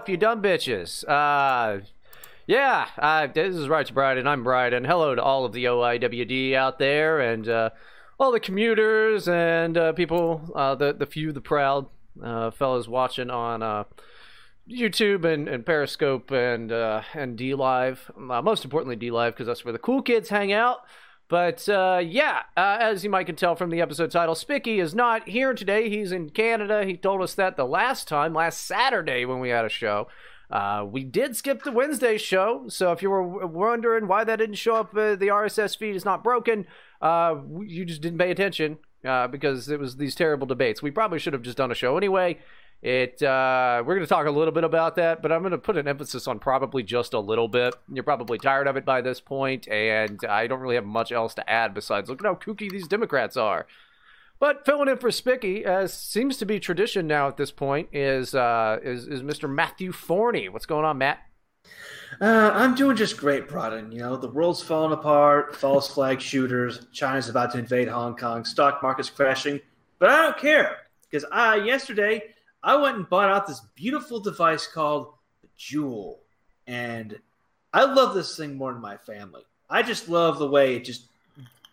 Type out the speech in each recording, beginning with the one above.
up, you dumb bitches? Uh, yeah, uh, this is Right to Bryden. I'm Bryden. Hello to all of the OIWD out there and uh, all the commuters and uh, people, uh, the the few, the proud uh, fellas watching on uh, YouTube and, and Periscope and and D Live. Most importantly, D Live because that's where the cool kids hang out. But uh, yeah, uh, as you might can tell from the episode title, Spicky is not here today. He's in Canada. He told us that the last time, last Saturday when we had a show. Uh, we did skip the Wednesday show, so if you were wondering why that didn't show up, uh, the RSS feed is not broken. Uh, you just didn't pay attention uh, because it was these terrible debates. We probably should have just done a show anyway. It uh, we're going to talk a little bit about that, but I'm going to put an emphasis on probably just a little bit. You're probably tired of it by this point, and I don't really have much else to add besides look at how kooky these Democrats are. But filling in for Spicky, as seems to be tradition now at this point, is uh, is is Mr. Matthew Forney. What's going on, Matt? Uh, I'm doing just great, Brodin. You know, the world's falling apart, false flag shooters, China's about to invade Hong Kong, stock market's crashing, but I don't care because I yesterday I went and bought out this beautiful device called the Juul, and I love this thing more than my family. I just love the way it just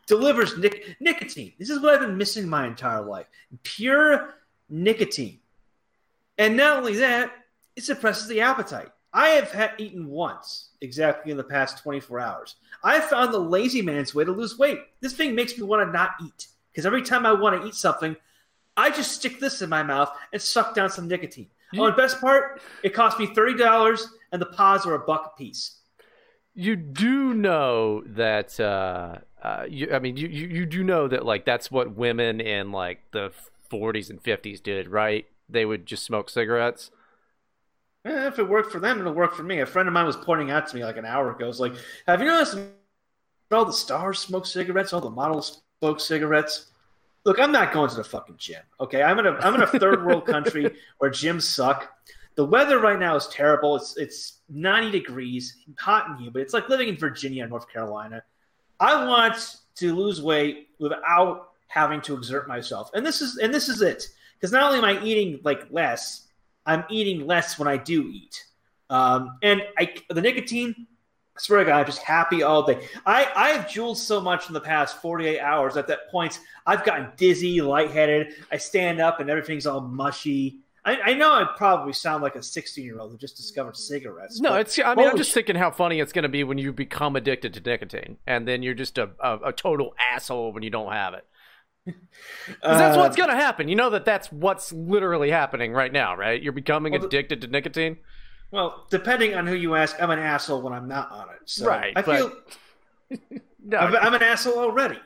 delivers nic- nicotine. This is what I've been missing my entire life: pure nicotine. And not only that, it suppresses the appetite. I have had eaten once exactly in the past 24 hours. I found the lazy man's way to lose weight. This thing makes me want to not eat because every time I want to eat something, I just stick this in my mouth and suck down some nicotine. You- oh, and best part, it cost me thirty dollars, and the pods are a buck a piece. You do know that. Uh, uh, you, I mean, you, you you do know that like that's what women in like the 40s and 50s did, right? They would just smoke cigarettes. Eh, if it worked for them, it'll work for me. A friend of mine was pointing out to me like an hour ago. It's like, have you noticed all the stars smoke cigarettes, all the models smoke cigarettes? Look, I'm not going to the fucking gym. Okay, I'm in a I'm in a third world country where gyms suck. The weather right now is terrible. It's it's 90 degrees, hot and humid. It's like living in Virginia or North Carolina. I want to lose weight without having to exert myself, and this is and this is it. Because not only am I eating like less, I'm eating less when I do eat. Um, and I, the nicotine, I swear to God, I'm just happy all day. I, I've Juuled so much in the past 48 hours at that point, I've gotten dizzy, lightheaded. I stand up and everything's all mushy. I, I know I probably sound like a 16 year old who just discovered cigarettes. No, it's. I mean, I'm just thinking how funny it's going to be when you become addicted to nicotine, and then you're just a, a, a total asshole when you don't have it. 'Cause that's Uh, what's going to happen. You know that that's what's literally happening right now, right? You're becoming Well, addicted to nicotine. Well, depending on who you ask, I'm an asshole when I'm not on it. So Right, I but- feel No, I'm, I'm an asshole already.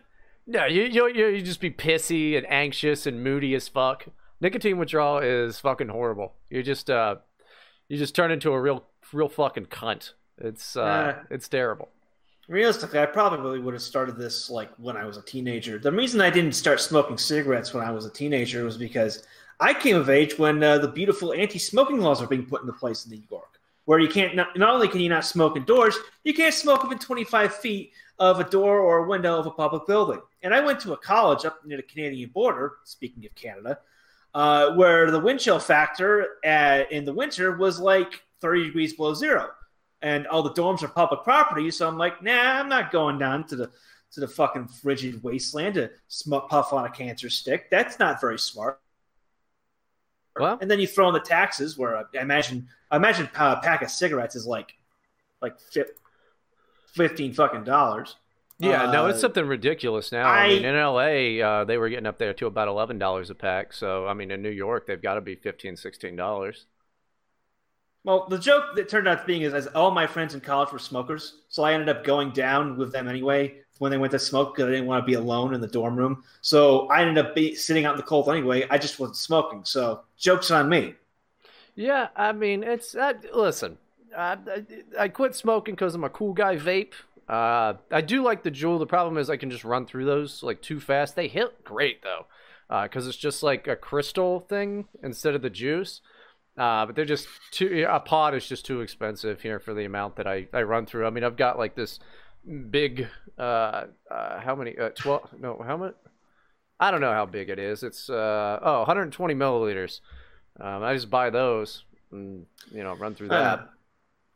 no, you you you you just be pissy and anxious and moody as fuck. Nicotine withdrawal is fucking horrible. You just uh, you just turn into a real real fucking cunt. It's uh, Uh, it's terrible. Realistically, I probably would have started this like when I was a teenager. The reason I didn't start smoking cigarettes when I was a teenager was because I came of age when uh, the beautiful anti-smoking laws were being put into place in New York, where you can't not, not only can you not smoke indoors, you can't smoke within 25 feet of a door or a window of a public building. And I went to a college up near the Canadian border. Speaking of Canada, uh, where the wind chill factor uh in the winter was like 30 degrees below zero and all the dorms are public property. So I'm like, nah, I'm not going down to the to the fucking frigid wasteland to smoke puff on a cancer stick. That's not very smart. Well- and then you throw in the taxes, where I imagine I imagine a pack of cigarettes is like like fifteen fucking dollars. Yeah, no, Uh, it's something ridiculous now. I, I- mean, in LA, uh, they were getting up there to about eleven dollars a pack. So, I mean, in New York, they've got to be 15 dollars. Well, the joke that turned out to being is, as all my friends in college were smokers, so I ended up going down with them anyway when they went to smoke because I didn't want to be alone in the dorm room. So I ended up be, sitting out in the cold anyway. I just wasn't smoking. So jokes on me. Yeah, I mean, it's uh, listen. I, I, I quit smoking because I'm a cool guy. Vape. Uh, I do like the Juul. The problem is I can just run through those like too fast. They hit great though, because it's just like a crystal thing instead of the juice. Uh, but they're just too. A pod is just too expensive here for the amount that I, I run through. I mean, I've got like this big. Uh, uh, how many? Uh, Twelve? No, how much? I don't know how big it is. It's uh oh, 120 milliliters. Um, I just buy those and you know run through Uh, that.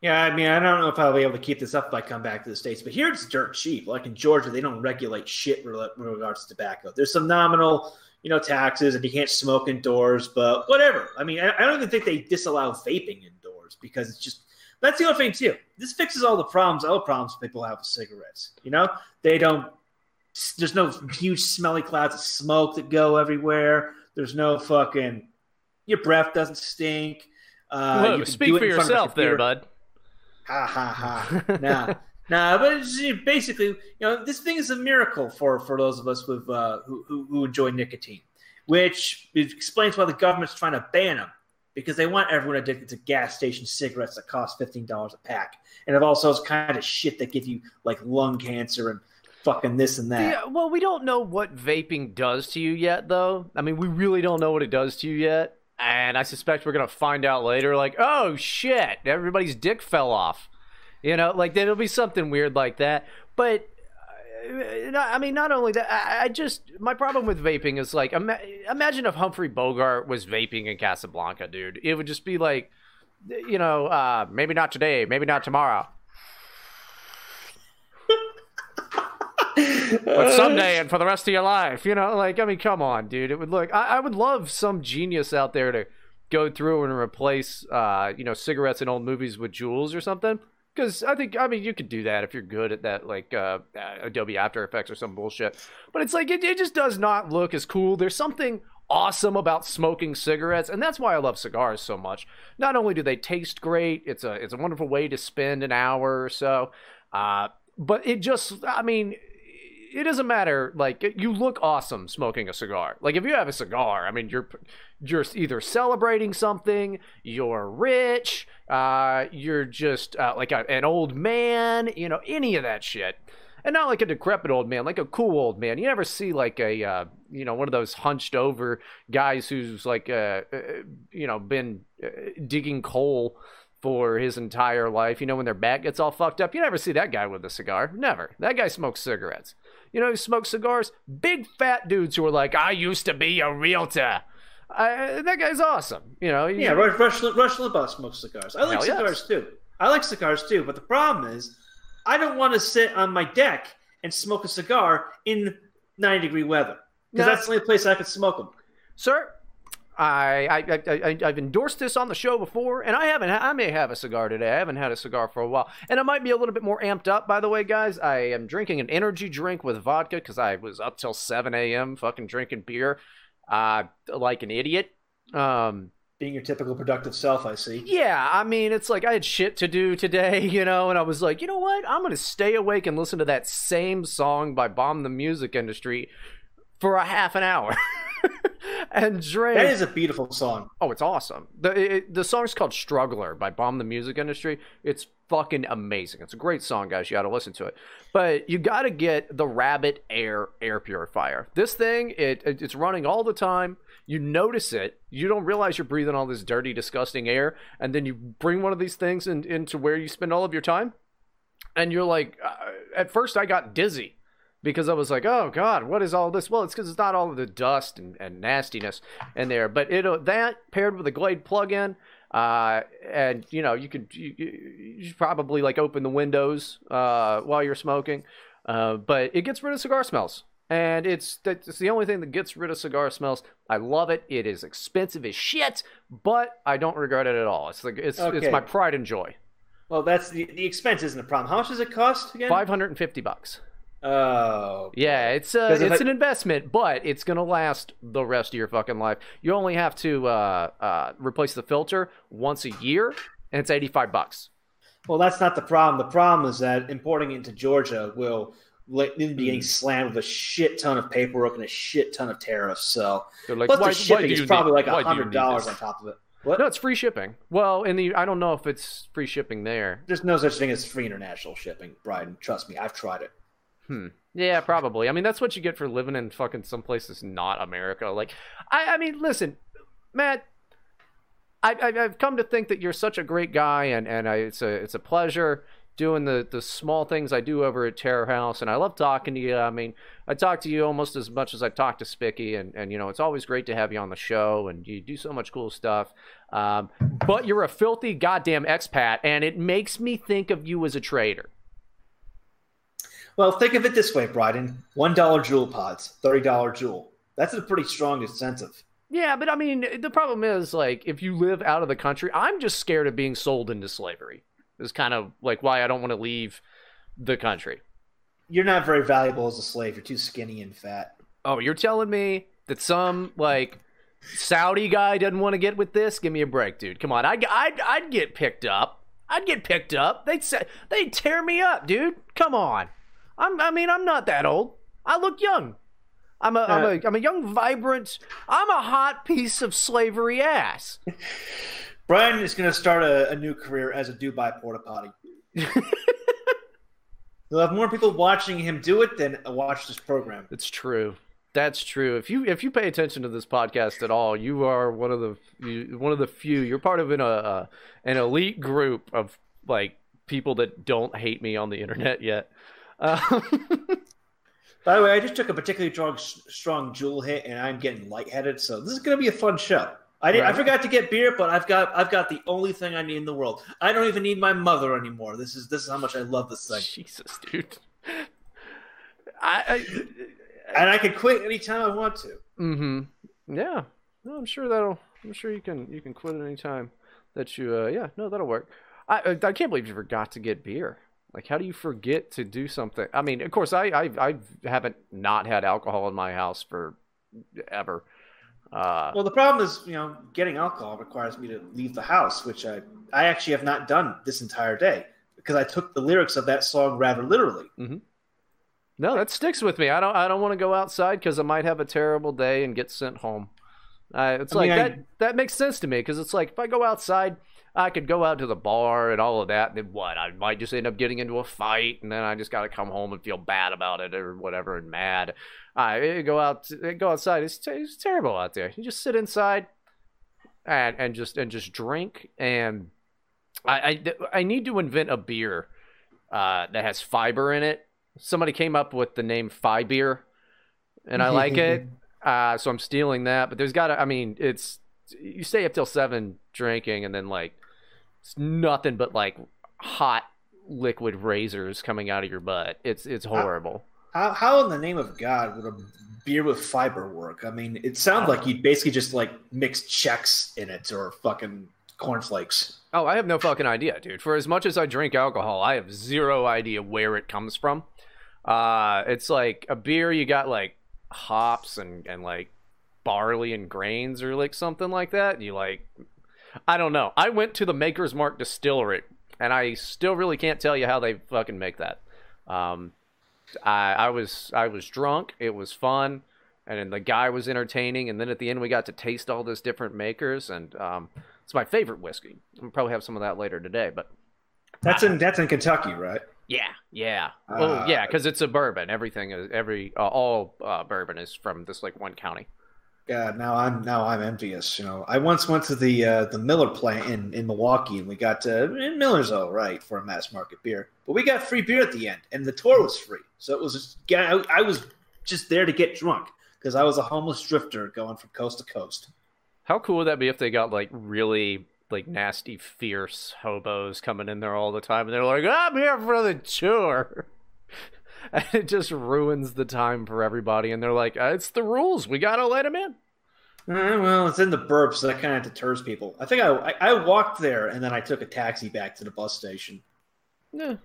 yeah, I mean, I don't know if I'll be able to keep this up if I come back to the states, but here it's dirt cheap. Like in Georgia, they don't regulate shit with regards to tobacco. There's some nominal, you know, taxes, and you can't smoke indoors, but whatever. I mean, I, I don't even think they disallow vaping indoors because it's just that's the other thing too. This fixes all the problems, all the problems people have with cigarettes. You know, they don't. There's no huge smelly clouds of smoke that go everywhere. There's no fucking. Your breath doesn't stink. Uh, Whoa, you speak for yourself there, bud. Ha ha ha. nah, nah. But it's basically, you know, this thing is a miracle for for those of us with uh, who, who who enjoy nicotine, which explains why the government's trying to ban them because they want everyone addicted to gas station cigarettes that cost fifteen dollars a pack, and of all sorts kind of shit that give you like lung cancer and fucking this and that. Yeah, well, we don't know what vaping does to you yet, though. I mean, we really don't know what it does to you yet. And I suspect we're going to find out later, like, oh shit, everybody's dick fell off. You know, like, there'll be something weird like that. But, I mean, not only that, I, I just, my problem with vaping is like, imagine if Humphrey Bogart was vaping in Casablanca, dude. It would just be like, you know, uh, maybe not today, maybe not tomorrow. but someday and for the rest of your life, you know, like I mean, come on, dude. It would look. I, I would love some genius out there to go through and replace, uh, you know, cigarettes in old movies with Juuls or something. Because I think, I mean, you could do that if you're good at that, like uh, Adobe After Effects or some bullshit. But it's like it, it just does not look as cool. There's something awesome about smoking cigarettes, and that's why I love cigars so much. Not only do they taste great, it's a it's a wonderful way to spend an hour or so. Uh, but it just, I mean, it doesn't matter. Like you look awesome smoking a cigar. Like if you have a cigar, I mean, you're you're either celebrating something, you're rich, uh, you're just uh, like a, an old man, you know, any of that shit. And not like a decrepit old man, like a cool old man. You never see like a, uh, you know, one of those hunched over guys who's like, uh, uh, you know, been uh, digging coal for his entire life. You know, when their back gets all fucked up, you never see that guy with a cigar. Never. That guy smokes cigarettes. You know who smokes cigars? Big fat dudes who are like, I used to be a realtor. I, that guy's awesome. You know, Yeah, Rush, Rush, Rush Limbaugh smokes cigars. I like Hell yes. cigars too. I like cigars too, but the problem is, I don't want to sit on my deck and smoke a cigar in 90 degree weather because No. that's the only place I could smoke them. sir. I, I, I, I've endorsed this on the show before, and I haven't. I may have a cigar today. I haven't had a cigar for a while, and I might be a little bit more amped up. By the way, guys, I am drinking an energy drink with vodka because I was up till 7 a.m. fucking drinking beer, uh, like an idiot. Um, Being your typical productive self, I see. Yeah, I mean, it's like I had shit to do today, you know, and I was like, you know what? I'm going to stay awake and listen to that same song by Bomb the Music Industry for a half an hour and drink. That is a beautiful song. oh, it's awesome. The it, the song's called Struggler by Bomb the Music Industry. It's fucking amazing. It's a great song, guys. You got to listen to it. But you got to get the Rabbit Air air purifier. This thing, it, it it's running all the time. You notice it. You don't realize you're breathing all this dirty, disgusting air, and then you bring one of these things in, into where you spend all of your time, and you're like, uh, at first I got dizzy because I was like, oh god, what is all this? Well, it's because it's not all of the dust and, and nastiness in there, but it uh, that paired with a Glade plug-in, uh, and you know you could you, you should probably like open the windows uh, while you're smoking, uh, but it gets rid of cigar smells. And it's that's the only thing that gets rid of cigar smells. I love it. It is expensive as shit, but I don't regret it at all. It's like it's it's my pride and joy. Well, that's the, the expense isn't a problem. How much does it cost again? Five hundred and fifty bucks. Oh, Yeah, it's uh, 'Cause if it's I- an investment, but it's gonna last the rest of your fucking life. You only have to uh, uh, replace the filter once a year, and it's eighty five bucks. Well, that's not the problem. The problem is that importing it into Georgia will let- then be getting slammed with a shit ton of paperwork and a shit ton of tariffs. So They're like, plus why, the shipping is probably need- like a hundred dollars on top of it. What? No, it's free shipping. Well, in the I don't know if it's free shipping there. There's no such thing as free international shipping, Brian. Trust me, I've tried it. Hmm. Yeah, probably. I mean, that's what you get for living in fucking some places not America. Like, I, I mean, listen, Matt. I, I've come to think that you're such a great guy, and and I, it's a it's a pleasure doing the the small things I do over at Terror House, and I love talking to you. I mean, I talk to you almost as much as I talk to Spicky, and and you know, it's always great to have you on the show, and you do so much cool stuff. Um, but you're a filthy goddamn expat, and it makes me think of you as a traitor. Well, think of it this way, Bryden. One dollar Juul pods, thirty dollar Juul. That's a pretty strong incentive. Yeah, but I mean, the problem is like if you live out of the country, I'm just scared of being sold into slavery. Is kind of like why I don't want to leave the country. You're not very valuable as a slave. You're too skinny and fat. Oh, you're telling me that some like Saudi guy doesn't want to get with this? Give me a break, dude. Come on, I'd I'd, I'd get picked up. I'd get picked up. They'd say they'd tear me up, dude. Come on. I'm I mean I'm not that old. I look young. I'm a, am a, uh, I'm a young, vibrant, I'm a hot piece of slavery ass. Brian is going to start a, a, new career as a Dubai porta potty. He'll have more people watching him do it than uh, watch this program. It's true. That's true. If you if you pay attention to this podcast at all, you are one of the you, one of the few. You're part of an uh, uh an elite group of like people that don't hate me on the internet yet. Uh, By the way, I just took a particularly strong strong Juul hit, and I'm getting lightheaded. So this is going to be a fun show. I did, right. I forgot to get beer, but I've got I've got the only thing I need in the world. I don't even need my mother anymore. This is this is how much I love this thing. Jesus, dude. I, I and I can quit anytime I want to. Mm-hmm. Yeah. No, I'm sure that'll. I'm sure you can you can quit at any time that you. Uh, yeah. No, that'll work. I I can't believe you forgot to get beer. Like, how do you forget to do something? I mean, of course, I I, I haven't not had alcohol in my house for ever. Uh, well, the problem is, you know, getting alcohol requires me to leave the house, which I I actually have not done this entire day because I took the lyrics of that song rather literally. Mm-hmm. No, that sticks with me. I don't I don't want to go outside because I might have a terrible day and get sent home. Uh, it's I like mean, that I... that makes sense to me because it's like if I go outside I could go out to the bar and all of that, and then what? I might just end up getting into a fight, and then I just got to come home and feel bad about it or whatever and mad. I go out, go outside. It's, it's terrible out there. You just sit inside and and just and just drink. And I I, I need to invent a beer uh, that has fiber in it. Somebody came up with the name Fi Beer, and I like it. Uh, so I'm stealing that. But there's got to. I mean, it's you stay up till seven drinking, and then like it's nothing but like hot liquid razors coming out of your butt. It's it's horrible. How, how in the name of God would a beer with fiber work? I mean, it sounds like you'd basically just like mix Chex in it or fucking cornflakes. Oh, I have no fucking idea, dude. For as much as I drink alcohol, I have zero idea where it comes from. Uh, it's like a beer you got like hops and and like barley and grains or like something like that. You like I don't know. I went to the Maker's Mark distillery, and I still really can't tell you how they fucking make that. Um, I, I was I was drunk. It was fun, and the guy was entertaining. And then at the end, we got to taste all those different makers, and um, it's my favorite whiskey. I'll probably have some of that later today. But that's in that's in Kentucky, right? Yeah, yeah. Uh, well, yeah, because it's a bourbon. Everything is every uh, all uh, bourbon is from this like one county. God, now I'm now I'm envious. You know, I once went to the uh, the Miller plant in, in Milwaukee, and we got to in Miller's all right for a mass market beer, but we got free beer at the end, and the tour was free. So it was I, I was just there to get drunk because I was a homeless drifter going from coast to coast. How cool would that be if they got like really like nasty, fierce hobos coming in there all the time, and they're like, "I'm here for the tour." and it just ruins the time for everybody. And they're like, uh, "It's the rules. We gotta let him in." Uh, well, it's in the burp, so that kind of deters people. I think I, I, I walked there and then I took a taxi back to the bus station. Yeah.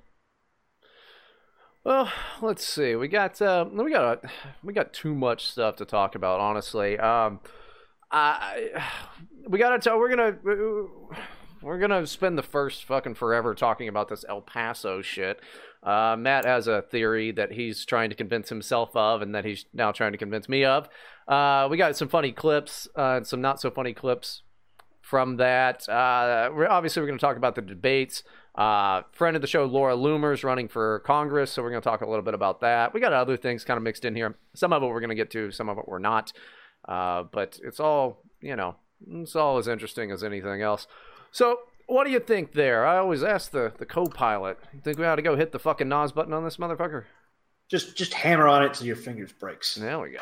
Well, let's see. We got uh, we got we got too much stuff to talk about. Honestly, um, I we gotta tell. We're gonna we're gonna spend the first fucking forever talking about this El Paso shit. Uh, Matt has a theory that he's trying to convince himself of, and that he's now trying to convince me of. Uh, we got some funny clips, uh, some not so funny clips from that. Uh, we're, obviously, we're going to talk about the debates. Uh, friend of the show, Laura Loomer, is running for Congress, so we're going to talk a little bit about that. We got other things kind of mixed in here. Some of it we're going to get to, some of it we're not. Uh, but it's all, you know, it's all as interesting as anything else. So what do you think there? I always ask the the co-pilot. You think we ought to go hit the fucking NOS button on this motherfucker? Just just hammer on it till your fingers breaks. There we go.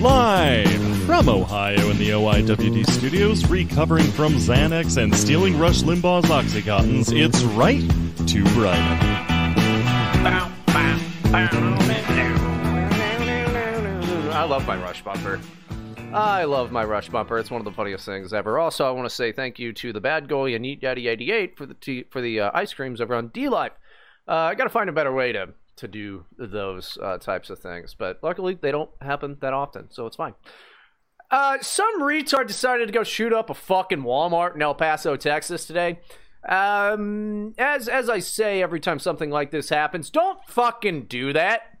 Live from Ohio in the OIWD studios, recovering from Xanax and stealing Rush Limbaugh's Oxycontins, it's right to Bryden. I love my Rush bumper. I love my Rush bumper. It's one of the funniest things ever. Also, I want to say thank you to the bad guy and Eat Daddy 88 for the t- for the uh, ice creams over on D Live. Uh, I got to find a better way to to do those uh, types of things, but luckily they don't happen that often, so it's fine. Uh, some retard decided to go shoot up a fucking Walmart in El Paso, Texas today. Um, as as I say every time something like this happens, don't fucking do that.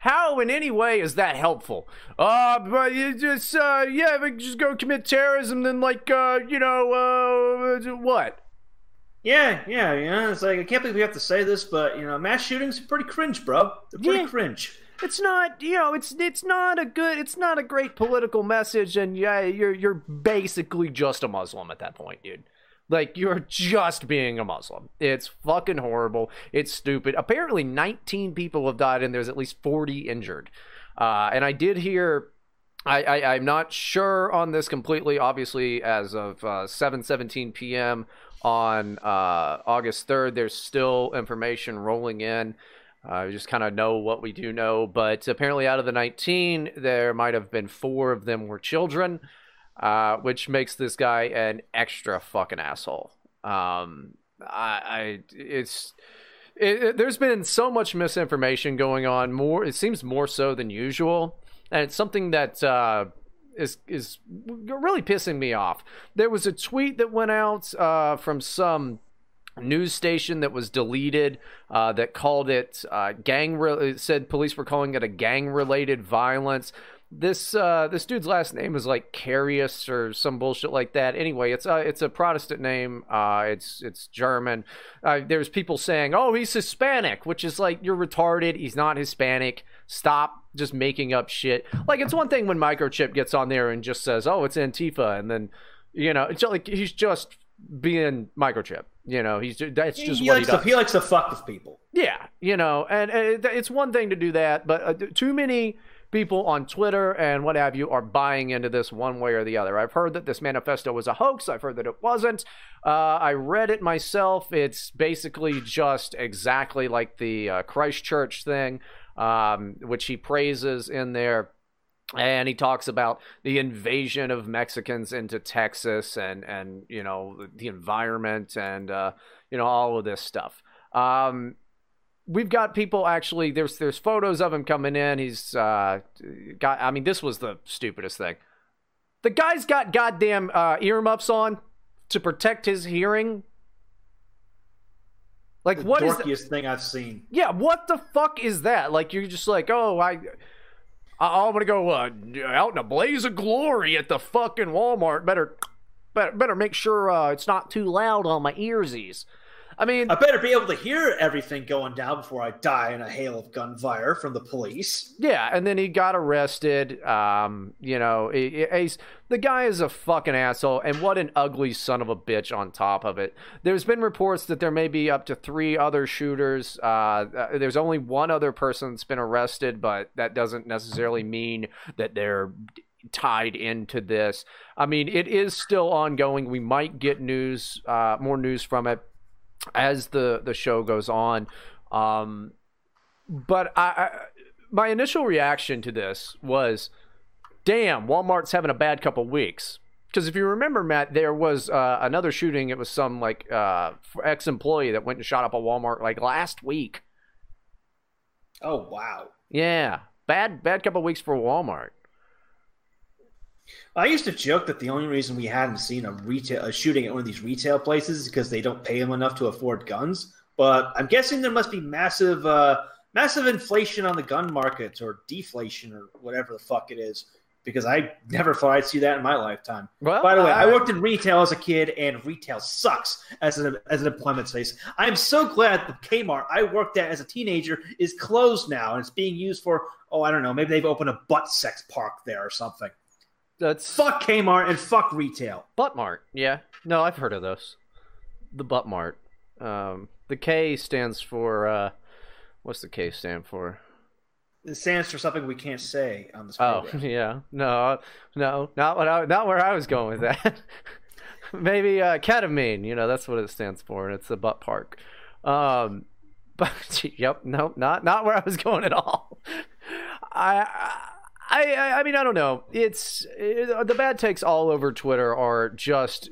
How in any way is that helpful? Uh, but you just uh, yeah, we just go commit terrorism, then like uh, you know, uh, what? Yeah, yeah, yeah. It's like I can't believe we have to say this, but you know, mass shootings are pretty cringe, bro. They're pretty Yeah. cringe. It's not, you know, it's it's not a good, it's not a great political message, and yeah, you're you're basically just a Muslim at that point, dude. Like you're just being a Muslim. It's fucking horrible. It's stupid. Apparently, 19 people have died, and there's at least 40 injured. Uh, and I did hear. I, I, I'm not sure on this completely. Obviously, as of uh, 7:17 p.m. on uh, August 3rd, there's still information rolling in. Uh, just kind of know what we do know, but apparently, out of the 19, there might have been four of them were children, uh, which makes this guy an extra fucking asshole. Um, I, I it's it, it- there's been so much misinformation going on. More, it seems more so than usual, and it's something that uh, is is really pissing me off. There was a tweet that went out uh, from some news station that was deleted uh, that called it uh, gang. Re- said police were calling it a gang related violence. This uh, this dude's last name is like Carius or some bullshit like that. Anyway, it's a it's a Protestant name. Uh, it's it's German. Uh, there's people saying, "Oh, he's Hispanic," which is like you're retarded. He's not Hispanic. Stop just making up shit. Like it's one thing when Microchip gets on there and just says, "Oh, it's Antifa," and then you know, it's like he's just being Microchip. You know, he's that's just he what he likes does. to he likes to fuck with people. Yeah, you know, and, and it- it's one thing to do that, but uh, too many people on Twitter and what have you are buying into this one way or the other. I've heard that this manifesto was a hoax. I've heard that it wasn't. Uh, I read it myself. It's basically just exactly like the uh, Christchurch thing, um, which he praises in there and he talks about the invasion of Mexicans into Texas and and you know the environment and uh, you know all of this stuff. Um, we've got people actually. There's there's photos of him coming in. He's uh, got. I mean, this was the stupidest thing. The guy's got goddamn uh, earmuffs on to protect his hearing. Like The what is that? dorkiest thing I've seen. Yeah, what the fuck is that? Like you're just like, oh, I, I I'm gonna go uh, out in a blaze of glory at the fucking Walmart. Better, better, better make sure uh, it's not too loud on my earsies. I mean, I better be able to hear everything going down before I die in a hail of gunfire from the police. yeah, and then he got arrested. Um, you know, he- he- he's the guy is a fucking asshole, and what an ugly son of a bitch on top of it. There's been reports that there may be up to three other shooters. Uh, uh, there's only one other person that's been arrested, but that doesn't necessarily mean that they're tied into this. I mean, it is still ongoing. We might get news, uh, more news from it as the the show goes on. Um, but I, I my initial reaction to this was, "Damn, Walmart's having a bad couple weeks." Because if you remember, Matt, there was uh, another shooting. It was some like uh, ex employee that went and shot up a Walmart like last week. Oh wow. Yeah, bad bad couple weeks for Walmart. I used to joke that the only reason we hadn't seen a retail a shooting at one of these retail places is because they don't pay them enough to afford guns. But I'm guessing there must be massive, uh, massive inflation on the gun markets or deflation or whatever the fuck it is. because I never thought I'd see that in my lifetime. Well, By the way, I, I- worked in retail as a kid, and retail sucks as an as an employment space. I am so glad the Kmart I worked at as a teenager is closed now, and it's being used for oh I don't know maybe they've opened a butt sex park there or something. That's Fuck Kmart and fuck retail. Butt Mart. Yeah. No, I've heard of those. The Butt Mart. Um, the K stands for uh, what's the K stand for? It stands for something we can't say on this. Oh, program. yeah. No, no, not what I, not where I was going with that. Maybe uh, ketamine. You know, that's what it stands for, and it's a butt park. Um, but yep, nope, not not where I was going at all. I. I, I, I mean, I don't know. It's it, the bad takes all over Twitter are just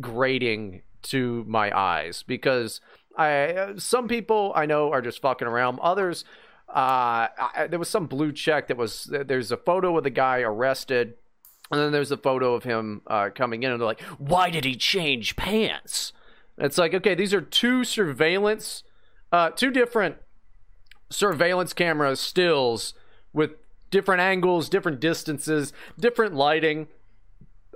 grating to my eyes because I some people I know are just fucking around. Others, uh, I, there was some blue check that was there's a photo of the guy arrested, and then there's a photo of him uh, coming in, and they're like, "Why did he change pants?" It's like, okay, these are two surveillance, uh, two different surveillance camera stills with different angles, different distances, different lighting.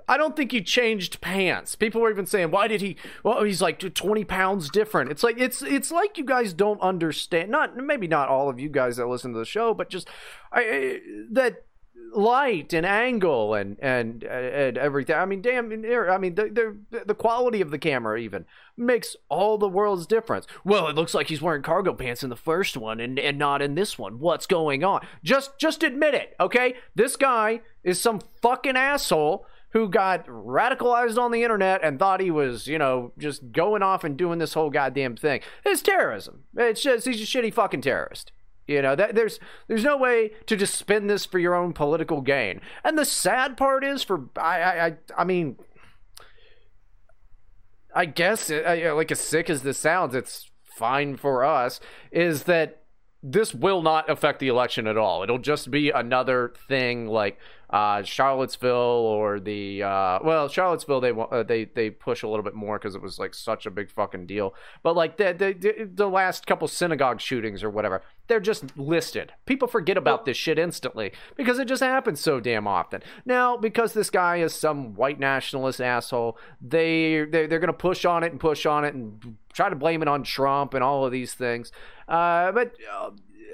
I don't think he changed pants. People were even saying, "Why did he?" Well, he's like twenty pounds different. It's like it's it's like you guys don't understand. Not maybe not all of you guys that listen to the show, but just I, I- that light and angle and and and everything. I mean, damn. I mean, the, the quality of the camera even makes all the world's difference. Well, it looks like he's wearing cargo pants in the first one and and not in this one. What's going on? Just just admit it, okay? This guy is some fucking asshole who got radicalized on the internet and thought he was, you know, just going off and doing this whole goddamn thing. It's terrorism. It's just he's a shitty fucking terrorist. You know, that there's there's no way to just spin this for your own political gain. And the sad part is for I I I, mean I guess it, I- uh, like as sick as this sounds, it's fine for us is that this will not affect the election at all. It'll just be another thing like uh, Charlottesville or the uh, well, Charlottesville they uh, they they push a little bit more because it was like such a big fucking deal. But like the, the the last couple synagogue shootings or whatever, they're just listed. People forget about this shit instantly because it just happens so damn often. Now because this guy is some white nationalist asshole, they they they're gonna push on it and push on it and try to blame it on Trump and all of these things. Uh, but uh,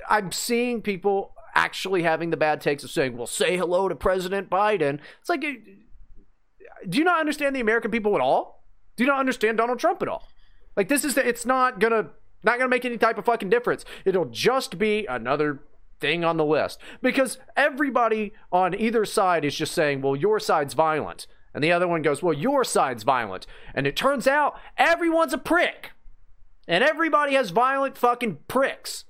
I'm seeing people actually having the bad takes of saying, "Well, say hello to President Biden." It's like, do you not understand the American people at all? Do you not understand Donald Trump at all? Like, this is the, it's not gonna not gonna make any type of fucking difference. It'll just be another thing on the list because everybody on either side is just saying, "Well, your side's violent." And the other one goes, Well, your side's violent. And it turns out everyone's a prick. And everybody has violent fucking pricks.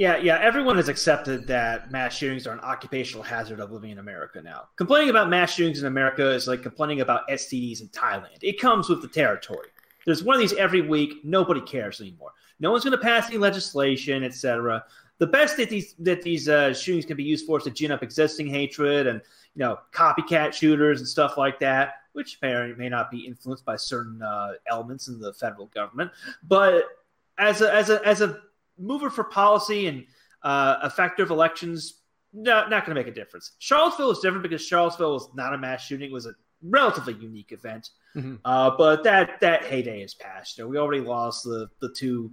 Yeah, yeah. Everyone has accepted that mass shootings are an occupational hazard of living in America now. Complaining about mass shootings in America is like complaining about STDs in Thailand. It comes with the territory. There's one of these every week. Nobody cares anymore. No one's going to pass any legislation, etc. The best that these that these uh, shootings can be used for is to gin up existing hatred and you know copycat shooters and stuff like that, which may may not be influenced by certain uh, elements in the federal government. But as a as a as a mover for policy and uh, effective elections, no, not going to make a difference. Charlottesville is different because Charlottesville was not a mass shooting; it was a relatively unique event. Mhm. Uh, but that that heyday is past. You know, we already lost the the two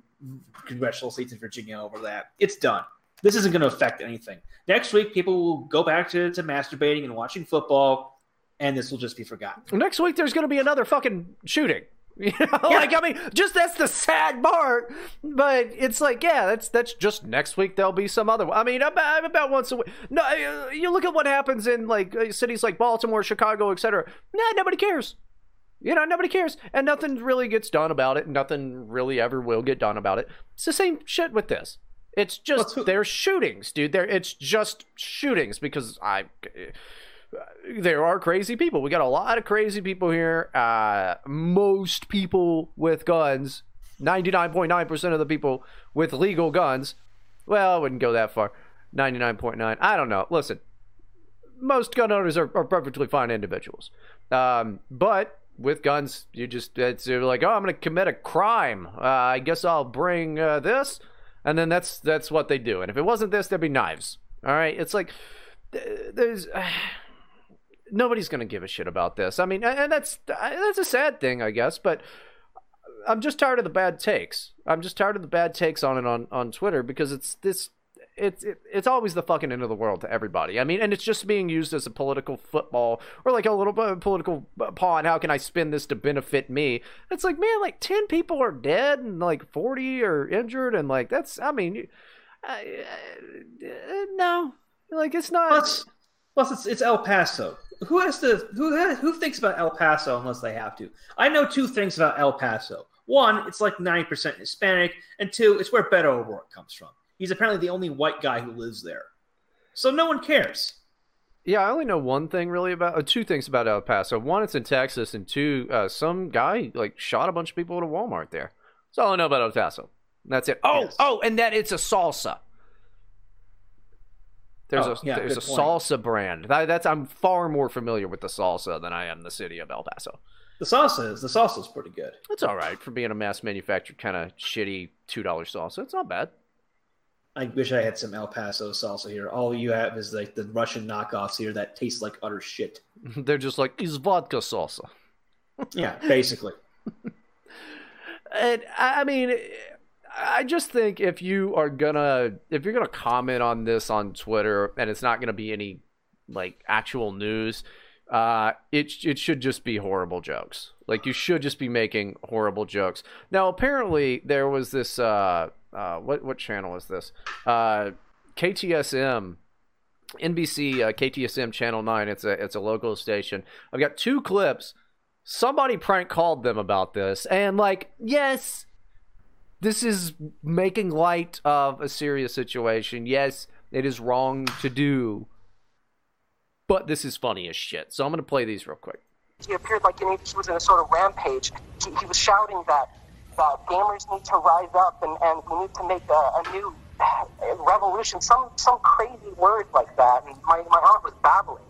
congressional seats in Virginia over that. It's done. This isn't going to affect anything. Next week, people will go back to, to masturbating and watching football, and this will just be forgotten. Next week, there's going to be another fucking shooting. You know, like I mean, just that's the sad part. But it's like, yeah, that's that's just next week. There'll be some other. I mean, about, about once a week. No, uh, you look at what happens in like uh, cities like Baltimore, Chicago, etc. Nah, nobody cares. You know, nobody cares, and nothing really gets done about it. Nothing really ever will get done about it. It's the same shit with this. It's just who- shootings, dude. There, it's just shootings because I there are crazy people. We got a lot of crazy people here. Uh, most people with guns, 99.9% of the people with legal guns. Well, I wouldn't go that far. 99.9. I don't know. Listen, most gun owners are, are perfectly fine individuals. Um, but with guns, you just, it's you're like, oh, I'm going to commit a crime. Uh, I guess I'll bring uh, this. And then that's that's what they do. And if it wasn't this, there'd be knives. All right. It's like, th- there's nobody's gonna give a shit about this. I mean, and that's that's a sad thing, I guess. But I'm just tired of the bad takes. I'm just tired of the bad takes on it on on Twitter because it's this. It's it, it's always the fucking end of the world to everybody. I mean, and it's just being used as a political football or like a little political pawn. How can I spin this to benefit me? It's like, man, like ten people are dead and like forty are injured, and like that's. I mean, uh, uh, no, like it's not. Plus it's it's El Paso. Who has to who has, who thinks about El Paso unless they have to? I know two things about El Paso. One, it's like ninety percent Hispanic, and two, it's where Beto O'Rourke comes from. He's apparently the only white guy who lives there, so no one cares. Yeah, I only know one thing really about uh, two things about El Paso. One, it's in Texas, and two, uh, some guy like shot a bunch of people at a Walmart there. That's all I know about El Paso. That's it. Oh, Yes. oh, and that it's a salsa. There's Oh, a yeah, there's a point. salsa brand. That, that's I'm far more familiar with the salsa than I am the city of El Paso. The salsa is the salsa is pretty good. It's all right for being a mass manufactured kind of shitty two dollar salsa. It's not bad. I wish I had some El Paso salsa here. All you have is like the Russian knockoffs here that taste like utter shit. They're just like is vodka salsa. Yeah, basically. And I I mean, I just think if you are gonna if you're gonna comment on this on Twitter and it's not gonna be any like actual news, uh, it it should just be horrible jokes. Like you should just be making horrible jokes. Now apparently there was this uh uh what what channel is this uh KTSM NBC uh, KTSM Channel Nine. It's a it's a local station. I've got two clips. Somebody prank called them about this, and like, yes, this is making light of a serious situation. Yes, it is wrong to do, but this is funny as shit. So I'm gonna play these real quick. he appeared like you know, he was in a sort of rampage. He, he was shouting that that gamers need to rise up and, and we need to make a, a new revolution. Some some crazy word like that. And my my aunt was babbling.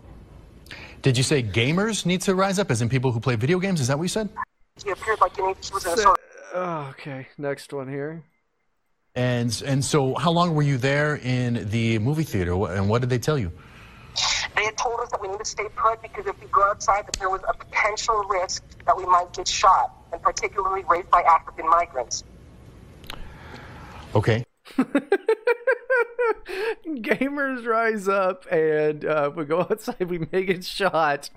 Did you say gamers need to rise up, as in people who play video games? Is that what you said? He appeared like you know, he was in a sort of Oh, okay, next one here. And and so, how long were you there in the movie theater, and what did they tell you? They had told us that we need to stay put because if we go outside, that there was a potential risk that we might get shot, and particularly raped by African migrants. Okay. Gamers rise up, and uh, if we go outside, we may get shot,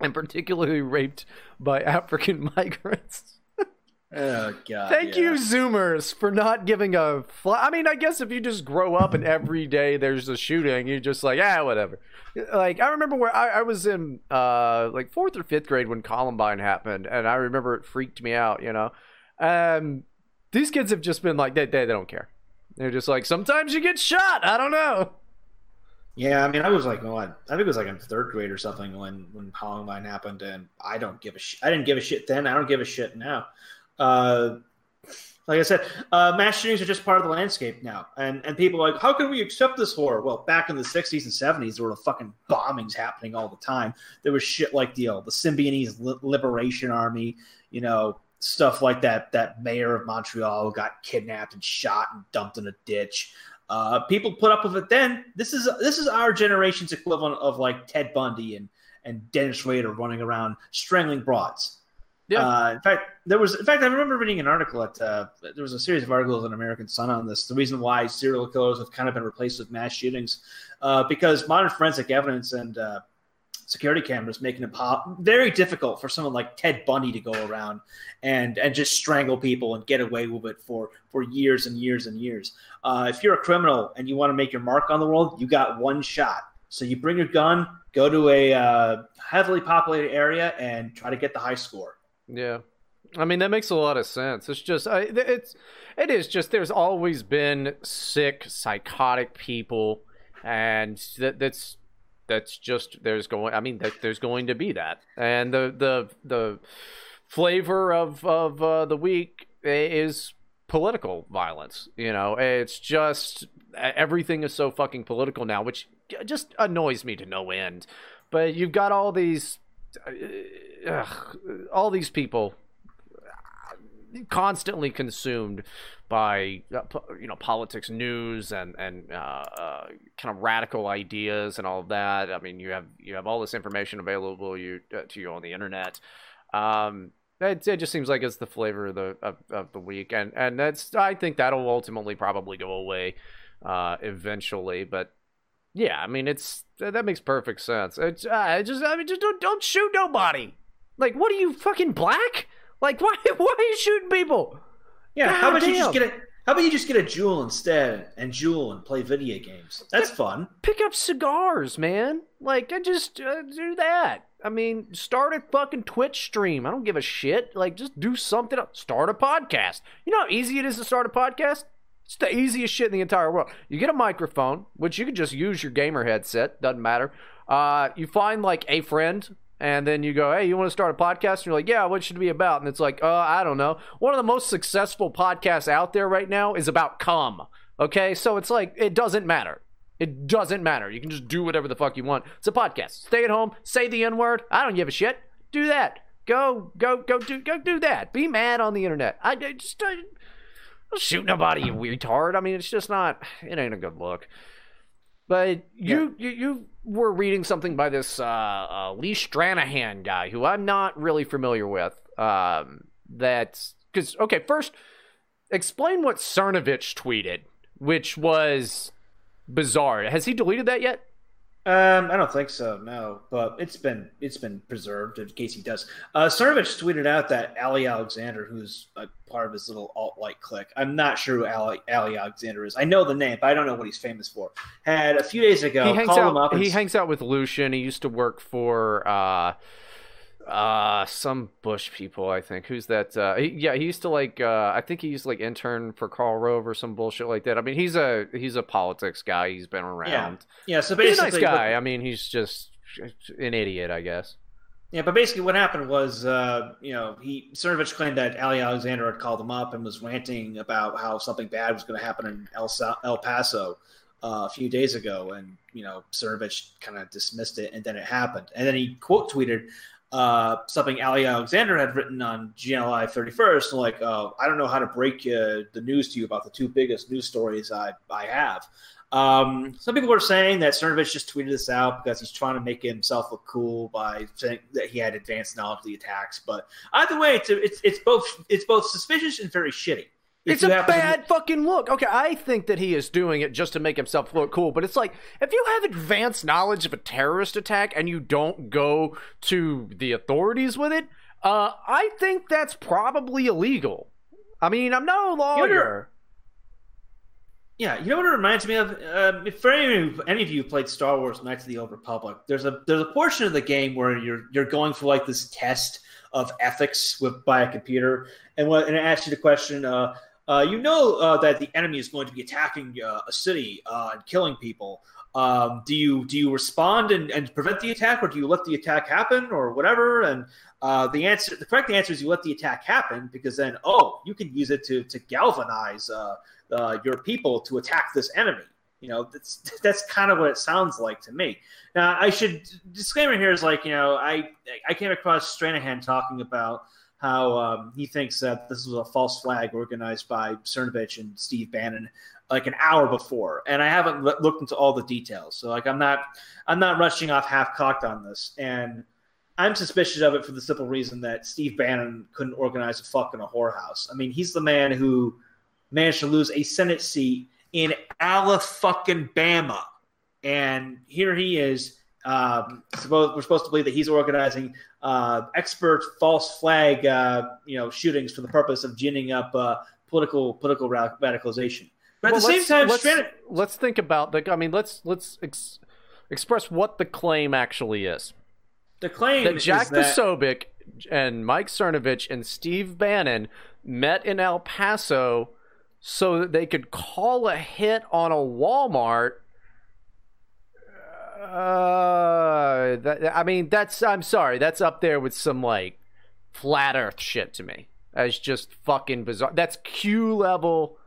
and particularly raped by African migrants. Oh god. Thank yeah. you, Zoomers, for not giving a. Fl- I mean, I guess if you just grow up and every day there's a shooting, you're just like, ah, whatever. Like I remember where I, I was in uh like fourth or fifth grade when Columbine happened, and I remember it freaked me out. You know, um, these kids have just been like they they, they don't care. They're just like sometimes you get shot. I don't know. Yeah, I mean, I was like, what? I think it was like in third grade or something when when Columbine happened, and I don't give a shit. I didn't give a shit then. I don't give a shit now. Uh, like I said, uh, mass shootings are just part of the landscape now, and and people are like, how can we accept this horror? Well, back in the '60s and '70s, there were fucking bombings happening all the time. There was shit like the the Symbionese Li- Liberation Army, you know, stuff like that. That mayor of Montreal got kidnapped and shot and dumped in a ditch. Uh, people put up with it then. This is this is our generation's equivalent of like Ted Bundy and and Dennis Rader running around strangling broads. Yeah. Uh, in fact, there was. In fact, I remember reading an article at. Uh, there was a series of articles in American Sun on this. The reason why serial killers have kind of been replaced with mass shootings, uh, because modern forensic evidence and uh, security cameras making it pop very difficult for someone like Ted Bundy to go around and and just strangle people and get away with it for for years and years and years. Uh, if you're a criminal and you want to make your mark on the world, you got one shot. So you bring your gun, go to a uh, heavily populated area, and try to get the high score. Yeah. I mean that makes a lot of sense. It's just it's it is just there's always been sick psychotic people and that that's that's just there's going I mean that there's going to be that. And the the the flavor of of uh, the week is political violence, you know. It's just everything is so fucking political now, which just annoys me to no end. But you've got all these ugh, all these people constantly consumed by uh, you know politics news and and uh, uh, kind of radical ideas and all of that. I mean, you have you have all this information available you uh, to you on the internet. Um, it, it just seems like it's the flavor of the of, of the week, and and that's I think that'll ultimately probably go away uh, eventually. But yeah, I mean it's that makes perfect sense. It's uh, just I mean just don't don't shoot nobody. Like what are you fucking black? Like why why are you shooting people? Yeah, how God about you just get a how about you just get a Juul instead and Juul and play video games? That's fun. pick up cigars, man. Like, I just uh, do that. I mean, start a fucking Twitch stream. I don't give a shit. Like, just do something. else. Start a podcast. You know how easy it is to start a podcast? It's the easiest shit in the entire world. You get a microphone, which you can just use your gamer headset. Doesn't matter. Uh, you find like a friend, and then you go, "Hey, you want to start a podcast?" And you're like, "Yeah, what should it be about?" And it's like, "Uh, I don't know." One of the most successful podcasts out there right now is about cum. Okay, so it's like it doesn't matter. It doesn't matter. You can just do whatever the fuck you want. It's a podcast. Stay at home. Say the N word. I don't give a shit. Do that. Go, go, go, do, go, do that. Be mad on the internet. I, I just don't shoot nobody, you retard. I mean, it's just not. It ain't a good look. But you, you, you were reading something by this uh, uh, Lee Stranahan guy, who I'm not really familiar with. Um, that's because okay. First, explain what Cernovich tweeted, which was bizarre. Has he deleted that yet? Um, I don't think so, no. But it's been it's been preserved in case he does. Uh, Cernovich tweeted out that Ali Alexander, who's a part of his little alt right clique, I'm not sure who Ali, Ali Alexander is. I know the name, but I don't know what he's famous for. Had a few days ago he hangs called him up. out. He hangs out with Lucian. He used to work for uh, uh, some Bush people. I think. Who's that? Uh, he, yeah, he used to like. Uh, I think he used to like intern for Karl Rove or some bullshit like that. I mean, he's a he's a politics guy. He's been around. yeah, so He's a basically, nice guy. I mean, he's just an idiot, I guess. Yeah, but basically what happened was, uh, you know, he Cernovich claimed that Ali Alexander had called him up and was ranting about how something bad was going to happen in El, El Paso uh, a few days ago, and you know, Cernovich kind of dismissed it, and then it happened, and then he quote tweeted uh, something Ali Alexander had written on GLI 31st, like, uh, I don't know how to break uh, the news to you about the two biggest news stories I I have. Um, some people were saying that Cernovich just tweeted this out because he's trying to make himself look cool by saying that he had advanced knowledge of the attacks. But either way, it's it's, it's both it's both suspicious and very shitty. It's a happen to- bad fucking look. Okay, I think that he is doing it just to make himself look cool, but it's like if you have advanced knowledge of a terrorist attack and you don't go to the authorities with it, uh, I think that's probably illegal. I mean, I'm no lawyer. Yeah, you know what it reminds me of? Um, if for any, any of you played Star Wars: Knights of the Old Republic, there's a there's a portion of the game where you're you're going for like this test of ethics with by a computer, and what and it asks you the question. Uh, uh, you know uh, that the enemy is going to be attacking uh, a city uh, and killing people. Um, do you do you respond and, and prevent the attack, or do you let the attack happen, or whatever? And uh, the answer, the correct answer is you let the attack happen because then, oh, you can use it to to galvanize uh, your people to attack this enemy. You know, that's that's kind of what it sounds like to me. Now, I should disclaimer here is like, you know, I I came across Stranahan talking about how um, he thinks that this was a false flag organized by Cernovich and Steve Bannon like an hour before, and I haven't loo- looked into all the details. So like, I'm not I'm not rushing off half cocked on this, and I'm suspicious of it for the simple reason that Steve Bannon couldn't organize a fucking a whorehouse. I mean, he's the man who managed to lose a Senate seat in Ala fucking Bama, and here he is. Um, supposed, we're supposed to believe that he's organizing uh, expert false flag, uh, you know, shootings for the purpose of ginning up uh, political political radicalization. But at the same time, let's, let's think about the. I mean, let's let's ex- express what the claim actually is. the claim that Jack that, Posobiec and Mike Cernovich and Steve Bannon met in El Paso so that they could call a hit on a Walmart. Uh, that, I mean, that's I'm sorry, that's up there with some like flat Earth shit to me. That's just fucking bizarre. That's Q level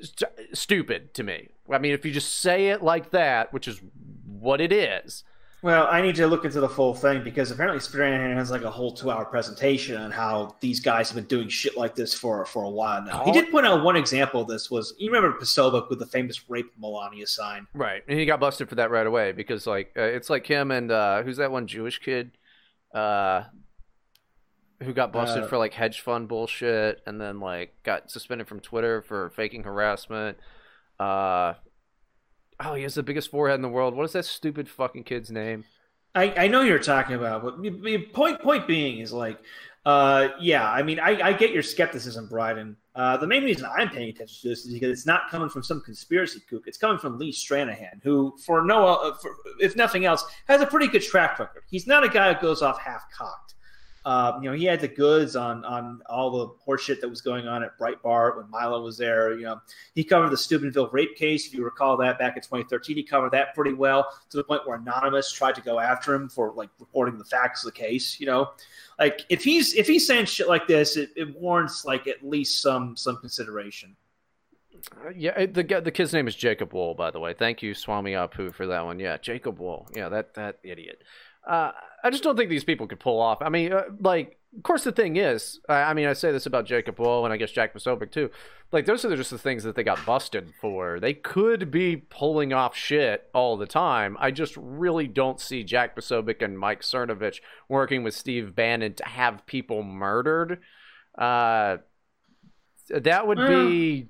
st- stupid to me. I mean, if you just say it like that, which is what it is, Well, I need to look into the full thing because apparently Stranahan has like a whole two-hour presentation on how these guys have been doing shit like this for for a while now. He did point out one example of this was you remember Posobiec with the famous rape Melania sign. Right, and he got busted for that right away because like uh, it's like him and uh, who's that one Jewish kid, uh, who got busted Uh, for like hedge fund bullshit and then like got suspended from Twitter for faking harassment. Uh, oh, he has the biggest forehead in the world. What is that stupid fucking kid's name? I, I know you're talking about, but point point being is like, uh, yeah, I mean, I, I get your skepticism, Bryden. Uh, the main reason I'm paying attention to this is because it's not coming from some conspiracy kook. It's coming from Lee Stranahan, who, for no, uh, for, if nothing else, has a pretty good track record. He's not a guy who goes off half cocked. Um, you know, he had the goods on on all the horseshit that was going on at Breitbart when Milo was there. You know, he covered the Steubenville rape case, if you recall that back in 2013. He covered that pretty well to the point where Anonymous tried to go after him for like reporting the facts of the case. You know, like if he's if he's saying shit like this, it, it warrants like at least some some consideration. Uh, yeah, the the kid's name is Jacob Wohl, by the way. Thank you, Swami Apu, for that one. Yeah, Jacob Wohl. Yeah, that that idiot. Uh, I just don't think these people could pull off. I mean, uh, like, of course, the thing is, I, I mean, I say this about Jacob Wohl and I guess Jack Posobiec too. Like, those are just the things that they got busted for. They could be pulling off shit all the time. I just really don't see Jack Posobiec and Mike Cernovich working with Steve Bannon to have people murdered. Uh, that would be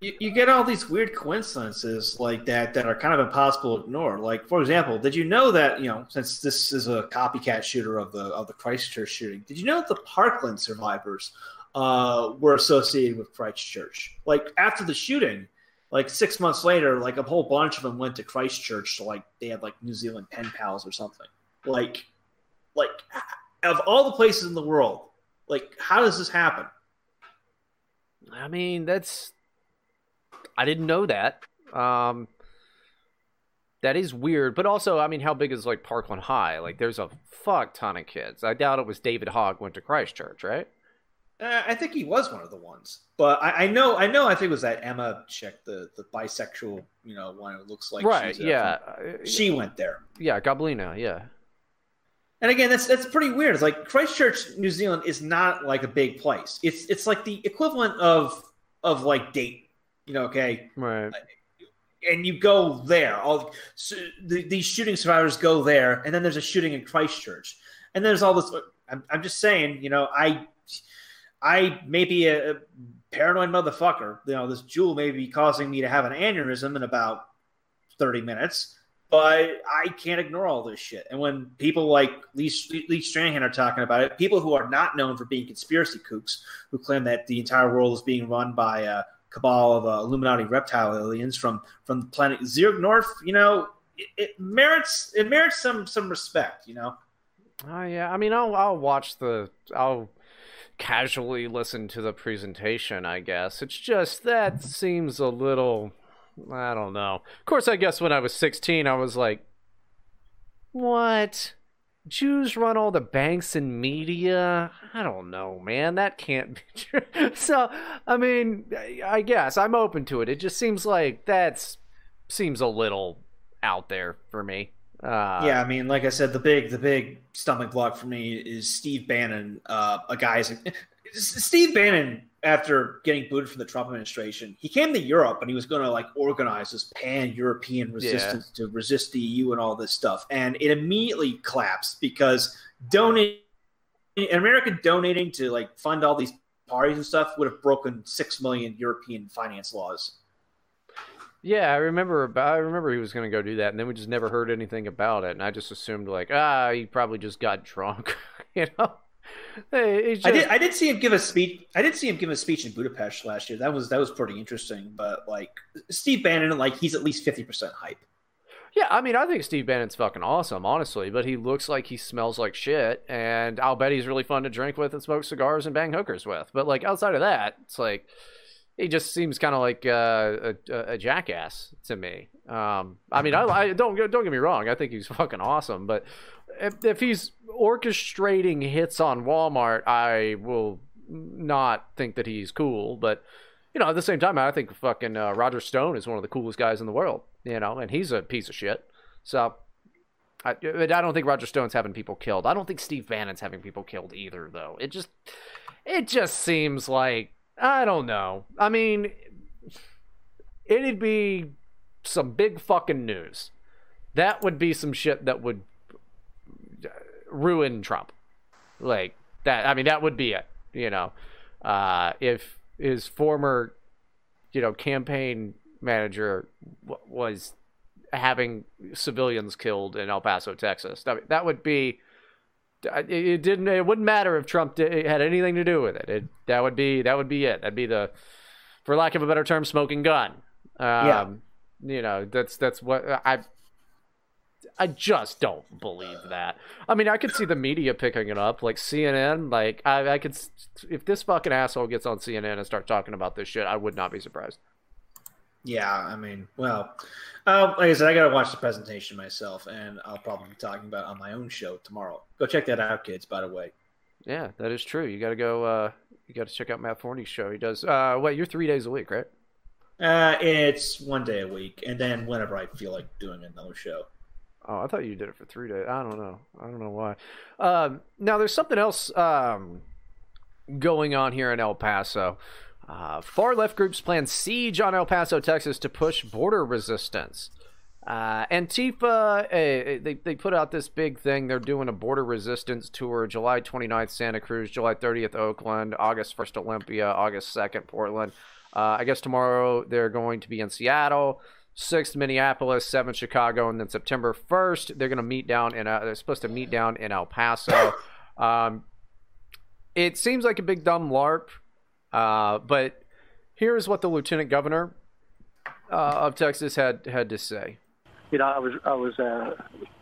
you, you get all these weird coincidences like that that are kind of impossible to ignore. Like, for example, did you know that you know since this is a copycat shooter of the of the Christchurch shooting, did you know that the Parkland survivors uh, were associated with Christchurch? Like after the shooting, like six months later, like a whole bunch of them went to Christchurch to like they had like New Zealand pen pals or something. Like, like of all the places in the world, like how does this happen? I mean, that's I didn't know that. Um that is weird, but also, I mean, how big is like Parkland High? Like, there's a fuck ton of kids. I doubt it was David Hogg went to Christchurch, right? Uh, I think he was one of the ones, but I, I know, I know, I think it was that Emma chick, the the bisexual, you know, one who looks like right? she's, Yeah, from- she went there. yeah, Gablina, yeah. And again, that's that's pretty weird. It's like Christchurch, New Zealand, is not like a big place. It's it's like the equivalent of of like Dayton, you know. Okay, Right. Uh, and you go there. All so the, these shooting survivors go there, and then there's a shooting in Christchurch, and there's all this. I'm, I'm just saying, you know, I I may be a, a paranoid motherfucker. You know, this Juul may be causing me to have an aneurysm in about thirty minutes, but I can't ignore all this shit. And when people like Lee, Lee Stranahan are talking about it, people who are not known for being conspiracy kooks, who claim that the entire world is being run by a cabal of uh, Illuminati reptile aliens from from the planet Zerg North, you know, it, it merits it merits some some respect, you know. Oh yeah, I mean, I'll I'll watch the I'll casually listen to the presentation. I guess it's just that seems a little. I don't know. Of course, I guess when I was 16, I was like, "What? Jews run all the banks and media? I don't know, man. That can't be true." So, I mean, I- guess I'm open to it. It just seems like that's seems a little out there for me. Uh, yeah, I mean, like I said, the big the big stumbling block for me is Steve Bannon, uh, a guy. Steve Bannon, after getting booted from the Trump administration, he came to Europe and he was going to like organize this pan European resistance to resist the EU and all this stuff, and it immediately collapsed because donating an American donating to like fund all these parties and stuff would have broken six million European finance laws. Yeah, I remember. About, I remember he was going to go do that, and then we just never heard anything about it. And I just assumed like, ah, he probably just got drunk, you know. Hey, I did. I did see him give a speech. I did see him give a speech in Budapest last year. That was that was pretty interesting. But like Steve Bannon, like he's at least fifty percent hype. Yeah, I mean, I think Steve Bannon's fucking awesome, honestly. But he looks like he smells like shit, and I'll bet he's really fun to drink with and smoke cigars and bang hookers with. But like outside of that, it's like he just seems kind of like uh, a, a jackass to me. Um, I mean, I, I don't don't get me wrong. I think he's fucking awesome, but if, if he's orchestrating hits on Walmart, I will not think that he's cool. But you know, at the same time, I think fucking uh, Roger Stone is one of the coolest guys in the world. You know, and he's a piece of shit. So I, I don't think Roger Stone's having people killed. I don't think Steve Bannon's having people killed either, though. It just, it just seems like I don't know. I mean, it'd be some big fucking news. That would be some shit that would ruin Trump. Like that. I mean, that would be it. You know, uh, if his former, you know, campaign manager w- was having civilians killed in El Paso, Texas, that, that would be. It didn't. It wouldn't matter if Trump did, had anything to do with it. it. That would be. That would be it. That'd be the, for lack of a better term, smoking gun. Um, Yeah. You know, that's that's what I. I just don't believe that. I mean, I could see the media picking it up, like CNN. Like, I, I could, if this fucking asshole gets on CNN and start talking about this shit, I would not be surprised. Yeah, I mean, well, um, like I said, I got to watch the presentation myself, and I'll probably be talking about it on my own show tomorrow. Go check that out, kids. By the way, Yeah, that is true. You got to go. uh You got to check out Matt Forney's show. He does. uh Wait, you're three days a week, right? uh, it's one day a week, and then whenever I feel like doing another show. Oh, I thought you did it for three days. I don't know. I don't know why. Um, now, there's something else um, going on here in El Paso. Uh, far left groups plan siege on El Paso, Texas to push border resistance. Uh, Antifa, eh, they, they put out this big thing. They're doing a border resistance tour July 29th, Santa Cruz, July 30th, Oakland, August 1st, Olympia, August 2nd, Portland. Uh, I guess tomorrow they're going to be in Seattle, 6th, Minneapolis, 7th, Chicago, and then September 1st, they're going to meet down in, uh, they're supposed to meet down in El Paso. Um, it seems like a big dumb LARP, uh, but here's what the lieutenant governor uh, of Texas had had to say. you know, I was I was uh,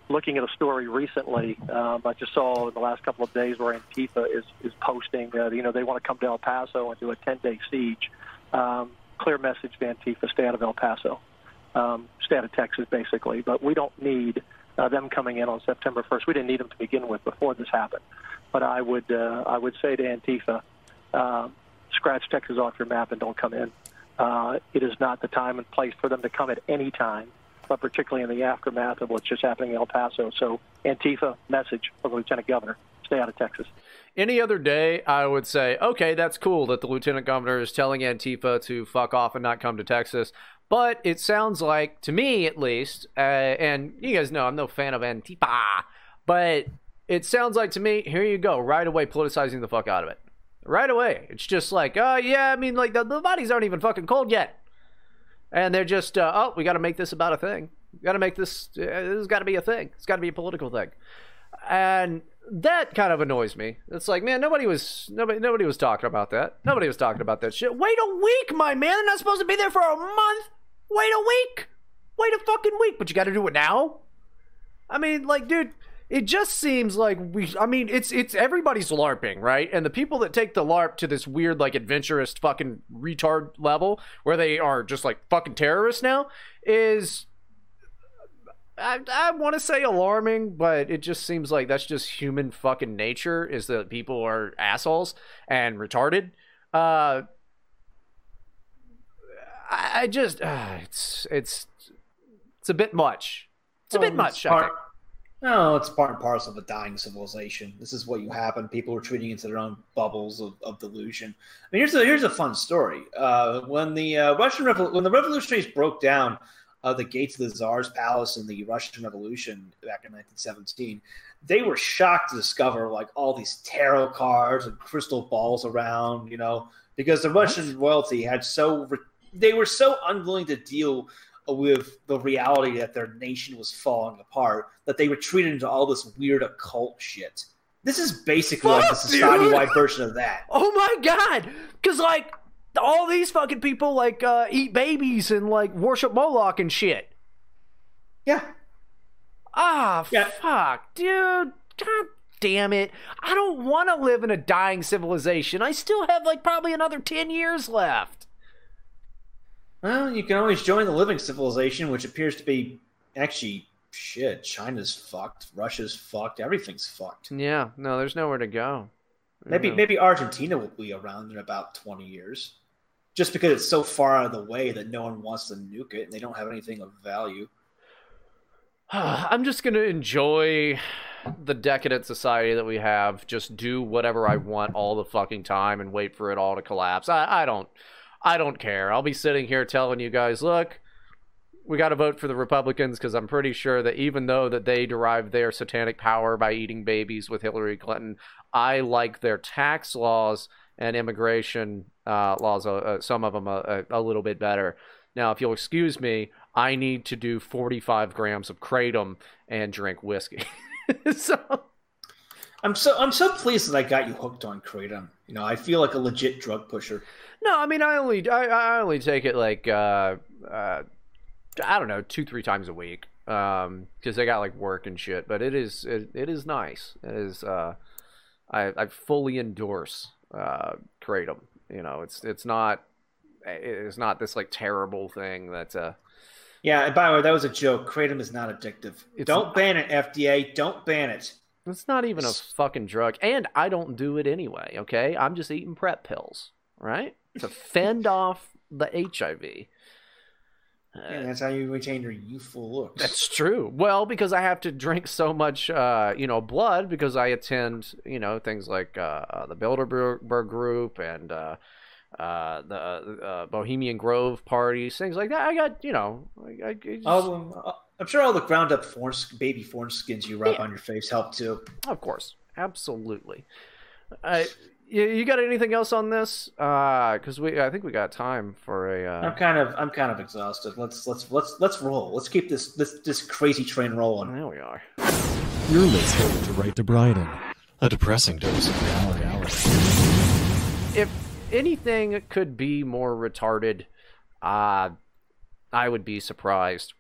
looking at a story recently. Um, I just saw in the last couple of days where Antifa is is posting. You know, they want to come to El Paso and do a 10 day siege. Um, clear message to Antifa: stay out of El Paso, um, out of Texas, basically. But we don't need uh, them coming in on September 1st. We didn't need them to begin with before this happened. But I would uh, I would say to Antifa, uh, scratch Texas off your map and don't come in. Uh, it is not the time and place for them to come at any time but particularly in the aftermath of what's just happening in El Paso. So, Antifa message for the Lieutenant Governor: stay out of Texas. Any other day, I would say, okay, that's cool that the lieutenant governor is telling Antifa to fuck off and not come to Texas. But it sounds like, to me at least, uh, and you guys know I'm no fan of Antifa, but it sounds like to me, here you go, right away politicizing the fuck out of it. Right away. It's just like, oh, yeah, I mean, like, the, the bodies aren't even fucking cold yet. And they're just, uh, oh, we got to make this about a thing. Got to make this, uh, this has got to be a thing. It's got to be a political thing. And that kind of annoys me. It's like, man, nobody was nobody nobody was talking about that. Nobody was talking about that shit. Wait a week, my man. They're not supposed to be there for a month. Wait a week. Wait a fucking week. But you got to do it now. I mean, like, dude, it just seems like we. I mean, it's it's everybody's larping, right? And the people that take the larp to this weird, like, adventurous fucking retard level, where they are just like fucking terrorists now, is I, I want to say alarming, but it just seems like that's just human fucking nature is that people are assholes and retarded. Uh, I, just uh, it's it's it's a bit much. It's a bit Um, much. I think. No, it's part and parcel of a dying civilization. This is what you happen. People are treating into their own bubbles of, of delusion. I mean, here's a here's a fun story. Uh, when the uh, Russian Revol- when the revolutionaries broke down uh, the gates of the Tsar's palace in the Russian Revolution back in 1917, they were shocked to discover like all these tarot cards and crystal balls around. You know, because the Russian royalty had so they were so unwilling to deal with the reality that their nation was falling apart that they retreated into all this weird occult shit. This is basically like the society-wide version of that. Oh my god! Because like all these fucking people like uh, eat babies and like worship Moloch and shit. Yeah, Ah, Yeah. fuck, dude. God damn it. I don't want to live in a dying civilization. I still have like probably another 10 years left. Well, you can always join the living civilization, which appears to be actually shit. China's fucked, Russia's fucked, everything's fucked. Yeah, no, there's nowhere to go. Maybe No. maybe Argentina will be around in about twenty years, just because it's so far out of the way that no one wants to nuke it and they don't have anything of value. I'm just gonna enjoy the decadent society that we have. Just do whatever I want all the fucking time and wait for it all to collapse. I, I don't, I don't care. I'll be sitting here telling you guys, look, we got to vote for the Republicans because I'm pretty sure that even though that they derive their satanic power by eating babies with Hillary Clinton, I like their tax laws and immigration uh, laws. Uh, uh, some of them a, a, a little bit better. Now, if you'll excuse me, I need to do 45 grams of kratom and drink whiskey. so I'm so I'm so pleased that I got you hooked on kratom. You know, I feel like a legit drug pusher. No, I mean I only I, I only take it like uh, uh, I don't know two three times a week um because I got like work and shit. But it is it, it is nice. It is uh, I I fully endorse uh kratom. You know, it's it's not it's not this like terrible thing that uh Yeah, and by the way, that was a joke. Kratom is not addictive. Don't not. ban it, FDA. Don't ban it. It's not even a fucking drug, and I don't do it anyway. Okay, I'm just eating PrEP pills, right, to fend off the HIV. Yeah, that's how you retain your youthful looks. That's true. Well, because I have to drink so much, uh, you know, blood because I attend, you know, things like uh, uh, the Bilderberg Group and uh, uh, the uh, Bohemian Grove parties, things like that. I got, you know, I, I I just, the- I'm sure all the ground up form, baby form skins you rub Yeah. on your face help too. Of course, absolutely. Uh, you, you got anything else on this? Because we, I think we got time for a. I'm Uh, kind of I'm kind of exhausted. Let's let's let's let's roll. Let's keep this this this crazy train rolling. there we are. You're listening to Right to Bryden, a depressing dose of reality. If anything could be more retarded, uh, I would be surprised.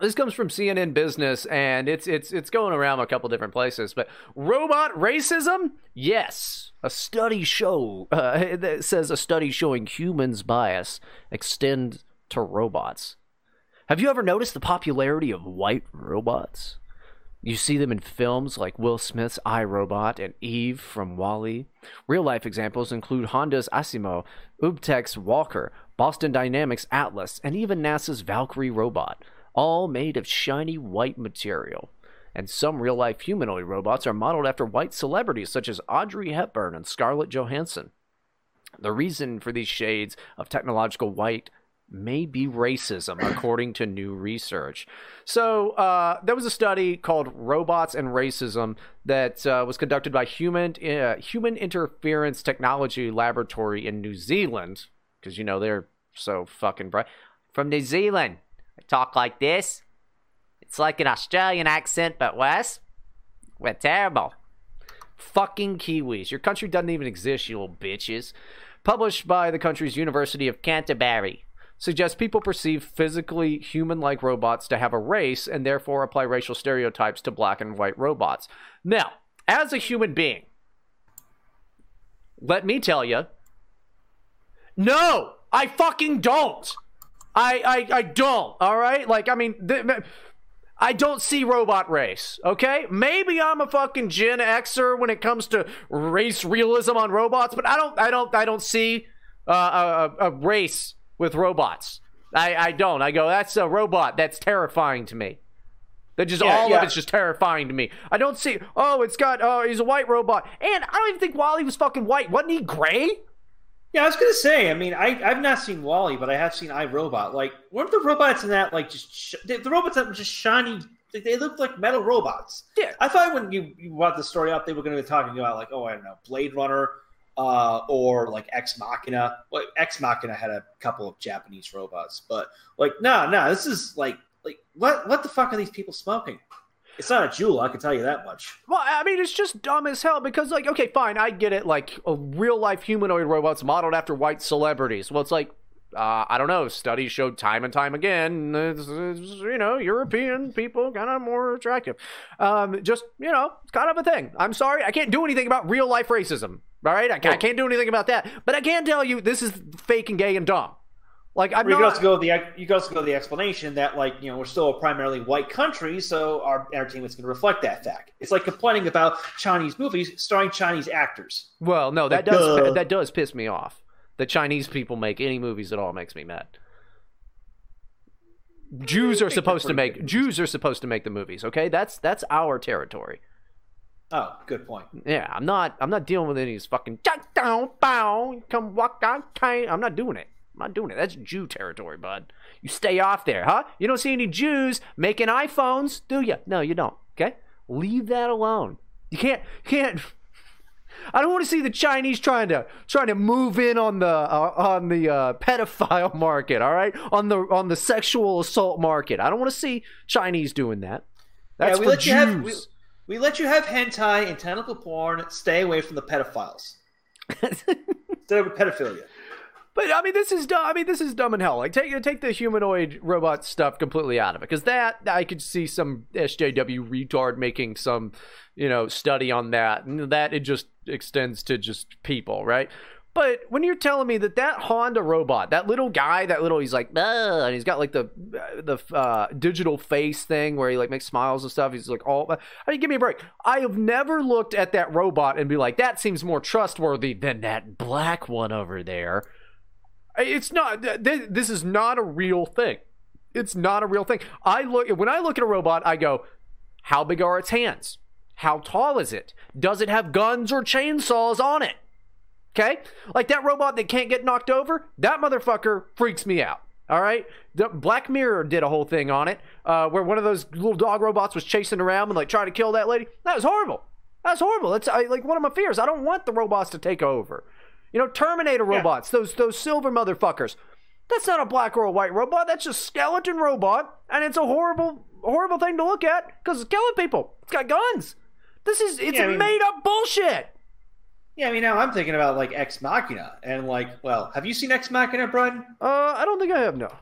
This comes from CNN Business, and it's it's it's going around a couple different places. But robot racism, yes, a study show uh, that says a study showing humans' bias extend to robots. Have you ever noticed the popularity of white robots? You see them in films like Will Smith's I Robot and Eve from WALL-E. Real life examples include Honda's Asimo, Ubtech's Walker, Boston Dynamics Atlas, and even NASA's Valkyrie robot, all made of shiny white material. And some real life humanoid robots are modeled after white celebrities such as Audrey Hepburn and Scarlett Johansson. The reason for these shades of technological white may be racism, according to new research. So, uh, there was a study called Robots and Racism that uh, was conducted by Human, uh, Human Interference Technology Laboratory in New Zealand, because you know they're so fucking bright. From New Zealand, I talk like this. It's like an Australian accent, but worse. We're terrible. Fucking Kiwis. Your country doesn't even exist, you little bitches. Published by the country's University of Canterbury. Suggests people perceive physically human like robots to have a race and therefore apply racial stereotypes to black and white robots. Now, as a human being, let me tell you, no, I fucking don't. I, I, I don't. All right. Like, I mean, th- I don't see robot race. Okay, maybe I'm a fucking Gen Xer when it comes to race realism on robots, but I don't, I don't, I don't see uh, a, a race with robots. I, I don't. I go, that's a robot. That's terrifying to me. That just Yeah, all yeah. of it's just terrifying to me. I don't see. Oh, it's got. Oh, he's a white robot, and I don't even think WALL-E was fucking white. Wasn't he gray? Yeah, I was gonna say. I mean, I I've not seen WALL-E, but I have seen iRobot. Like, weren't the robots in that like just sh- the, the robots that were just shiny? They, they looked like metal robots. Yeah. I thought when you, you brought the story up, they were going to be talking about like, oh, I don't know, Blade Runner, uh, or like Ex Machina. Well, Ex Machina had a couple of Japanese robots, but like, no, no, this is like, like what what the fuck are these people smoking? It's not a Juul, I can tell you that much. Well, I mean, it's just dumb as hell because, like, okay, fine, I get it. Like, a real life humanoid robots modeled after white celebrities. Well, it's like, uh, I don't know. Studies showed time and time again, it's, it's, you know, European people kind of more attractive. Um, just, you know, it's kind of a thing. I'm sorry, I can't do anything about real life racism. All right, I, I can't do anything about that. But I can tell you, this is fake and gay and dumb. Like, I'm You can not. also go with the you can also go the explanation that like you know we're still a primarily white country, so our entertainment's going to reflect that fact. It's like complaining about Chinese movies starring Chinese actors. Well, no, that Like, does duh. that does piss me off. The Chinese people make any movies at all makes me mad. Jews are supposed to make Jews are supposed to make the movies. Okay, that's that's our territory. Oh, good point. Yeah, I'm not I'm not dealing with any of these fucking "Jack down, bow, come walk down, kind." I'm not doing it. I'm not doing it. That's Jew territory, bud. You stay off there, huh? You don't see any Jews making iPhones, do you? No, you don't. Okay, leave that alone. You can't you can't. I don't want to see the Chinese trying to trying to move in on the uh, on the uh, pedophile market. All right, on the on the sexual assault market. I don't want to see Chinese doing that. That's yeah, we let Jews. you have we, we let you have hentai and tentacle porn. Stay away from the pedophiles. Stay with pedophilia. But I mean, this is dumb. I mean, this is dumb in hell. Like, take take the humanoid robot stuff completely out of it, because that I could see some SJW retard making some, you know, study on that, and that it just extends to just people, right? But when you're telling me that that Honda robot, that little guy, that little, he's like, and he's got like the the uh, digital face thing where he like makes smiles and stuff. He's like, all, I mean, give me a break. I have never looked at that robot and be like, that seems more trustworthy than that black one over there. It's not. th- This is not a real thing. It's not a real thing. I look when I look at a robot, I go, how big are its hands? How tall is it? Does it have guns or chainsaws on it? Okay, like that robot that can't get knocked over. That motherfucker freaks me out. All right, the Black Mirror did a whole thing on it, uh, where one of those little dog robots was chasing around and like trying to kill that lady. That was horrible. That's horrible. That's I, like one of my fears. I don't want the robots to take over. You know, Terminator robots, those those silver motherfuckers. That's not a black or a white robot. That's just skeleton robot, and it's a horrible, horrible thing to look at because it's killing people. It's got guns. This is it's Yeah, I mean- made up bullshit. Yeah, I mean, now I'm thinking about like Ex Machina, and like, well, have you seen Ex Machina, Brian? Uh, I don't think I have no.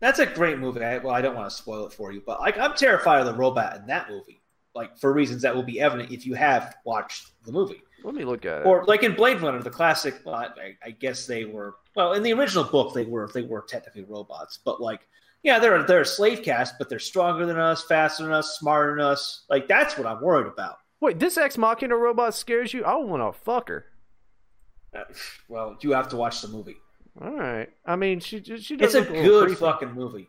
That's a great movie. I, well, I don't want to spoil it for you, but like, I'm terrified of the robot in that movie, like for reasons that will be evident if you have watched the movie. Let me look at it. Or like in Blade Runner, the classic. Well, I, I guess they were well in the original book. They were they were technically robots, but like yeah, they're they're a slave caste, but they're stronger than us, faster than us, smarter than us. Like that's what I'm worried about. Wait, this Ex Machina robot scares you? I want to fuck her. Uh, well, you have to watch the movie. All right. I mean, she she does It's a look good creepy. fucking movie.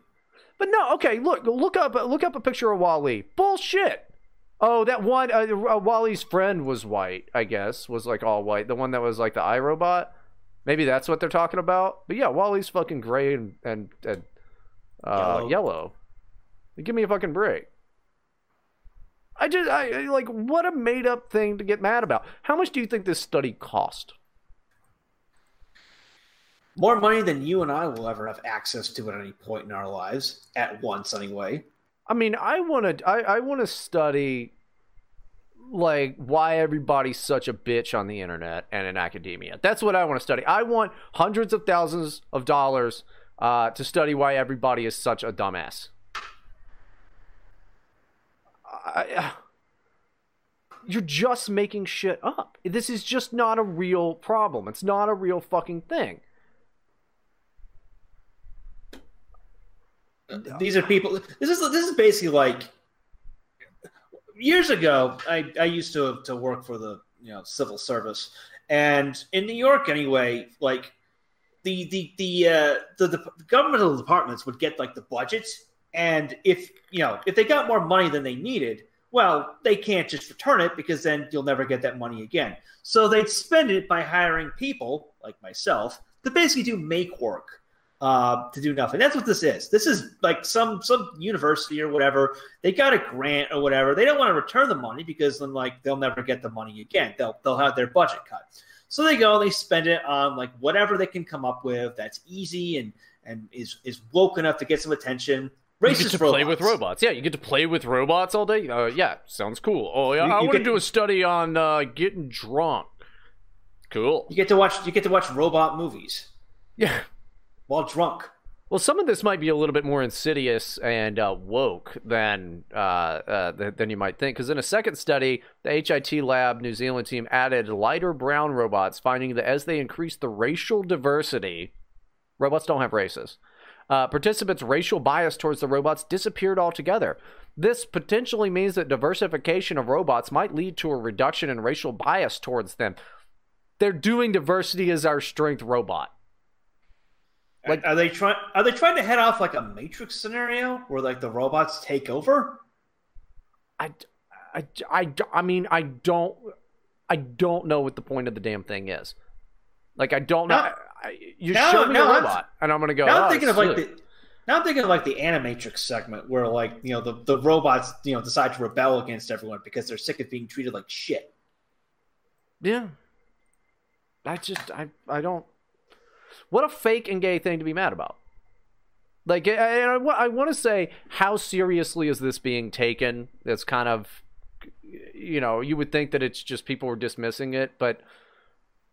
But no, okay. Look, look up, look up a picture of WALL-E. Bullshit. Oh, that one. Uh, uh, WALL-E's friend was white. I guess was like all white. The one that was like the iRobot. Maybe that's what they're talking about. But yeah, WALL-E's fucking gray and and, and uh, Yellow. yellow. Give me a fucking break. I just, I I- like, what a made up thing to get mad about. How much do you think this study cost? More money than you and I will ever have access to at any point in our lives, at once anyway. I mean, I want to I, I want to study like why everybody's such a bitch on the internet and in academia. That's what I want to study. I want hundreds of thousands of dollars uh, to study why everybody is such a dumbass. I, you're just making shit up. This is just not a real problem. It's not a real fucking thing. These are people. This is this is basically like years ago. I I used to to work for the you know civil service, and in New York anyway, like the the the uh, the, the governmental departments would get like the budgets, and if you know if they got more money than they needed, well, they can't just return it because then you'll never get that money again. So they'd spend it by hiring people like myself to basically do make work uh, to do nothing. That's what this is. This is like some some university or whatever. They got a grant or whatever. They don't want to return the money because then like they'll never get the money again. They'll they'll have their budget cut. So they go, and they spend it on like whatever they can come up with that's easy and and is is woke enough to get some attention. You Racist get to play with robots. Yeah, you get to play with robots all day. Uh, yeah, sounds cool. Oh yeah, You- I want to do a study on uh, getting drunk. Cool. You get to watch you get to watch robot movies Yeah. While drunk. Well, some of this might be a little bit more insidious and uh, woke than uh, uh, th- than you might think. Because in a second study, the HIT lab New Zealand team added lighter brown robots, finding that as they increased the racial diversity, robots don't have races. Uh, participants' racial bias towards the robots disappeared altogether. This potentially means that diversification of robots might lead to a reduction in racial bias towards them. They're doing diversity as our strength robot. Like- are they trying? Are they trying to head off like a Matrix scenario where like the robots take over? I, I, I, I mean, I don't, I don't know what the point of the damn thing is. Like, I don't know. Now- I, you now- show me now a I'm- robot, and I'm gonna go. now "Oh, I'm thinking of like the. Now I'm thinking of like the Animatrix segment where like you know the, the robots you know decide to rebel against everyone because they're sick of being treated like shit. Yeah. I just I I don't. What a fake and gay thing to be mad about. Like, I, I, I want to say, how seriously is this being taken? That's kind of, you know, you would think that it's just people are dismissing it, but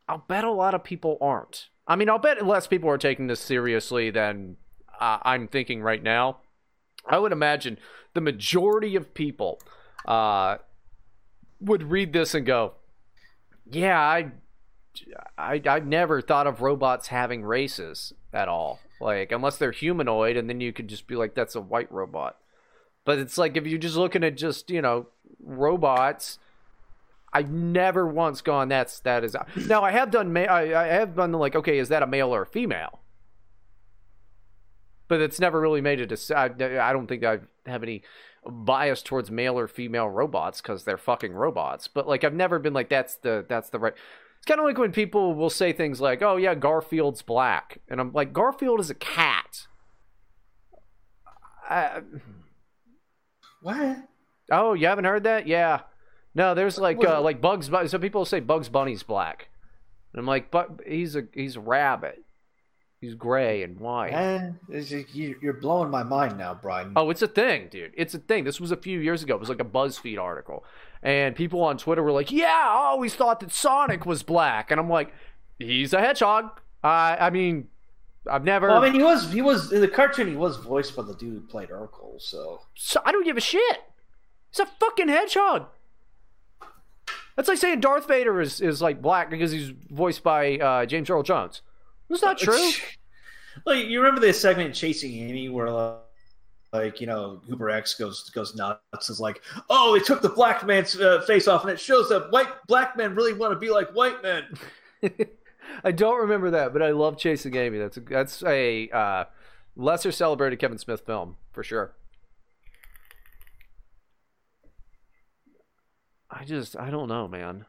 I'll bet a lot of people aren't. I mean, I'll bet less people are taking this seriously than uh, I'm thinking right now. I would imagine the majority of people uh, would read this and go, yeah, I, I, I never thought of robots having races at all. Like, unless they're humanoid, and then you could just be like, that's a white robot. But it's like if you're just looking at just you know robots, I've never once gone that's that is now I have done I, I have done like okay is that a male or a female? But it's never really made a decide. I don't think I have any bias towards male or female robots because they're fucking robots. But like I've never been like that's the that's the right. It's kind of like when people will say things like, "Oh yeah, Garfield's black," and I'm like, Garfield is a cat. I, What? oh, you haven't heard that? Yeah. No, there's like uh, like Bugs. Bu- Some people say Bugs Bunny's black, and I'm like, but he's a he's a rabbit. He's gray and white. Eh, it's just- you- you're blowing my mind now, Brian. Oh, it's a thing, dude. It's a thing. This was a few years ago. It was like a BuzzFeed article. And people on Twitter were like, yeah, I always thought that Sonic was black. And I'm like, he's a hedgehog. I I mean, I've never. Well, I mean, he was he was in the cartoon. He was voiced by the dude who played Urkel. So So I don't give a shit. He's a fucking hedgehog. That's like saying Darth Vader is, is like black because he's voiced by uh, James Earl Jones. That's not true. like you remember this segment Chasing Amy where like, you know Hooper X goes goes nuts is like oh they took the black man's uh, face off and it shows that white black men really want to be like white men. I don't remember that, but I love Chasing Amy. That's a, that's a uh, lesser celebrated Kevin Smith film for sure. I just I don't know, man.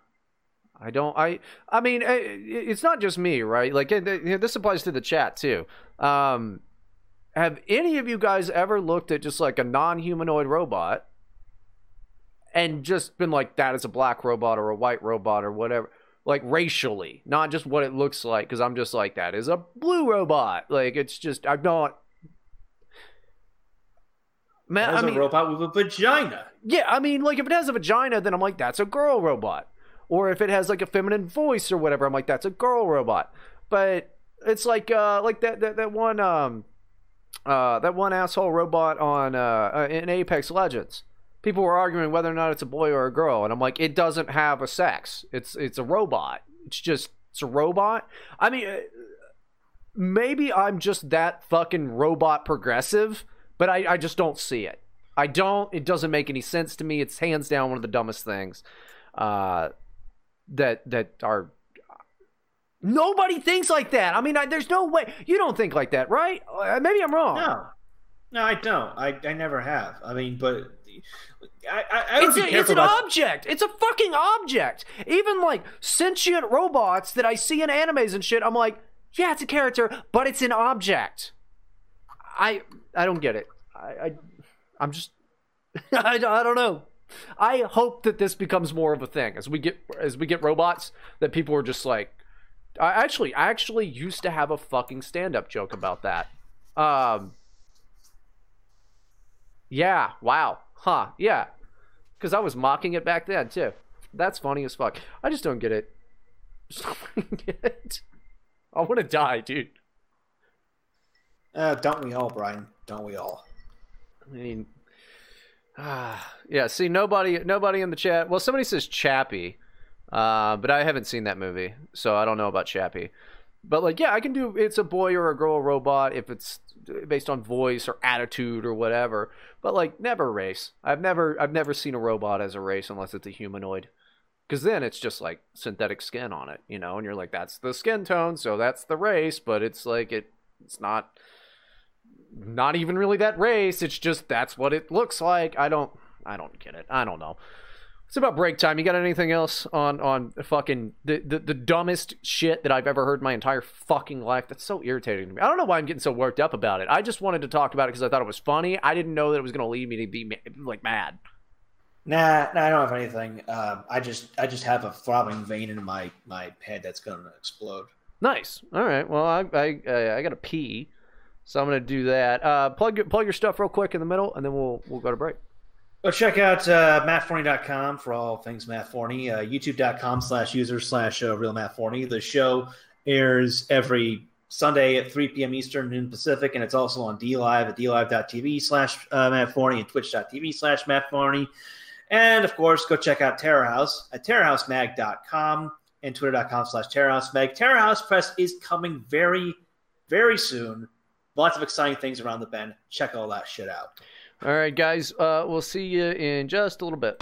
I don't I I mean it's not just me, right? Like uh, this applies to the chat too. Um have any of you guys ever looked at just like a non-humanoid robot and just been like that is a black robot or a white robot or whatever? like racially, not just what it looks like. Because I'm just like that is a blue robot. Like it's just I'm not. Man, I mean, a robot with a vagina. yeah, I mean, like if it has a vagina, then I'm like that's a girl robot. Or if it has like a feminine voice or whatever, I'm like that's a girl robot. But it's like uh like that that, that one um uh that one asshole robot on uh uh, in Apex Legends. People were arguing whether or not it's a boy or a girl, and I'm like, it doesn't have a sex. It's it's a robot. It's just it's a robot. I mean, uh, maybe I'm just that fucking robot progressive, but I, I just don't see it. I don't. It doesn't make any sense to me. It's hands down one of the dumbest things uh, that that are. Nobody thinks like that. I mean, I, there's no way you don't think like that, right? Uh, maybe I'm wrong. No, no, I don't. I, I never have. I mean, but I I, I It's, a, it's an about. object. It's a fucking object. Even like sentient robots that I see in animes and shit, I'm like, yeah, it's a character, but it's an object. I I don't get it. I, I I'm just I, I don't know. I hope that this becomes more of a thing as we get as we get robots that people are just like. I actually I actually used to have a fucking stand up joke about that. Um. Yeah. Wow. Huh. Yeah. Because I was mocking it back then too. That's funny as fuck. I just don't get it. Just don't fucking get it. I want to die, dude. Uh, don't we all, Brian? Don't we all? I mean, ah, yeah. See, nobody, nobody in the chat. Well, somebody says Chappie, uh, but I haven't seen that movie, so I don't know about Chappie. But like, yeah, I can do. It's a boy or a girl robot if it's based on voice or attitude or whatever. But like, never race. I've never, I've never seen a robot as a race unless it's a humanoid. Because then it's just like synthetic skin on it, you know, and you're like, that's the skin tone, so that's the race. But it's like it, It's not not even really that race. It's just that's what it looks like. I don't I don't get it. I don't know. It's about break time. You got anything else on on fucking the, the the dumbest shit that I've ever heard in my entire fucking life? That's so irritating to me. I don't know why I'm getting so worked up about it. I just wanted to talk about it because I thought it was funny. I didn't know that it was going to lead me to be like mad. Nah, nah, I don't have anything. Um, I just, I just have a throbbing vein in my my head that's going to explode. Nice. All right. Well, I I uh, I got to pee, so I'm gonna do that. Uh, plug your plug your stuff real quick in the middle, and then we'll we'll go to break. Go check out uh, mattforney.com for all things Matt Forney. Uh, YouTube.com slash user slash uh, real Matt Forney. The show airs every Sunday at 3 p.m. Eastern, noon Pacific, and it's also on DLive at dlive.tv slash uh, Matt Forney and twitch.tv slash Matt Forney. And of course, go check out Terror House at terrorhousemag.com and twitter.com slash terrorhousemag. Terror House Press is coming very, very soon. Lots of exciting things around the bend. Check all that shit out. All right, guys. Uh, we'll see you in just a little bit.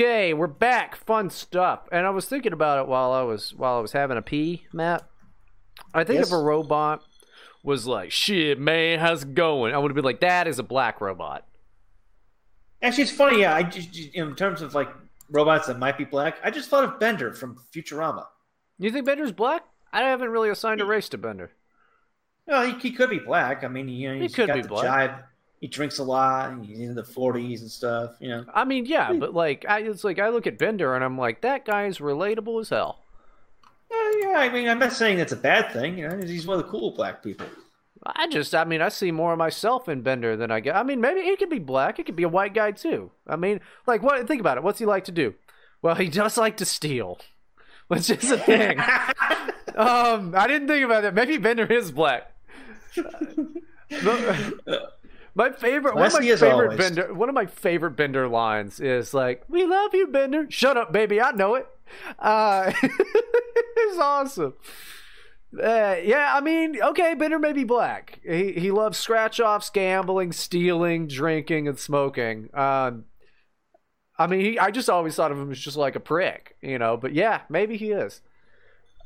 Okay, we're back. Fun stuff. And I was thinking about it while I was while I was having a pee, Matt. I think Yes? if a robot was like, "Shit, man, how's it going?" I would been like, "That is a black robot." Actually, it's funny. Yeah, I just in terms of like robots that might be black, I just thought of Bender from Futurama. You think Bender's black? I haven't really assigned a race to Bender. Well, he, he could be black. I mean, you know, He could got be the black. jive. He drinks a lot. He's in the forties and stuff. You know. I mean, yeah, but like, I, it's like I look at Bender and I'm like, that guy's relatable as hell. Uh, yeah, I mean, I'm not saying that's a bad thing. You know, he's one of the cool black people. I just, I mean, I see more of myself in Bender than I get. I mean, maybe he could be black. He could be a white guy too. I mean, like, what? Think about it. What's he like to do? Well, he does like to steal, which is a thing. um, I didn't think about that. Maybe Bender is black. But- my favorite, one of my favorite. Bender, one of my favorite Bender lines is like, "We love you, Bender. Shut up, baby. I know it." Uh, it's awesome. Uh, yeah, I mean, okay, Bender may be black. He he loves scratch offs, gambling, stealing, drinking, and smoking. Um, I mean, he, I just always thought of him as just like a prick, you know. But yeah, maybe he is.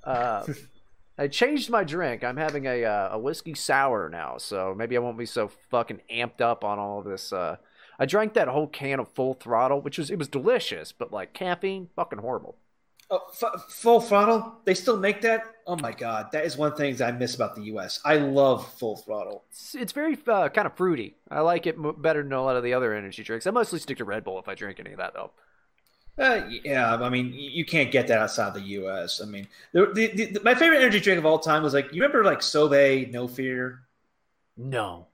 Uh, I changed my drink. I'm having a uh, a whiskey sour now, so maybe I won't be so fucking amped up on all this. Uh, I drank that whole can of Full Throttle, which was it was delicious, but like caffeine, fucking horrible. Oh, f- full throttle. They still make that. Oh my god, that is one of the things I miss about the U.S. I love full throttle. It's, it's very uh, kind of fruity. I like it m- better than a lot of the other energy drinks. I mostly stick to Red Bull if I drink any of that, though. Uh, yeah, I mean, you can't get that outside the U.S. I mean, the, the, the, my favorite energy drink of all time was like, you remember like Sobe No Fear? No.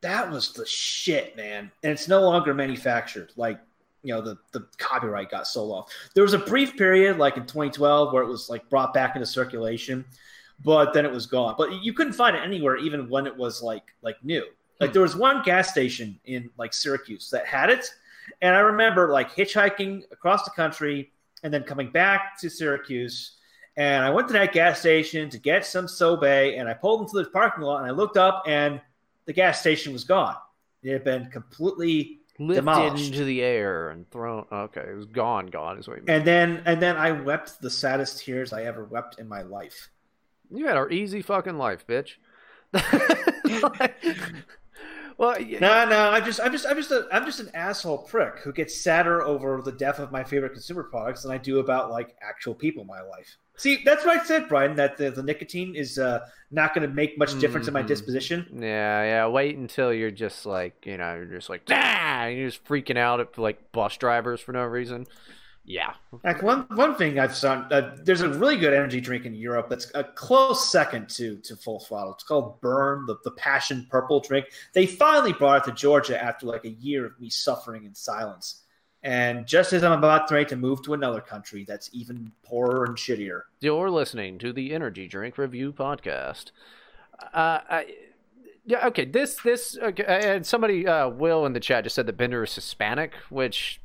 That was the shit, man. And it's no longer manufactured. Like, you know, the, the copyright got sold off. There was a brief period, like in 2012, where it was like brought back into circulation, but then it was gone. But you couldn't find it anywhere, even when it was like like new. Like there was one gas station in like Syracuse that had it, and I remember like hitchhiking across the country and then coming back to Syracuse. And I went to that gas station to get some Sobe, and I pulled into the parking lot, and I looked up, and the gas station was gone. It had been completely Lifted Demolished. into the air and thrown. Okay, it was gone, gone is what you mean. And then and then I wept the saddest tears I ever wept in my life. You had our easy fucking life, bitch. well, y- No, no, I'm just I'm just I'm just a, I'm just an asshole prick who gets sadder over the death of my favorite consumer products than I do about like actual people in my life. See, that's what I said, Brian, that the, the nicotine is uh, not going to make much difference in my Mhm. disposition. yeah, yeah. Wait until you're just like, you know, you're just like, ah, and you're just freaking out at like bus drivers for no reason. Yeah. Like one one thing I've seen, uh, there's a really good energy drink in Europe that's a close second to to Full Throttle. It's called Burn, the, the Passion Purple drink. They finally brought it to Georgia after like a year of me suffering in silence. And just as I'm about ready to move to another country that's even poorer and shittier, You're listening to the Energy Drink Review Podcast. Uh, I, yeah, okay. This, this, okay, and somebody, uh, Will in the chat just said that Bender is Hispanic, which.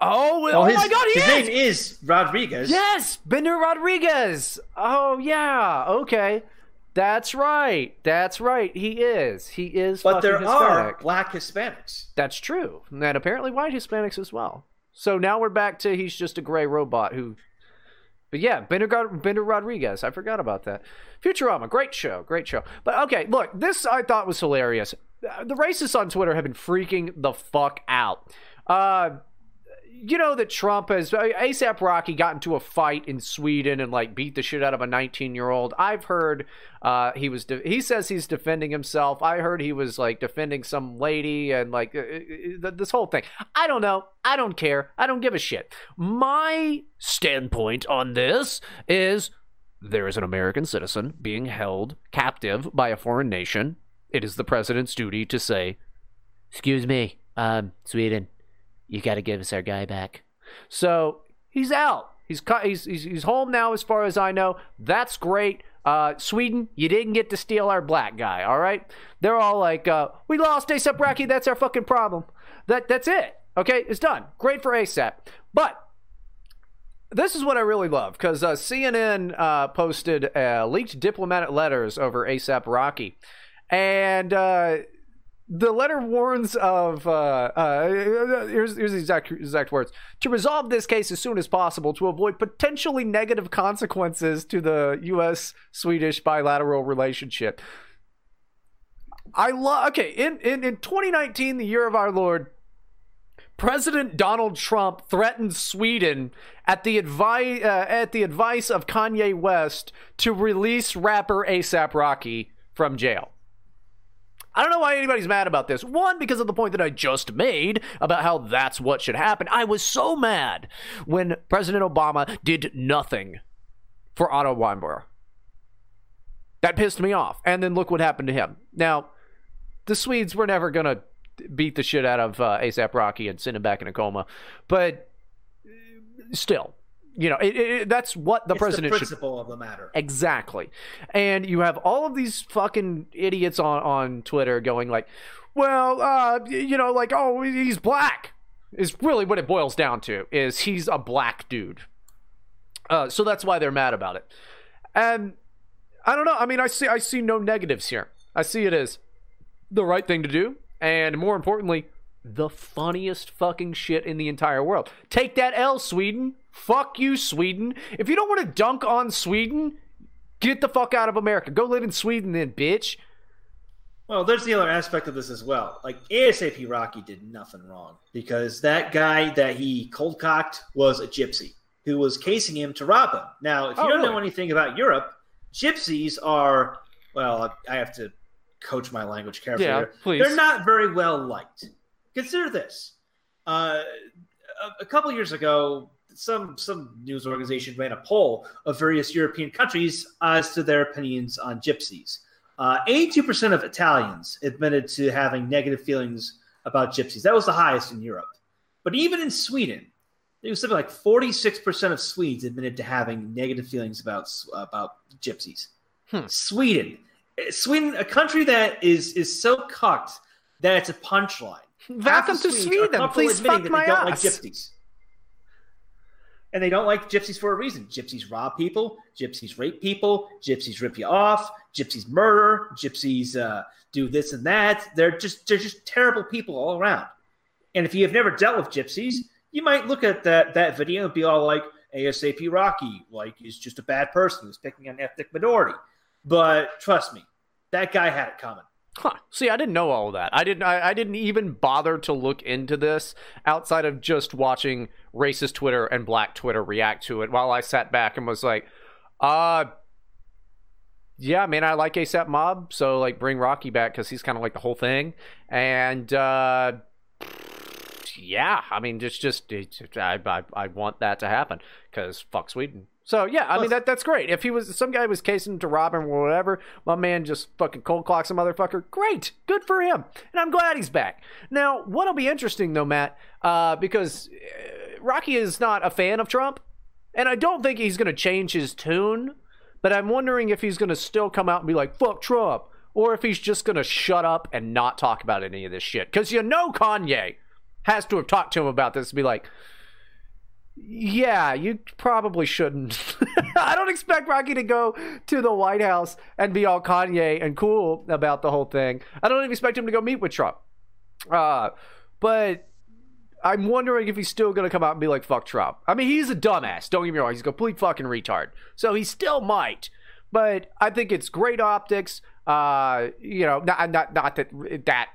Oh, well, oh his, my God, he his is! name is Rodriguez. Yes, Bender Rodriguez. Oh yeah, okay. That's right. That's right. He is. He is. but there fucking are Hispanic. black Hispanics. That's true, and apparently white Hispanics as well. So now we're back to he's just a gray robot who. But yeah, Bender, Bender Rodriguez. I forgot about that. Futurama, great show, great show. But okay, look, this I thought was hilarious. The racists on Twitter have been freaking the fuck out. Uh, you know that Trump has ASAP Rocky got into a fight in Sweden and like beat the shit out of a 19 year old. I've heard uh, he was de- he says he's defending himself. I heard he was like defending some lady and like uh, uh, this whole thing. I don't know. I don't care. I don't give a shit. My standpoint on this is there is an American citizen being held captive by a foreign nation. It is the president's duty to say, "Excuse me, um, Sweden." You got to give us our guy back. So he's out. He's, he's he's home now, as far as I know. That's great. Uh, Sweden, you didn't get to steal our black guy. All right, they're all like, uh, "We lost ASAP Rocky. That's our fucking problem." That that's it. Okay, it's done. Great for ASAP. But this is what I really love because uh, CNN uh, posted uh, leaked diplomatic letters over ASAP Rocky, and uh, the letter warns of uh, uh, here's here's the exact exact words to resolve this case as soon as possible to avoid potentially negative consequences to the U.S. Swedish bilateral relationship. I love okay in, in in 2019, the year of our Lord. President Donald Trump threatened Sweden at the advice uh, at the advice of Kanye West to release rapper ASAP Rocky from jail. I don't know why anybody's mad about this. One, because of the point that I just made about how that's what should happen. I was so mad when President Obama did nothing for Otto Weinberger. That pissed me off. And then look what happened to him. Now, the Swedes were never going to beat the shit out of uh, ASAP Rocky and send him back in a coma. But still, you know, it, it, that's what the it's president the should principle of the matter. Exactly. And you have all of these fucking idiots on, on Twitter going like, well, uh, you know, like, oh, he's black. Is really what it boils down to is he's a black dude. Uh, so that's why they're mad about it. And I don't know. I mean, I see I see no negatives here. I see it as the right thing to do, and more importantly, the funniest fucking shit in the entire world. Take that L, Sweden. Fuck you, Sweden. If you don't want to dunk on Sweden, get the fuck out of America. Go live in Sweden then, bitch. Well, there's the other aspect of this as well. Like ASAP Rocky did nothing wrong because that guy that he cold cocked was a gypsy who was casing him to rob him. Now, if you Oh, don't really? know anything about Europe, gypsies are well, I have to coach my language carefully. Yeah, here. please. They're not very well liked. Consider this: uh, a, a couple years ago, some some news organization ran a poll of various European countries as to their opinions on gypsies. Uh, 82% of Italians admitted to having negative feelings about gypsies. That was the highest in Europe. But even in Sweden, it was something like 46% of Swedes admitted to having negative feelings about about gypsies. Hmm. Sweden, Sweden, a country that is is so cucked that it's a punchline. Welcome to Sweden. Please fuck my ass. like gypsies. And they don't like gypsies for a reason. Gypsies rob people, gypsies rape people, gypsies rip you off, gypsies murder, gypsies uh, do this and that. They're just they're just terrible people all around. And if you have never dealt with gypsies, you might look at that that video and be all like, ASAP Rocky, like is just a bad person who's picking an ethnic minority. But trust me, that guy had it coming. Huh. See, I didn't know all that. I didn't. I, I didn't even bother to look into this outside of just watching racist Twitter and Black Twitter react to it. While I sat back and was like, "Uh, yeah, man, I like ASAP Mob, so like bring Rocky back because he's kind of like the whole thing." And uh, yeah, I mean, just it's, I, I I want that to happen because fuck Sweden. So yeah, I mean that that's great. If he was some guy was casing to rob him or whatever, my man just fucking cold clocks a motherfucker. Great, good for him, and I'm glad he's back. Now, what'll be interesting though, Matt, uh, because uh, Rocky is not a fan of Trump, and I don't think he's going to change his tune. But I'm wondering if he's going to still come out and be like fuck Trump, or if he's just going to shut up and not talk about any of this shit. Because you know Kanye has to have talked to him about this and be like, yeah, you probably shouldn't. I don't expect Rocky to go to the White House and be all Kanye and cool about the whole thing. I don't even expect him to go meet with Trump. Uh, but I'm wondering if he's still going to come out and be like, fuck Trump. I mean, he's a dumbass. Don't get me wrong. He's a complete fucking retard. So he still might. But I think it's great optics. Uh, you know, not, not, not that that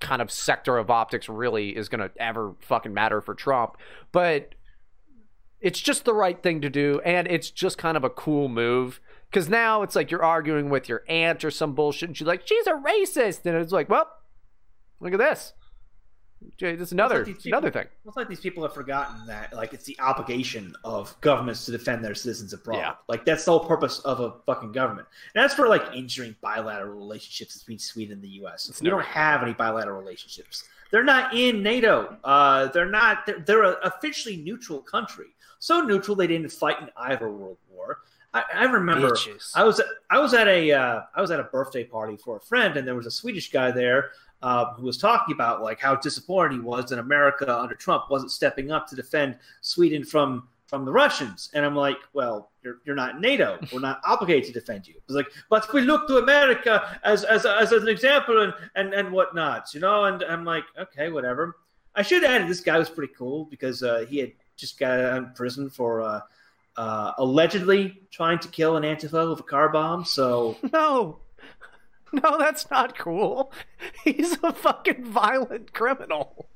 kind of sector of optics really is going to ever fucking matter for Trump. But it's just the right thing to do, and it's just kind of a cool move. Because now it's like you're arguing with your aunt or some bullshit, and she's like, she's a racist. And it's like, well, look at this. Jay, this is another It's like these another thing. It's like these people have forgotten that, like, it's the obligation of governments to defend their citizens abroad. Yeah. Like, that's the whole purpose of a fucking government. And that's for like injuring bilateral relationships between Sweden and the U.S. It's we never- don't have any bilateral relationships. They're not in NATO. Uh, they're not. They're, they're an officially neutral country. So neutral they didn't fight in either World War. I, I remember. Bitches. I was I was at a uh, I was at a birthday party for a friend, and there was a Swedish guy there uh, who was talking about like how disappointed he was that America under Trump wasn't stepping up to defend Sweden from from the Russians. And I'm like, well, you're, you're not NATO. We're not obligated to defend you. It's like, but we look to America as as, as an example and and and whatnot, you know. And I'm like, okay, whatever. I should add this guy was pretty cool because uh, he had just got out of prison for. Uh, uh, allegedly trying to kill an Antifa with a car bomb. So No. No, that's not cool. He's a fucking violent criminal.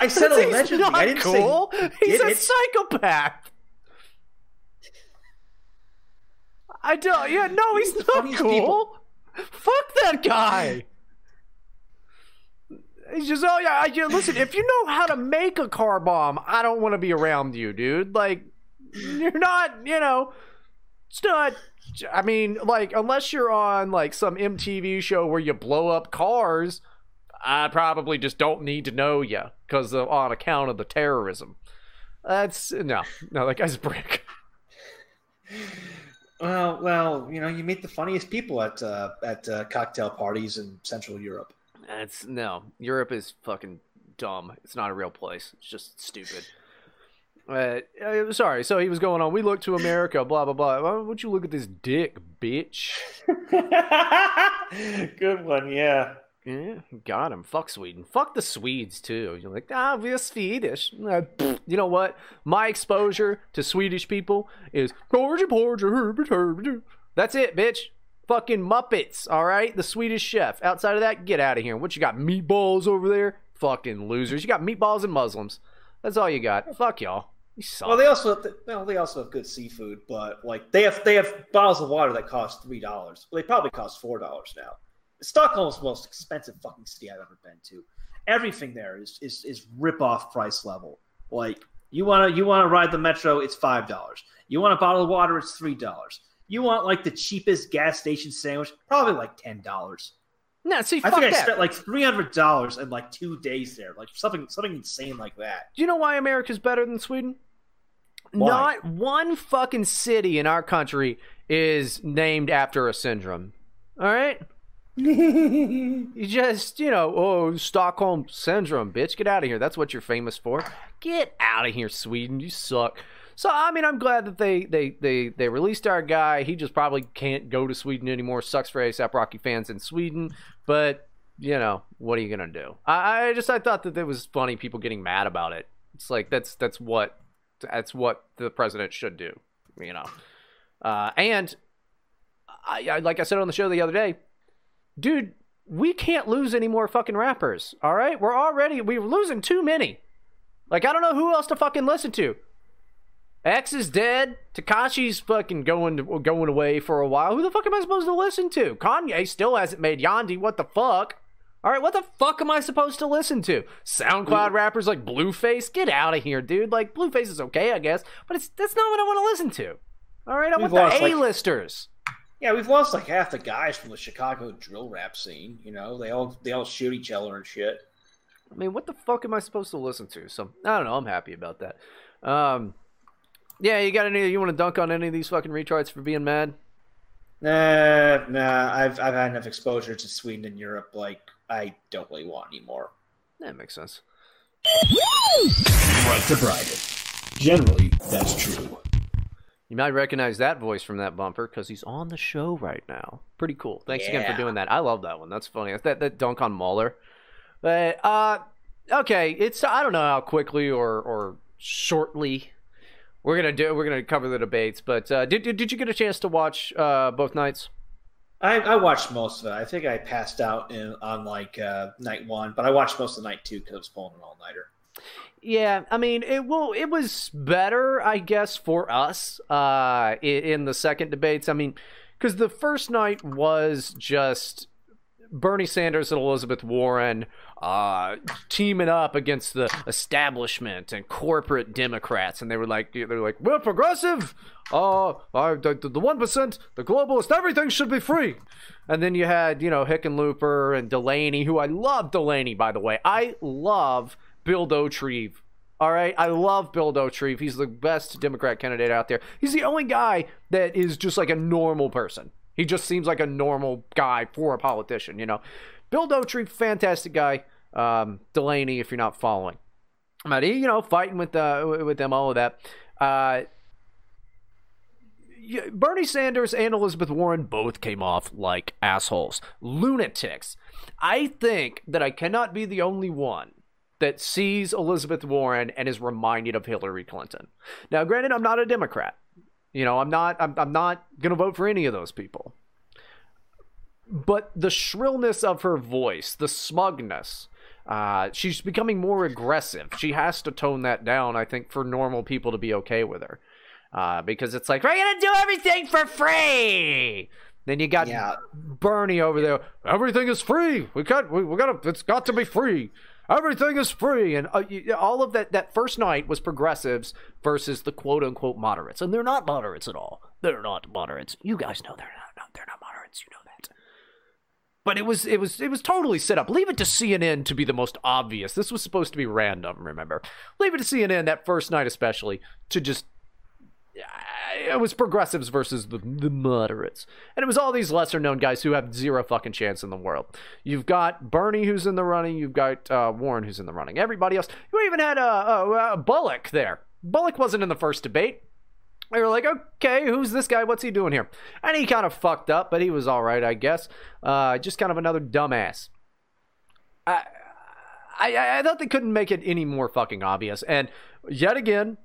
I said He's allegedly. not I didn't cool. say He's a it. psychopath. I don't. Yeah, no, he's, He's not cool. people. Fuck that guy. Oh yeah, I, yeah, listen, if you know how to make a car bomb, I don't want to be around you, dude. Like, you're not, you know, it's not, I mean, like, unless you're on, like, some MTV show where you blow up cars, I probably just don't need to know you because on account of the terrorism. That's, no, no, that guy's a brick. Well, well, you know, you meet the funniest people at uh, at uh, cocktail parties in Central Europe. That's, no, Europe is fucking dumb. It's not a real place. It's just stupid. Uh, uh, sorry. So he was going on. We look to America. Blah blah blah. Why would you look at this dick, bitch? Good one, yeah. Yeah, got him. Fuck Sweden. Fuck the Swedes too. You're like, ah, we're Swedish. Uh, you know what? My exposure to Swedish people is Georgia, Porgia, Herbert, Herbert. That's it, bitch. Fucking Muppets. All right, the Swedish chef. Outside of that, get out of here. What you got? Meatballs over there? Fucking losers. You got meatballs and Muslims. That's all you got. Fuck y'all. You suck. Well, they also have, well, they also have good seafood, but like they have they have bottles of water that cost three dollars. Well, they probably cost four dollars now. Stockholm's the most expensive fucking city I've ever been to. Everything there is is is rip off price level. Like you want to you want to ride the metro, it's five dollars. You want a bottle of water, it's three dollars. You want like the cheapest gas station sandwich, probably like ten dollars. No, see, I think I spent like three hundred dollars in like two days there, like something something insane like that. Do you know why America's better than Sweden? Why? Not one fucking city in our country is named after a syndrome. All right? you just, you know, oh, Stockholm syndrome, bitch. Get out of here. That's what you're famous for. Get out of here, Sweden. You suck. So I mean, I'm glad that they they they they released our guy. He just probably can't go to Sweden anymore. Sucks for ASAP Rocky fans in Sweden, but you know what are you gonna do? I, I just I thought that it was funny people getting mad about it. It's like that's that's what that's what the president should do, you know. Uh, and I, I like I said on the show the other day, dude, we can't lose any more fucking rappers. All right, we're already we're losing too many. Like I don't know who else to fucking listen to. X is dead. Tekashi's fucking going to, going away for a while. Who the fuck am I supposed to listen to? Kanye still hasn't made Yandhi. What the fuck? All right, what the fuck am I supposed to listen to? SoundCloud rappers like Blueface? Get out of here, dude. Like Blueface is okay, I guess, but it's that's not what I want to listen to. All right, I We've want the A-listers. Yeah, we've lost like half the guys from the Chicago drill rap scene. You know, they all they all shoot each other and shit. I mean, what the fuck am I supposed to listen to? So I don't know. I'm happy about that. Um, yeah, you got any? You want to dunk on any of these fucking retards for being mad? Nah, nah. I've I've had enough exposure to Sweden and Europe. Like, I don't really want any more. That makes sense. Right to Bryden. Generally, that's true. You might recognize that voice from that bumper because he's on the show right now. Pretty cool. Thanks again for doing that. I love that one. That's funny. That's that, that dunk on Mahler. But uh, okay, it's I don't know how quickly or or shortly we're gonna do. We're gonna cover the debates. But uh, did, did did you get a chance to watch uh, both nights? I, I watched most of it. I think I passed out in, on like uh, night one, but I watched most of night two because I was pulling an all nighter. Yeah, I mean, it will. It was better, I guess, for us uh, i- in the second debates. I mean, because the first night was just Bernie Sanders and Elizabeth Warren uh, teaming up against the establishment and corporate Democrats, and they were like, they were like, we're progressive. Uh, the one percent, the globalist, everything should be free. And then you had, you know, Hickenlooper and Delaney, who I love Delaney, by the way. I love Bill Dotrieve. All right, I love Bill Dotrieve. He's the best Democrat candidate out there. He's the only guy that is just like a normal person. He just seems like a normal guy for a politician, you know. Bill Dotrieve, fantastic guy. Um, Delaney, if you're not following, but he, you know, fighting with uh, with them, all of that. Uh, Bernie Sanders and Elizabeth Warren both came off like assholes, lunatics. I think that I cannot be the only one that sees Elizabeth Warren and is reminded of Hillary Clinton. Now, granted, I'm not a Democrat. You know, I'm not. I'm, I'm not gonna vote for any of those people. But the shrillness of her voice, the smugness, uh, she's becoming more aggressive. She has to tone that down, I think, for normal people to be okay with her. Uh, because it's like, we're gonna do everything for free. Then you got Yeah. Bernie over there. Everything is free. We got. We, we got. to It's got to be free. Everything is free, and uh, you- all of that. That first night was progressives versus the quote unquote moderates, and they're not moderates at all. They're not moderates. You guys know they're not. not they're not moderates. You know. But it was it was it was totally set up. Leave it to CNN to be the most obvious. This was supposed to be random. Remember, leave it to CNN that first night especially to just it was progressives versus the, the moderates. And it was all these lesser known guys who have zero fucking chance in the world. You've got Bernie who's in the running, you've got uh, Warren who's in the running. Everybody else, you even had uh, uh, uh, Bullock there. Bullock wasn't in the first debate. They were like, okay, who's this guy? What's he doing here? And he kind of fucked up, but he was all right, I guess. Uh, just kind of another dumbass. I, I, I thought they couldn't make it any more fucking obvious. And yet again,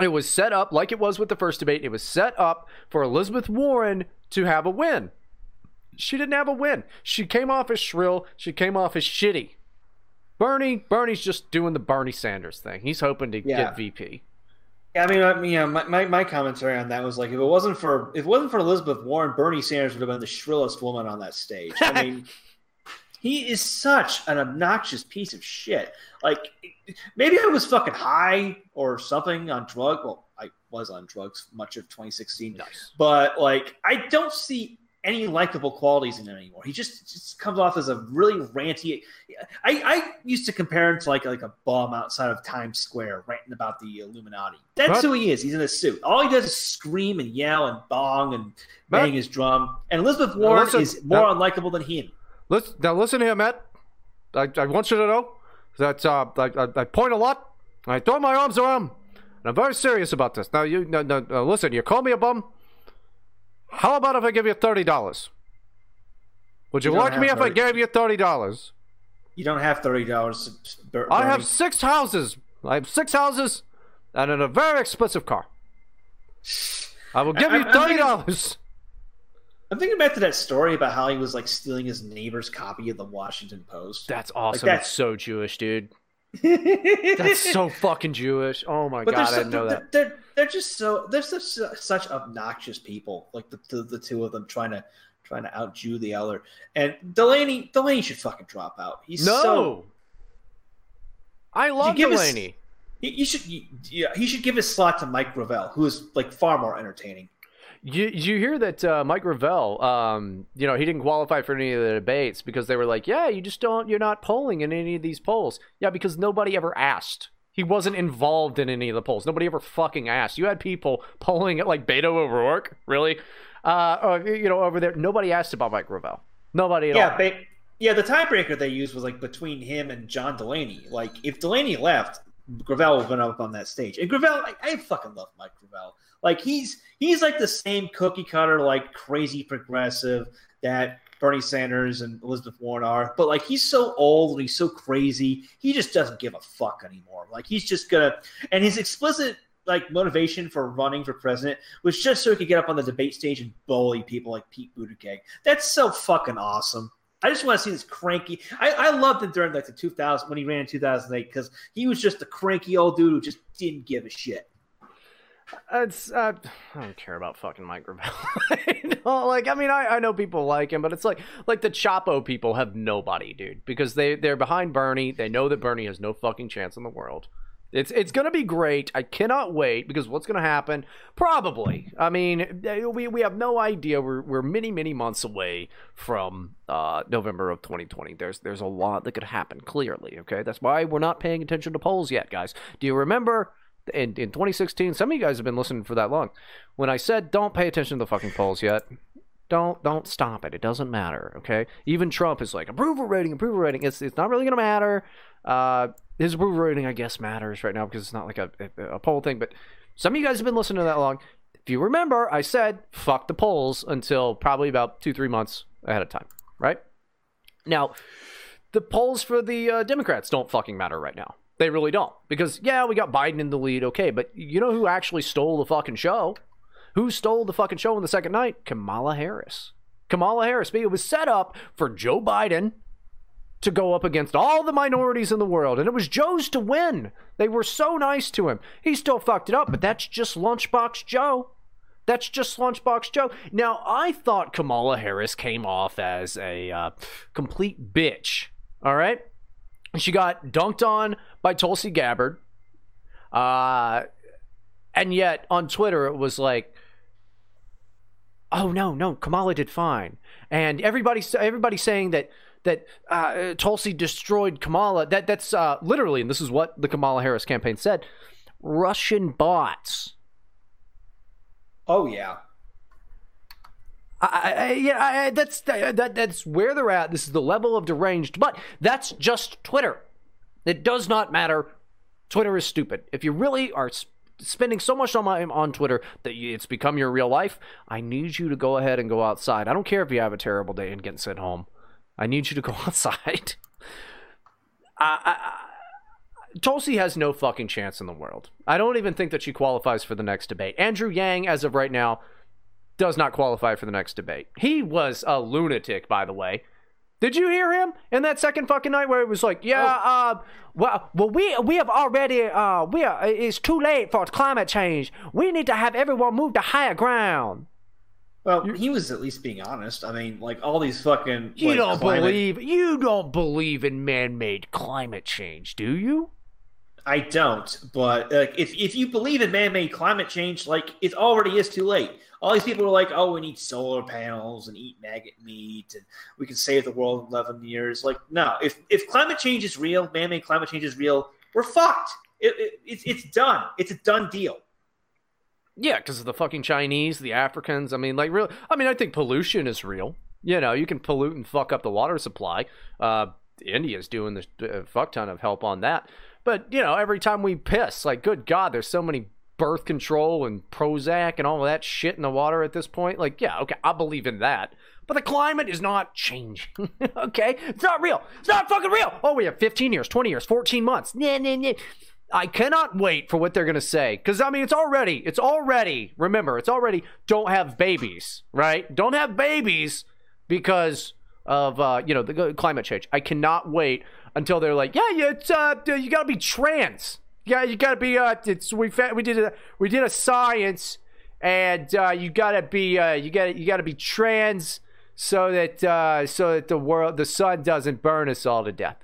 it was set up like it was with the first debate. It was set up for Elizabeth Warren to have a win. She didn't have a win. She came off as shrill. She came off as shitty. Bernie, Bernie's just doing the Bernie Sanders thing. He's hoping to Yeah. get VP. Yeah, I mean, I mean, yeah, my, my, my commentary on that was like, if it wasn't for if it wasn't for Elizabeth Warren, Bernie Sanders would have been the shrillest woman on that stage. I mean, he is such an obnoxious piece of shit. Like, maybe I was fucking high or something on drug. Well, I was on drugs much of 2016, Nice. but like, I don't see any likable qualities in him anymore. He just just comes off as a really ranty. I, I used to compare him to like like a bum outside of Times Square ranting about the Illuminati. That's who he is. He's in a suit. All he does is scream and yell and bong and bang his drum. And Elizabeth Warren listen, is more uh, unlikable than him. Listen, now listen here, Matt. I, I want you to know that uh, I, I, I point a lot. I throw my arms around. And I'm very serious about this. Now, you no, no, no, listen. You call me a bum. How about if I give you thirty dollars? Would you, You like me if I gave you thirty dollars? You don't have thirty dollars. I have six houses. I have six houses, and in a very expensive car. I will give I- you thirty dollars. I'm thinking back to that story about how he was like stealing his neighbor's copy of the Washington Post. That's awesome. That's It's so Jewish, dude. That's so fucking Jewish. Oh my But god, they're, I didn't know they're, that. they're they're just so they're such such obnoxious people. Like the, the the two of them trying to trying to out Jew the Eller. And Delaney, Delaney should fucking drop out. He's no. so I love us- Delaney. he, he should yeah, he should give his slot to Mike Gravel, who is like far more entertaining. You, you hear that uh, Mike Gravel, um, you know, he didn't qualify for any of the debates because they were like, yeah, you just don't, you're not polling in any of these polls. Yeah, because nobody ever asked. He wasn't involved in any of the polls. Nobody ever fucking asked. You had people polling at like Beto O'Rourke, really? Uh, or, you know, over there. Nobody asked about Mike Gravel. Nobody at Yeah, all. but yeah, the tiebreaker they used was like between him and John Delaney. Like if Delaney left, Gravel would have been up on that stage. And Gravel, like, I fucking love Mike Gravel. Like he's he's like the same cookie cutter, like crazy progressive that Bernie Sanders and Elizabeth Warren are. But like he's so old and he's so crazy, he just doesn't give a fuck anymore. Like he's just gonna and his explicit like motivation for running for president was just so he could get up on the debate stage and bully people like Pete Buttigieg. That's so fucking awesome. I just want to see this cranky. I, I loved him during like the 2000 when he ran in 2008 because he was just a cranky old dude who just didn't give a shit. It's uh, I don't care about fucking Mike Gravel. You like I mean, I, I know people like him, but it's like like the Chapo people have nobody, dude, because they they're behind Bernie. They know that Bernie has no fucking chance in the world. It's it's gonna be great. I cannot wait because what's gonna happen? Probably. I mean, we we have no idea. We're we're many many months away from uh, November of 2020. There's there's a lot that could happen. Clearly, okay. That's why we're not paying attention to polls yet, guys. Do you remember? In, in 2016, some of you guys have been listening for that long. When I said don't pay attention to the fucking polls yet, don't don't stop it. It doesn't matter. Okay. Even Trump is like approval rating, approval rating. It's it's not really gonna matter. Uh, his approval rating, I guess, matters right now because it's not like a, a, poll thing. But some of you guys have been listening to that long. If you remember, I said fuck the polls until probably about two three months ahead of time. Right. Now, the polls for the uh, Democrats don't fucking matter right now. They really don't. Because, yeah, we got Biden in the lead, okay, but you know who actually stole the fucking show? Who stole the fucking show on the second night? Kamala Harris. Kamala Harris. It was set up for Joe Biden to go up against all the minorities in the world, and it was Joe's to win. They were so nice to him. He still fucked it up, but that's just Lunchbox Joe. That's just Lunchbox Joe. Now, I thought Kamala Harris came off as a uh, complete bitch. All right? She got dunked on by Tulsi Gabbard. Uh, and yet on Twitter, it was like, oh, no, no, Kamala did fine. And everybody's, everybody's saying that that uh, Tulsi destroyed Kamala. That That's uh, literally, and this is what the Kamala Harris campaign said, Russian bots. Oh yeah. I, I, yeah, I, that's that, that's where they're at. This is the level of deranged, but that's just Twitter. It does not matter. Twitter is stupid. If you really are sp- spending so much time on Twitter that it's become your real life, I need you to go ahead and go outside. I don't care if you have a terrible day and getting sent home. I need you to go outside. I, I, Tulsi has no fucking chance in the world. I don't even think that she qualifies for the next debate. Andrew Yang, as of right now, does not qualify for the next debate. He was a lunatic, by the way. Did you hear him in that second fucking night where it was like, yeah, Oh. uh, well, well, we we have already, uh, we are, it's too late for climate change. We need to have everyone move to higher ground. Well, he was at least being honest. I mean, like all these fucking. You like, don't climate- believe, you don't believe in man-made climate change, do you? I don't. But like, if if you believe in man-made climate change, like it already is too late. All these people are like, "Oh, we need solar panels and eat maggot meat, and we can save the world in eleven years." Like, no. If if climate change is real, man-made climate change is real, we're fucked. It, it, it's it's done. It's a done deal. Yeah, because of the fucking Chinese, the Africans. I mean, like, real. I mean, I think pollution is real. You know, you can pollute and fuck up the water supply. Uh, India's doing this fuck ton of help on that. But you know, every time we piss, like, good God, there's so many birth control and Prozac and all of that shit in the water at this point. Like, yeah, okay, I believe in that. But the climate is not changing. okay, it's not real. It's not fucking real. Oh, we have 15 years, 20 years, 14 months. Nah, nah, nah. I cannot wait for what they're gonna say because I mean it's already it's already remember it's already don't have babies right don't have babies because of uh, you know the climate change. I cannot wait until they're like yeah yeah it's uh you gotta be trans yeah you gotta be uh it's we we did a we did a science and uh, you gotta be uh you gotta you gotta be trans so that uh, so that the world, the sun doesn't burn us all to death.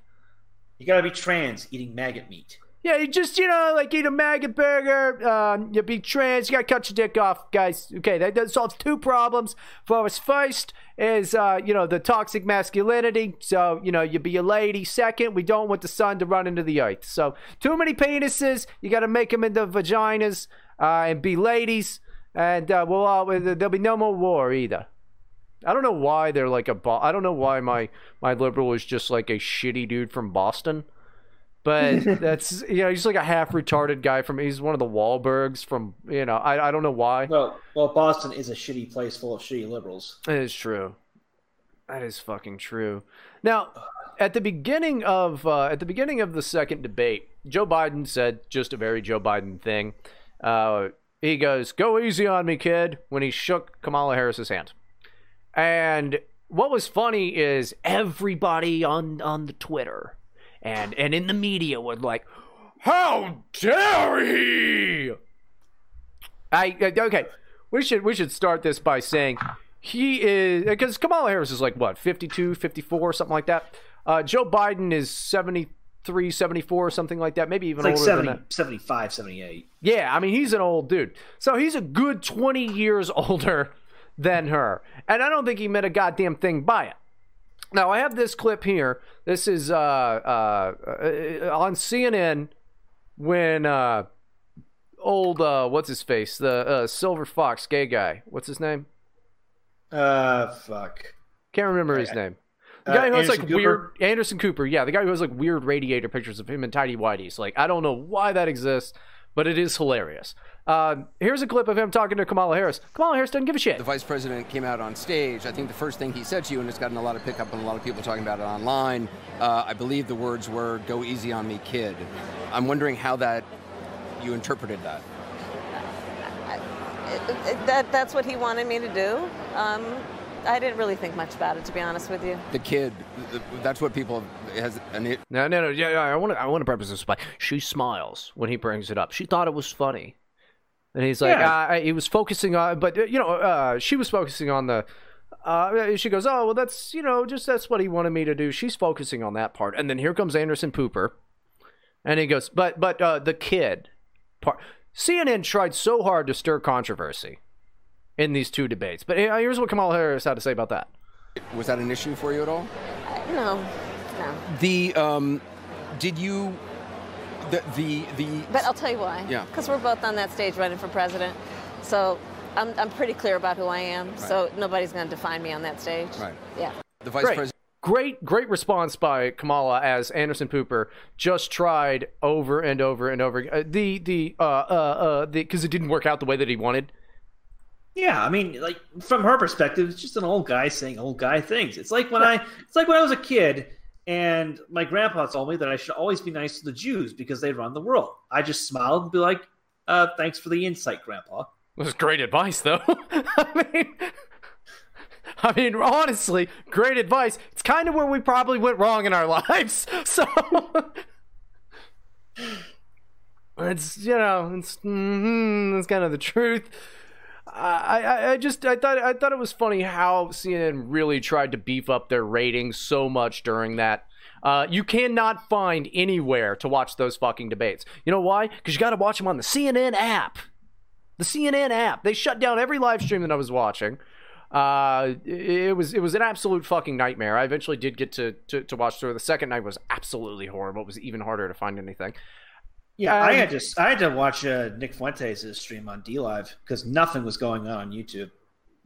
You gotta be trans, eating maggot meat. Yeah, you just you know like eat a maggot burger. Um, you be trans. You gotta cut your dick off, guys. Okay, that, that solves two problems for us. First is uh, you know the toxic masculinity. So you know you be a lady. Second, we don't want the sun to run into the earth. So too many penises. You gotta make them into vaginas uh, and be ladies. And uh, we'll all, there'll be no more war either. I don't know why they're like a. Bo- I don't know why my my liberal is just like a shitty dude from Boston. But that's you know he's like a half retarded guy from he's one of the Wahlbergs from you know I I don't know why. Well, well, Boston is a shitty place full of shitty liberals. That is true. That is fucking true. Now, at the beginning of uh, at the beginning of the second debate, Joe Biden said just a very Joe Biden thing. Uh, he goes, "Go easy on me, kid," when he shook Kamala Harris's hand. And what was funny is everybody on on the Twitter and and in the media was like, "How dare he!" I okay. We should we should start this by saying he is because Kamala Harris is like what 52, 54, something like that. Uh, Joe Biden is 73, 74, something like that. Maybe even It's like older 70, than that. 75, 78. Yeah, I mean he's an old dude. So he's a good 20 years older than her. And I don't think he meant a goddamn thing by it. Now I have this clip here. This is uh, uh, uh, on CNN when uh, old uh, what's his face the uh, Silver Fox gay guy. What's his name? Uh, fuck. Can't remember his name. The Uh, guy who has like Anderson weird Anderson Cooper. Yeah, the guy who has like weird radiator pictures of him and tidy whities. Like I don't know why that exists, but it is hilarious. Um, here's a clip of him talking to Kamala Harris. Kamala Harris doesn't give a shit. The vice president came out on stage. I think the first thing he said to you, and it's gotten a lot of pickup and a lot of people talking about it online. Uh, I believe the words were "Go easy on me, kid." I'm wondering how that you interpreted that. It- it- that that's what he wanted me to do. Um, I didn't really think much about it, to be honest with you. The kid. th- That's what people has. And it, No, no, no. Yeah, yeah. I want to. I want to preface this by she smiles when he brings it up. She thought it was funny, and he's like, Yeah. uh, he was focusing on, but uh, you know, uh, she was focusing on the. Uh, she goes, oh well, that's you know, just that's what he wanted me to do. She's focusing on that part, and then here comes Anderson Pooper, and he goes, but but uh, the kid part. CNN tried so hard to stir controversy in these two debates, but uh, here's what Kamala Harris had to say about that. was that an issue for you at all? No, no. The um, did you the the the But I'll tell you why. Yeah. Because we're both on that stage running for president. So I'm, I'm pretty clear about who I am. So nobody's going to define me on that stage. Right. Yeah. the vice Great. president. Great, great response by Kamala as Anderson Pooper just tried over and over and over uh, the the uh uh uh the because it didn't work out the way that he wanted. Yeah, I mean, like from her perspective, it's just an old guy saying old guy things. It's like when I, it's like when I was a kid, and my grandpa told me that I should always be nice to the Jews because they run the world. I just smiled and be like, uh, "Thanks for the insight, Grandpa." It was great advice, though. I mean, I mean, honestly, great advice. It's kind of where we probably went wrong in our lives. So it's you know, it's mm, it's kind of the truth. I, I, I just I thought I thought it was funny how CNN really tried to beef up their ratings so much during that. Uh, you cannot find anywhere to watch those fucking debates. You know why? Because you got to watch them on the CNN app. The CNN app. They shut down every live stream that I was watching. Uh, it was it was an absolute fucking nightmare. I eventually did get to to, to watch through. The second night was absolutely horrible. It was even harder to find anything. Yeah, I Um, had to I had to watch uh, Nick Fuentes' stream on D Live because nothing was going on on YouTube.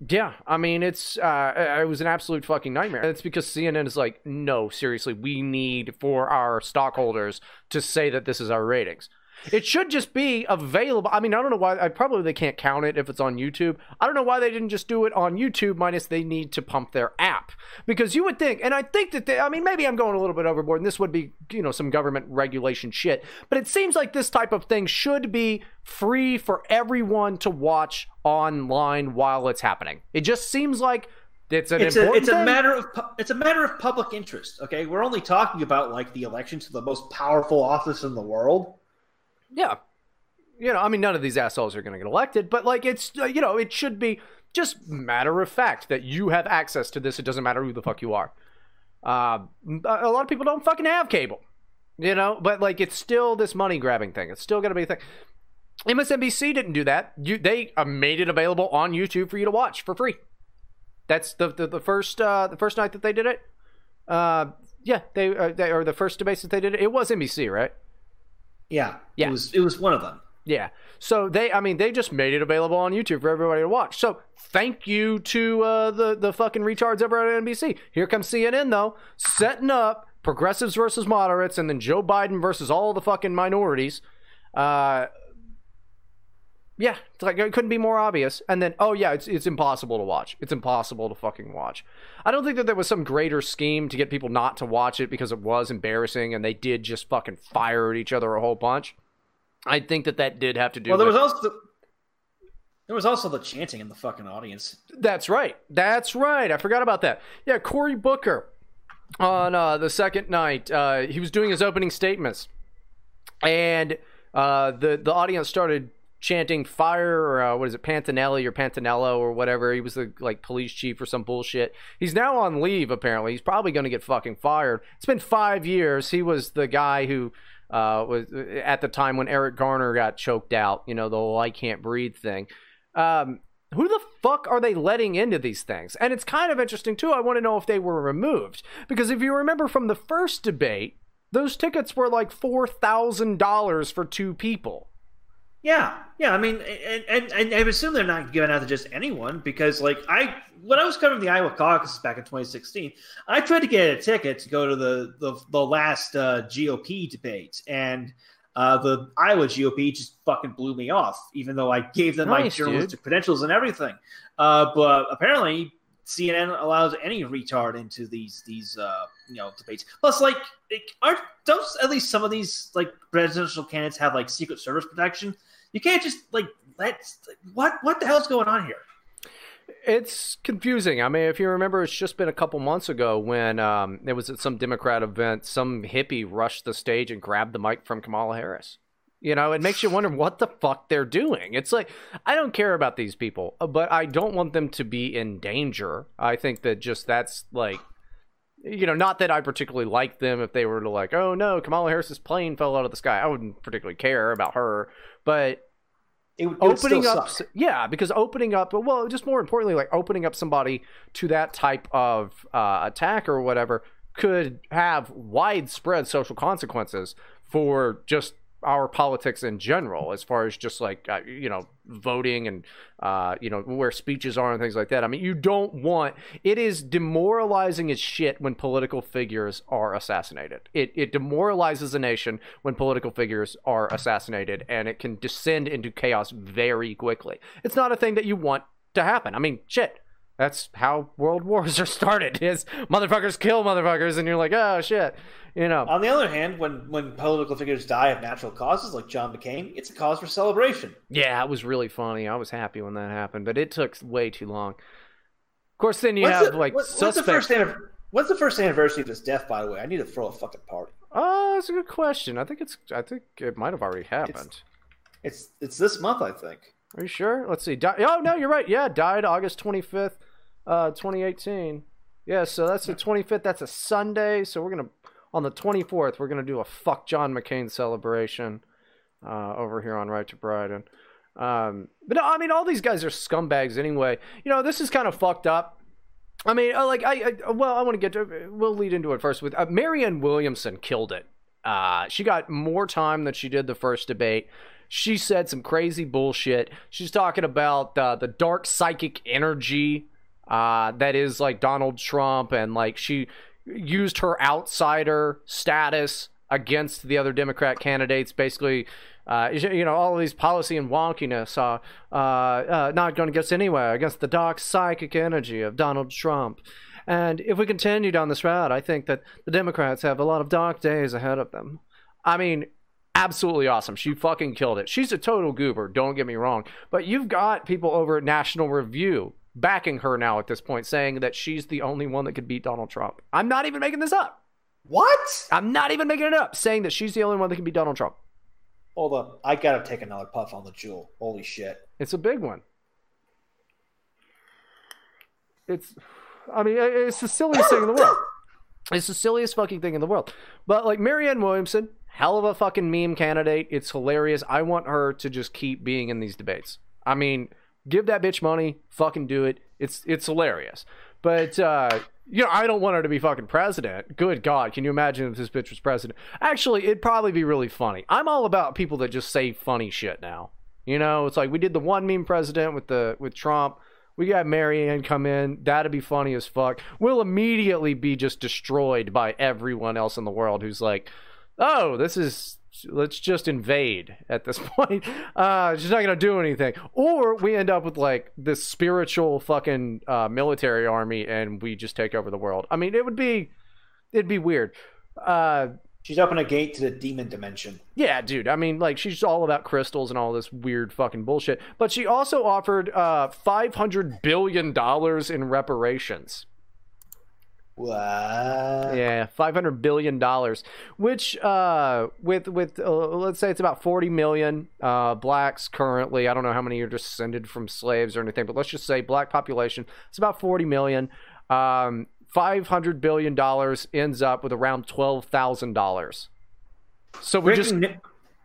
Yeah, I mean it's uh, it was an absolute fucking nightmare. It's because CNN is like, no, seriously, we need for our stockholders to say that this is our ratings. It should just be available. I mean, I don't know why. I probably they can't count it if it's on YouTube. I don't know why they didn't just do it on YouTube. Minus they need to pump their app because you would think, and I think that they. I mean, maybe I'm going a little bit overboard, and this would be you know some government regulation shit. But it seems like this type of thing should be free for everyone to watch online while it's happening. It just seems like it's an It's a important it's a matter of it's a matter of public interest. Okay, we're only talking about like the election to the most powerful office in the world. Yeah. You know, I mean, none of these assholes are going to get elected, but like, it's, uh, you know, it should be Just matter of fact that you have access to this. It doesn't matter who the fuck you are. Uh, a lot of people don't fucking have cable, you know. But like, it's still this money grabbing thing. It's still gonna be a thing. MSNBC didn't do that. You, they uh, made it available on YouTube for you to watch for free. That's the the, the first uh, the first night that they did it. Uh, yeah, they, uh, they or the first debates that they did it. It was NBC, right? Yeah, Yeah. It was it was one of them. Yeah. So they, I mean, they just made it available on YouTube for everybody to watch. So thank you to uh, the the fucking retards over at NBC. Here comes CNN though, setting up progressives versus moderates, and then Joe Biden versus all the fucking minorities. Uh, yeah, it's like it couldn't be more obvious. And then, oh yeah, it's it's impossible to watch. It's impossible to fucking watch. I don't think that there was some greater scheme to get people not to watch it because it was embarrassing, and they did just fucking fire at each other a whole bunch. I think that that did have to do. Well, there with, was also the, there was also the chanting in the fucking audience. That's right. That's right. I forgot about that. Yeah, Cory Booker on uh, the second night, uh, he was doing his opening statements, and uh, the the audience started chanting "fire" or uh, what is it, Pantanelli or Pantanello or whatever. He was the like police chief or some bullshit. He's now on leave. Apparently, he's probably going to get fucking fired. It's been five years. He was the guy who uh, was at the time when Eric Garner got choked out. You know the whole "I can't breathe" thing. Um, who the fuck are they letting into these things? And it's kind of interesting too. I want to know if they were removed because if you remember from the first debate, those tickets were like four thousand dollars for two people. Yeah, yeah. I mean, and, and, and I assume they're not giving out to just anyone because, like, I when I was covering the Iowa caucuses back in 2016, I tried to get a ticket to go to the the, the last uh, GOP debate, and uh, the Iowa GOP just fucking blew me off, even though I gave them my Nice, journalistic credentials and everything. Uh, but apparently, CNN allows any retard into these these uh, you know debates. Plus, like, aren't don't at least some of these like presidential candidates have like Secret Service protection? You can't just like let what what the hell's going on here? It's confusing. I mean, if you remember, it's just been a couple months ago when um, it was at some Democrat event. Some hippie rushed the stage and grabbed the mic from Kamala Harris. You know, it makes you wonder what the fuck they're doing. It's like I don't care about these people, but I don't want them to be in danger. I think that just that's like, you know, not that I particularly like them if they were to like, oh no, Kamala Harris's plane fell out of the sky. I wouldn't particularly care about her, but It, would- it opening up suck. yeah because opening up well just more importantly like opening up somebody to that type of uh, attack or whatever could have widespread social consequences for just our politics in general as far as just like uh, you know voting and uh, you know where speeches are and things like that. I mean you don't want it is demoralizing as shit when political figures are assassinated. It, it demoralizes a nation when political figures are assassinated and it can descend into chaos very quickly. It's not a thing that you want to happen. I mean shit that's how world wars are started is motherfuckers kill motherfuckers and you're like oh shit you know On the other hand, when when political figures die of natural causes like John McCain, it's a cause for celebration. Yeah, it was really funny. I was happy when that happened, but it took way too long. Of course, then you What's have the- like what- what's the first anniv- What's the first anniversary of his death? By the way, I need to throw a fucking party. oh, that's a good question. I think it's. I think it might have already happened. It's it's this month, I think. Are you sure? Let's see. Di- oh no, you're right. Yeah, died August 25th, uh, 2018. Yeah, so that's the 25th. That's a Sunday. So we're gonna on the 24th. We're gonna do a fuck John McCain celebration uh, over here on Right to Bryden. Um, but no, I mean, all these guys are scumbags anyway. You know, this is kind of fucked up. I mean, uh, like I, I well, I want to get to. We'll lead into it first with uh, Marianne Williamson killed it. Uh, she got more time than she did the first debate. She said some crazy bullshit. She's talking about uh, the dark psychic energy uh, that is like Donald Trump, and like she used her outsider status against the other Democrat candidates. Basically, uh, you know, all of these policy and wonkiness are uh, uh, not going to get us anywhere against the dark psychic energy of Donald Trump. And if we continue down this route, I think that the Democrats have a lot of dark days ahead of them. I mean, absolutely awesome. She fucking killed it. She's a total goober, don't get me wrong. But you've got people over at National Review backing her now at this point, saying that she's the only one that could beat Donald Trump. I'm not even making this up. What? I'm not even making it up, saying that she's the only one that can beat Donald Trump. Hold up, I gotta take another puff on the Juul. Holy shit! It's a big one. it's, I mean, it's the silliest thing in the world. It's the silliest fucking thing in the world. But like Marianne Williamson, hell of a fucking meme candidate. It's hilarious. I want her to just keep being in these debates. I mean, give that bitch money, fucking do it. It's it's hilarious. But uh, you know, I don't want her to be fucking president. Good God, can you imagine if this bitch was president? Actually, it'd probably be really funny. I'm all about people that just say funny shit now. You know, it's like we did the one meme president with the with Trump. We got Marianne come in. That'd be funny as fuck. We'll immediately be just destroyed by everyone else in the world who's like, oh, this is let's just invade at this point. Uh, she's not gonna do anything, or we end up with like this spiritual fucking uh, military army, and we just take over the world. I mean, it would be, it'd be weird. Uh, She's opening a gate to the demon dimension. yeah, dude. I mean, like she's all about crystals and all this weird fucking bullshit. But she also offered uh, five hundred billion dollars in reparations. What? Yeah, five hundred billion dollars, which uh, with with uh, let's say it's about forty million uh, blacks currently. I don't know how many are descended from slaves or anything, but let's just say black population. It's about forty million. Um, five hundred billion dollars ends up with around twelve thousand dollars. So we just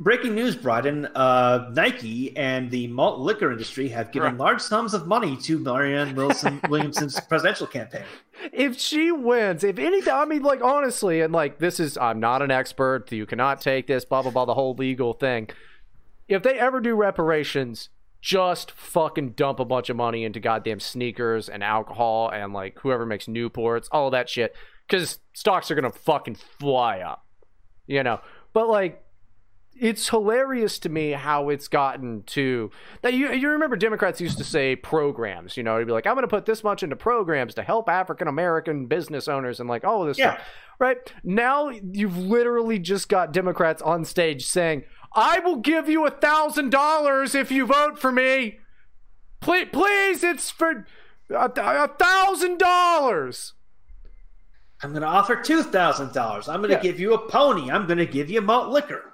breaking news, Bryden. Uh, Nike and the malt liquor industry have given Right. large sums of money to Marianne Wilson Williamson's presidential campaign. if she wins, if anything, I mean, like honestly, and like this is, I'm not an expert. You cannot take this, blah blah blah, the whole legal thing. If they ever do reparations, just fucking dump a bunch of money into goddamn sneakers and alcohol and like whoever makes Newports, all of that shit, because stocks are gonna fucking fly up, you know. But like, it's hilarious to me how it's gotten to that you you remember Democrats used to say programs, you know, they'd be like, I'm gonna put this much into programs to help African American business owners and like all of this Yeah. stuff. Right? Now you've literally just got Democrats on stage saying, I will give you a thousand dollars if you vote for me. Please please, it's for a a thousand dollars. I'm going to offer two thousand dollars. I'm going to Yeah. give you a pony. I'm going to give you malt liquor.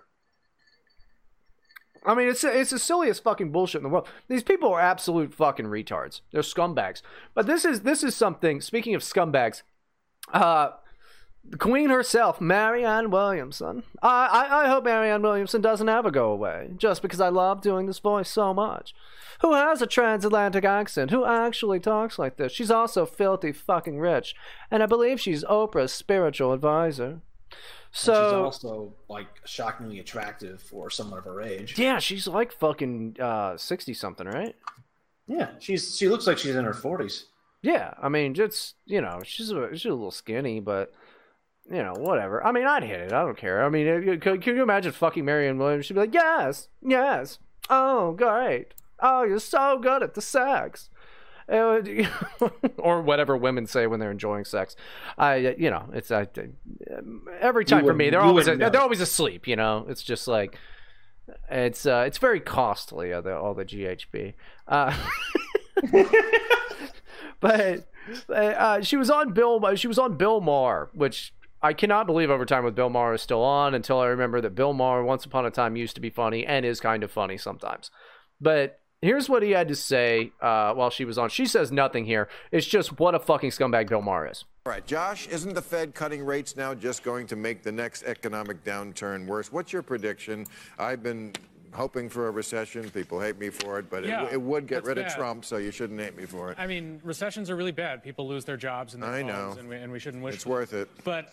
I mean, it's it's the silliest fucking bullshit in the world. These people are absolute fucking retards. They're scumbags. But this is this is something. Speaking of scumbags, uh, the Queen herself, Marianne Williamson. I, I I hope Marianne Williamson doesn't ever go away, just because I love doing this voice so much. Who has a transatlantic accent? Who actually talks like this? She's also filthy fucking rich, and I believe she's Oprah's spiritual advisor. So she's also like shockingly attractive for someone of her age. yeah, she's like fucking uh sixty something, right? Yeah, she's she looks like she's in her forties. Yeah, I mean, just you know, she's a, she's a little skinny, but you know, whatever. I mean, I'd hit it. I don't care. I mean, can, can you imagine fucking Marion Williams? She'd be like, "Yes, yes, oh, great, oh, you're so good at the sex." Or whatever women say when they're enjoying sex. I, you know, it's I, every time for me, they're always wouldn't they're always asleep. You know, it's just like it's uh, it's very costly. Uh, the, all the GHB. Uh, but uh, she was on Bill. She was on Bill Maher, which I cannot believe Overtime with Bill Maher is still on until I remember that Bill Maher once upon a time used to be funny and is kind of funny sometimes. But here's what he had to say uh, while she was on. She says nothing here. It's just what a fucking scumbag Bill Maher is. All right, Josh, isn't the Fed cutting rates now just going to make the next economic downturn worse? What's your prediction? I've been hoping for a recession. People hate me for it, but it, Yeah, w- it would get that's rid of. Trump, so you shouldn't hate me for it. I mean, recessions are really bad. People lose their jobs and their I phones, know. and we, and we shouldn't wish. It's for worth it. But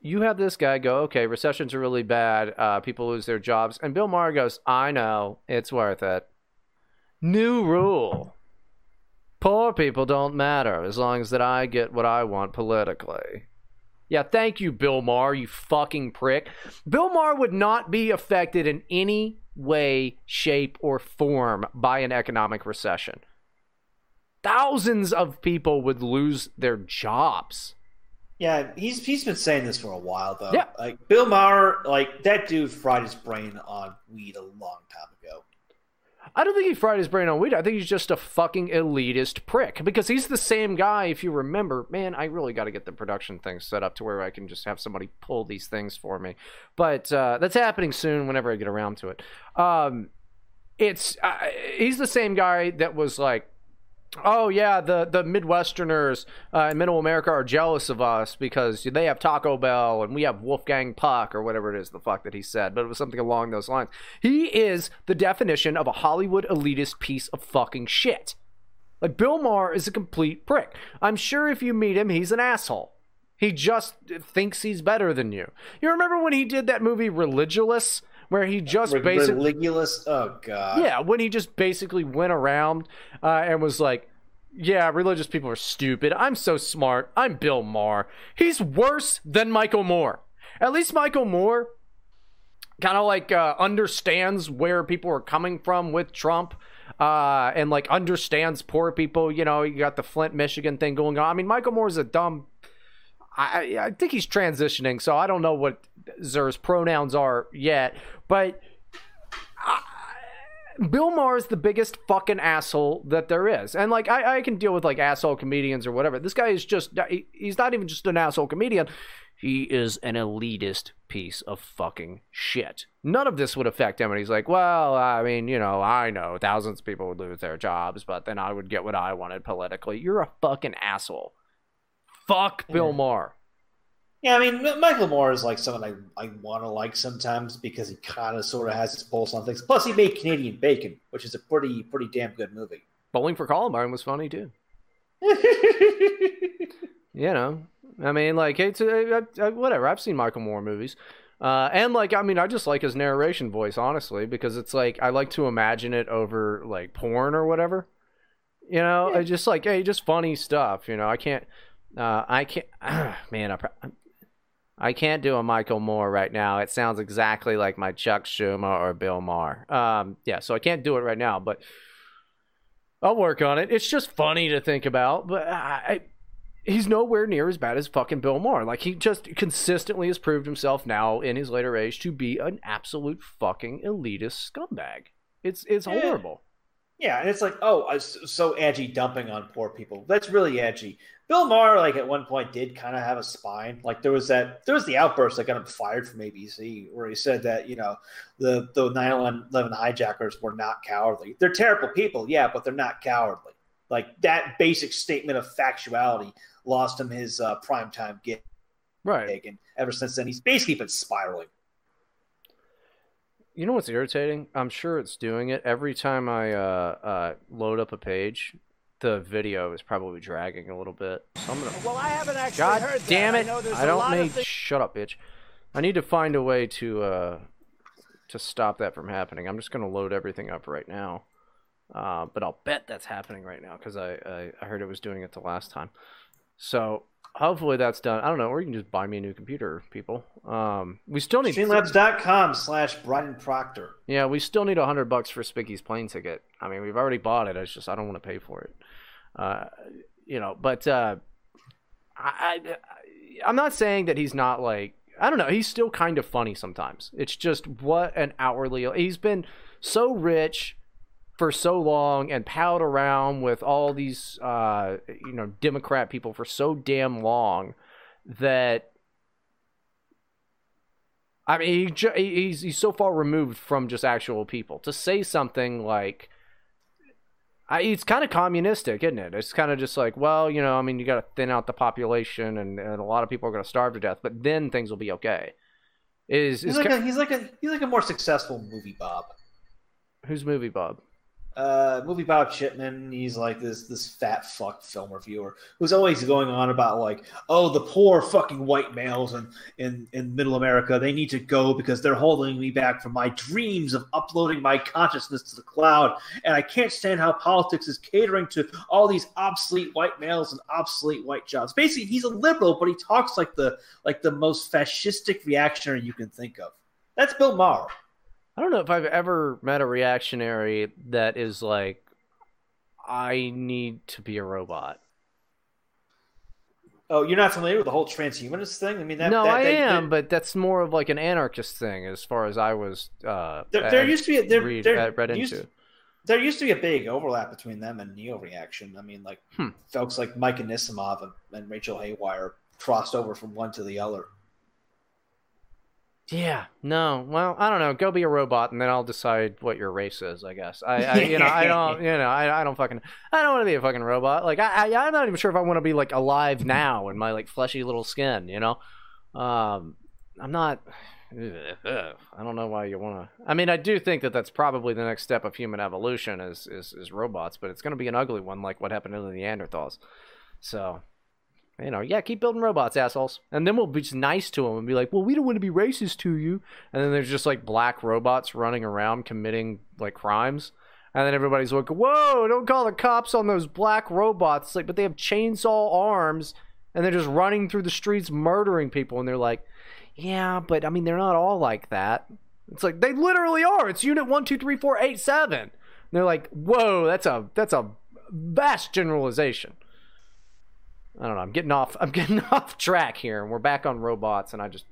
You have this guy go, okay, recessions are really bad. Uh, people lose their jobs. And Bill Maher goes, I know, it's worth it. New rule. Poor people don't matter as long as that I get what I want politically. Yeah, thank you, Bill Maher, you fucking prick. Bill Maher would not be affected in any way, shape, or form by an economic recession. Thousands of people would lose their jobs. Yeah, he's he's been saying this for a while though. Yeah. Like Bill Maher, like that dude fried his brain on weed a long time ago. I don't think he fried his brain on weed. I think he's just a fucking elitist prick because he's the same guy. If you remember, man, I really got to get the production thing set up to where I can just have somebody pull these things for me. But uh, that's happening soon whenever I get around to it. Um, it's uh, he's the same guy that was like, Oh yeah, the the Midwesterners uh, in Middle America are jealous of us because they have Taco Bell and we have Wolfgang Puck or whatever it is the fuck that he said, but it was something along those lines. He is the definition of a Hollywood elitist piece of fucking shit. Like Bill Maher is a complete prick. I'm sure if you meet him, he's an asshole. He just thinks he's better than you. You remember when he did that movie Religulous? Where he just Re- basically Religulous. Oh god. yeah, when he just basically went around uh, and was like, "Yeah, religious people are stupid. I'm so smart. I'm Bill Maher. He's worse than Michael Moore. At least Michael Moore kind of like uh, understands where people are coming from with Trump." Uh, and like understands poor people, you know, you got the Flint, Michigan thing going on. I mean, Michael Moore's a dumb I, I think he's transitioning, so I don't know what Zer's pronouns are yet. But I, Bill Maher is the biggest fucking asshole that there is, and like I, I can deal with like asshole comedians or whatever. This guy is just uh, he, he's not even just an asshole comedian. He is an elitist piece of fucking shit. None of this would affect him. And he's like, well, I mean, you know, I know thousands of people would lose their jobs, but then I would get what I wanted politically. You're a fucking asshole. Fuck Bill Maher. Yeah, I mean, Michael Moore is like someone I, I want to like sometimes because he kind of sort of has his pulse on things. Plus, he made Canadian Bacon, which is a pretty pretty damn good movie. Bowling for Columbine was funny too. you know, I mean, like it's uh, uh, whatever. I've seen Michael Moore movies. Uh, and like, I mean, I just like his narration voice, honestly, because it's like I like to imagine it over like porn or whatever. You know, Yeah. it's just like, hey, just funny stuff. You know, I can't, uh, I can't, man, I, I can't do a Michael Moore right now. It sounds exactly like my Chuck Schumer or Bill Maher. Um, yeah, so I can't do it right now, but I'll work on it. It's just funny to think about, but I, I, he's nowhere near as bad as fucking Bill Maher. Like he just consistently has proved himself now in his later age to be an absolute fucking elitist scumbag. It's it's horrible. Yeah, and it's like, oh, so edgy dumping on poor people. That's really edgy. Bill Maher, like at one point, did kind of have a spine. Like there was that, there was the outburst that got him fired from ABC, where he said that you know the the 9/11 hijackers were not cowardly. They're terrible people, yeah, but they're not cowardly. Like that basic statement of factuality lost him his uh, primetime gig. Right. And ever since then, he's basically been spiraling. You know what's irritating? I'm sure it's doing it every time I uh, uh, load up a page. The video is probably dragging a little bit. So I'm gonna. Well, I haven't actually God heard that. damn I it! I a don't need. Shut up, bitch. I need to find a way to uh, to stop that from happening. I'm just gonna load everything up right now. Uh, but I'll bet that's happening right now because I, I I heard it was doing it the last time. So hopefully that's done. I don't know, or you can just buy me a new computer, people. Um, we still need Streamlabs.com slash Brian Proctor. yeah, we still need a hundred bucks for Spicky's plane ticket. I mean, we've already bought it. It's just I don't want to pay for it. Uh, you know, but uh, I, I I'm not saying that he's not like I don't know. He's still kind of funny sometimes. It's just what an outwardly he's been so rich for so long and palled around with all these uh, you know Democrat people for so damn long that I mean, he, he's he's so far removed from just actual people to say something like, I, it's kind of communistic, isn't it? It's kind of just like, well, you know, I mean, you got to thin out the population, and, and a lot of people are going to starve to death, but then things will be okay. Is He's is like ki- a he's like a he's like a more successful movie Bob. who's movie Bob? Uh, movie Bob Chipman. He's like this this fat fuck film reviewer who's always going on about like, oh, the poor fucking white males in in in Middle America. They need to go because they're holding me back from my dreams of uploading my consciousness to the cloud. And I can't stand how politics is catering to all these obsolete white males and obsolete white jobs. Basically, he's a liberal, but he talks like the like the most fascistic reactionary you can think of. That's Bill Maher. I don't know if I've ever met a reactionary that is like, I need to be a robot. Oh, you're not familiar with the whole transhumanist thing? I mean, that, no, that, I they- am, but that's more of like an anarchist thing, as far as I was. Uh, There, there used to be a, there, read, there uh, read used, into. there used to be a big overlap between them and Neo Reaction. I mean, like Hmm. folks like Mike Anissimov and, and Rachel Haywire crossed over from one to the other. Yeah, no. Well, I don't know. Go be a robot, and then I'll decide what your race is. I guess. I, I you know, I don't, you know, I, I don't fucking, I don't want to be a fucking robot. Like, I, I, I'm not even sure if I want to be like alive now in my like fleshy little skin. You know, um, I'm not. I don't know why you want to. I mean, I do think that that's probably the next step of human evolution is is, is robots, but it's going to be an ugly one, like what happened to the Neanderthals. So, you know, yeah, keep building robots, assholes. And then we'll be nice to them and be like, well, we don't want to be racist to you. And then there's just like black robots running around committing like crimes. And then everybody's like, whoa, don't call the cops on those black robots. Like, but they have chainsaw arms and they're just running through the streets murdering people. And they're like, yeah, but I mean, they're not all like that. It's like, they literally are. It's unit 123487. And they're like, whoa, that's a, that's a vast generalization. I don't know. I'm getting off. I'm getting off track here, and we're back on robots. And I just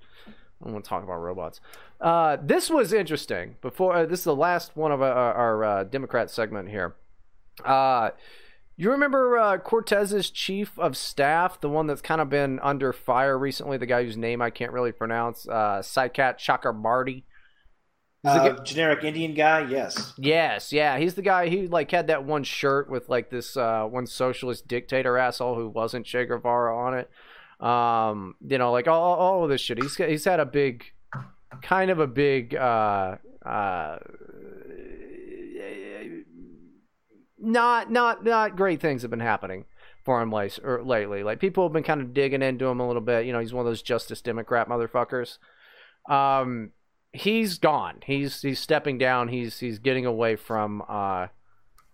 I want to talk about robots. Uh, this was interesting. Before uh, this is the last one of our, our uh, Democrat segment here. Uh, you remember uh, Cortez's chief of staff, the one that's kind of been under fire recently, the guy whose name I can't really pronounce, uh, Saikat Chakrabarti. Uh, guy- generic Indian guy, yes. Yes, yeah, he's the guy who like had that one shirt with like this uh, one socialist dictator asshole who wasn't Che Guevara on it. Um, you know, like all, all of this shit. He's he's had a big, kind of a big, uh, uh, not not not great things have been happening for him or lately. Like people have been kind of digging into him a little bit. You know, he's one of those Justice Democrat motherfuckers. Um, he's gone. He's he's stepping down. He's he's getting away from uh,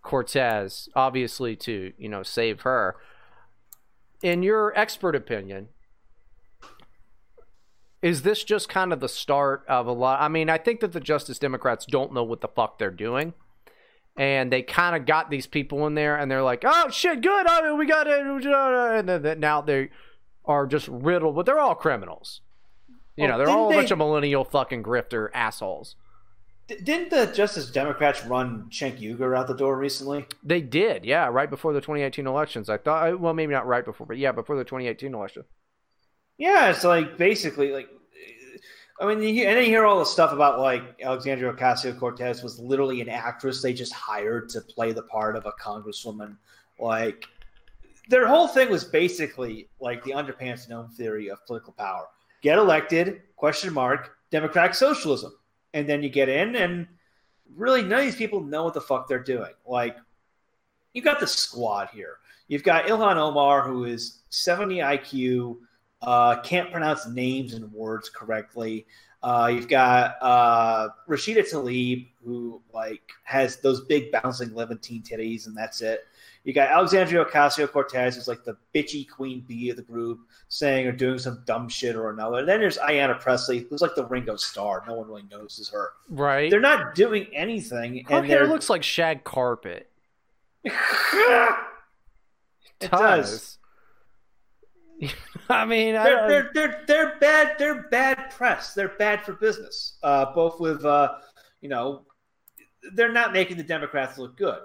Cortez, obviously to you know save her. In your expert opinion, is this just kind of the start of a lot? I mean, I think that the Justice Democrats don't know what the fuck they're doing. And they kind of got these people in there, and they're like, "Oh shit, good! I mean, we got it." And now they are just riddled, but they're all criminals. You Oh, know, they're all a they- bunch of millennial fucking grifter assholes. Didn't the Justice Democrats run Cenk Uygur out the door recently? They did, yeah, right before the 2018 elections. I thought, well, maybe not right before, but yeah, before the 2018 election. Yeah, it's like basically like. I mean, you and then you hear all the stuff about like Alexandria Ocasio Cortez was literally an actress they just hired to play the part of a congresswoman. Like, their whole thing was basically like the underpants gnome theory of political power: get elected, question mark, democratic socialism, and then you get in, and really none of these people know what the fuck they're doing. Like, you've got the squad here. You've got Ilhan Omar, who is 70 IQ, uh, can't pronounce names and words correctly. Uh, you've got uh, Rashida Tlaib, who like has those big bouncing Levantine titties, and that's it. You got Alexandria Ocasio Cortez, who's like the bitchy queen bee of the group, saying or doing some dumb shit or another. And then there's Ayanna Pressley, who's like the Ringo Starr. No one really notices her. Right. They're not doing anything, Her and hair looks like shag carpet. It does. I mean, I they're, they're they're they're bad. They're bad press. They're bad for business. Uh, both with uh, you know, they're not making the Democrats look good,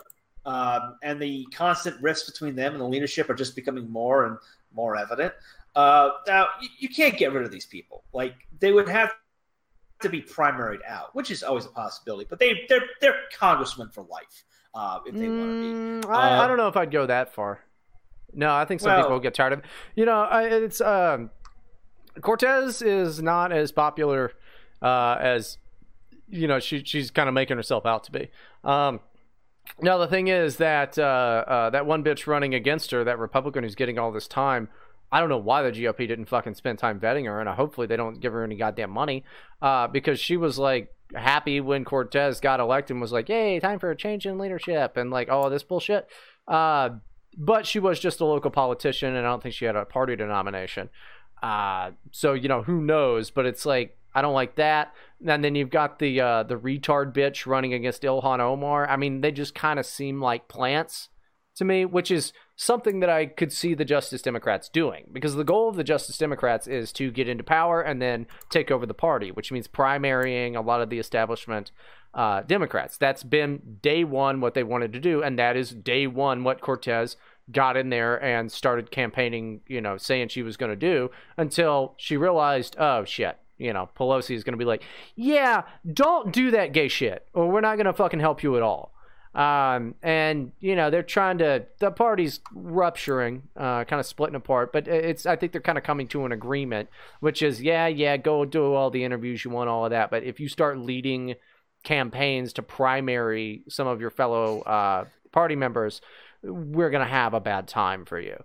um, and the constant rifts between them and the leadership are just becoming more and more evident. Uh, now you, you can't get rid of these people. Like they would have to be primaried out, which is always a possibility. But they they're they're congressmen for life uh, if they want to be. Mm, I, I don't know if I'd go that far. No, I think some Well- people will get tired of it. You know, it's um, Cortez is not as popular uh, as you know she she's kind of making herself out to be. Um, now the thing is that uh, uh, that one bitch running against her, that Republican who's getting all this time. I don't know why the GOP didn't fucking spend time vetting her, and hopefully they don't give her any goddamn money, uh, because she was like happy when Cortez got elected and was like, "Yay, time for a change in leadership," and like all this bullshit. Uh, but she was just a local politician, and I don't think she had a party denomination. Uh, so you know who knows? But it's like I don't like that. And then you've got the uh, the retard bitch running against Ilhan Omar. I mean, they just kind of seem like plants to me, which is something that I could see the Justice Democrats doing because the goal of the Justice Democrats is to get into power and then take over the party, which means primarying a lot of the establishment uh, Democrats. That's been day one what they wanted to do, and that is day one what Cortez got in there and started campaigning, you know, saying she was going to do until she realized, oh shit, you know, Pelosi is going to be like, yeah, don't do that gay shit, or we're not going to fucking help you at all. Um, and you know they're trying to the party's rupturing, uh, kind of splitting apart. But it's I think they're kind of coming to an agreement, which is yeah, yeah, go do all the interviews you want, all of that. But if you start leading campaigns to primary some of your fellow uh, party members, we're gonna have a bad time for you.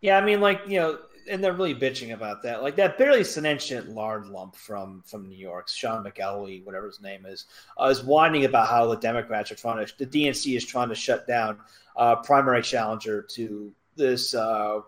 Yeah, I mean, like you know, and they're really bitching about that. Like that barely sentient lard lump from from New York, Sean McElwee, whatever his name is, uh, is whining about how the Democrats are trying to, the DNC is trying to shut down uh, primary challenger to this uh,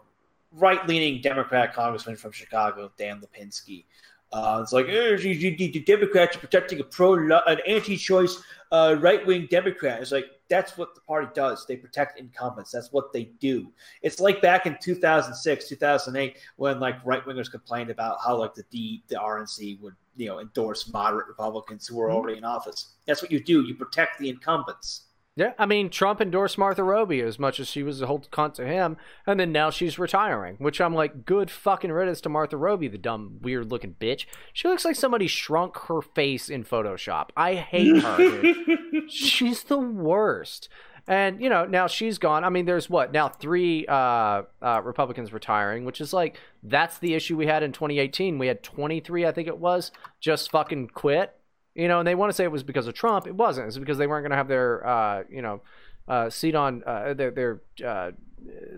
right leaning Democrat congressman from Chicago, Dan Lipinski. Uh, it's like eh, the Democrats are protecting a pro, an anti-choice uh, right-wing Democrat. It's like that's what the party does. They protect incumbents. That's what they do. It's like back in 2006, 2008, when like right wingers complained about how like the D, the RNC would you know endorse moderate Republicans who were mm-hmm. already in office. That's what you do. You protect the incumbents. Yeah, I mean, Trump endorsed Martha Roby as much as she was a whole cunt to him, and then now she's retiring, which I'm like, good fucking riddance to Martha Roby, the dumb, weird looking bitch. She looks like somebody shrunk her face in Photoshop. I hate her, she's the worst. And, you know, now she's gone. I mean, there's what, now three uh, uh, Republicans retiring, which is like, that's the issue we had in 2018. We had 23, I think it was, just fucking quit you know, and they want to say it was because of Trump. It wasn't. It's because they weren't going to have their, uh, you know, uh, seat on uh, their their, uh,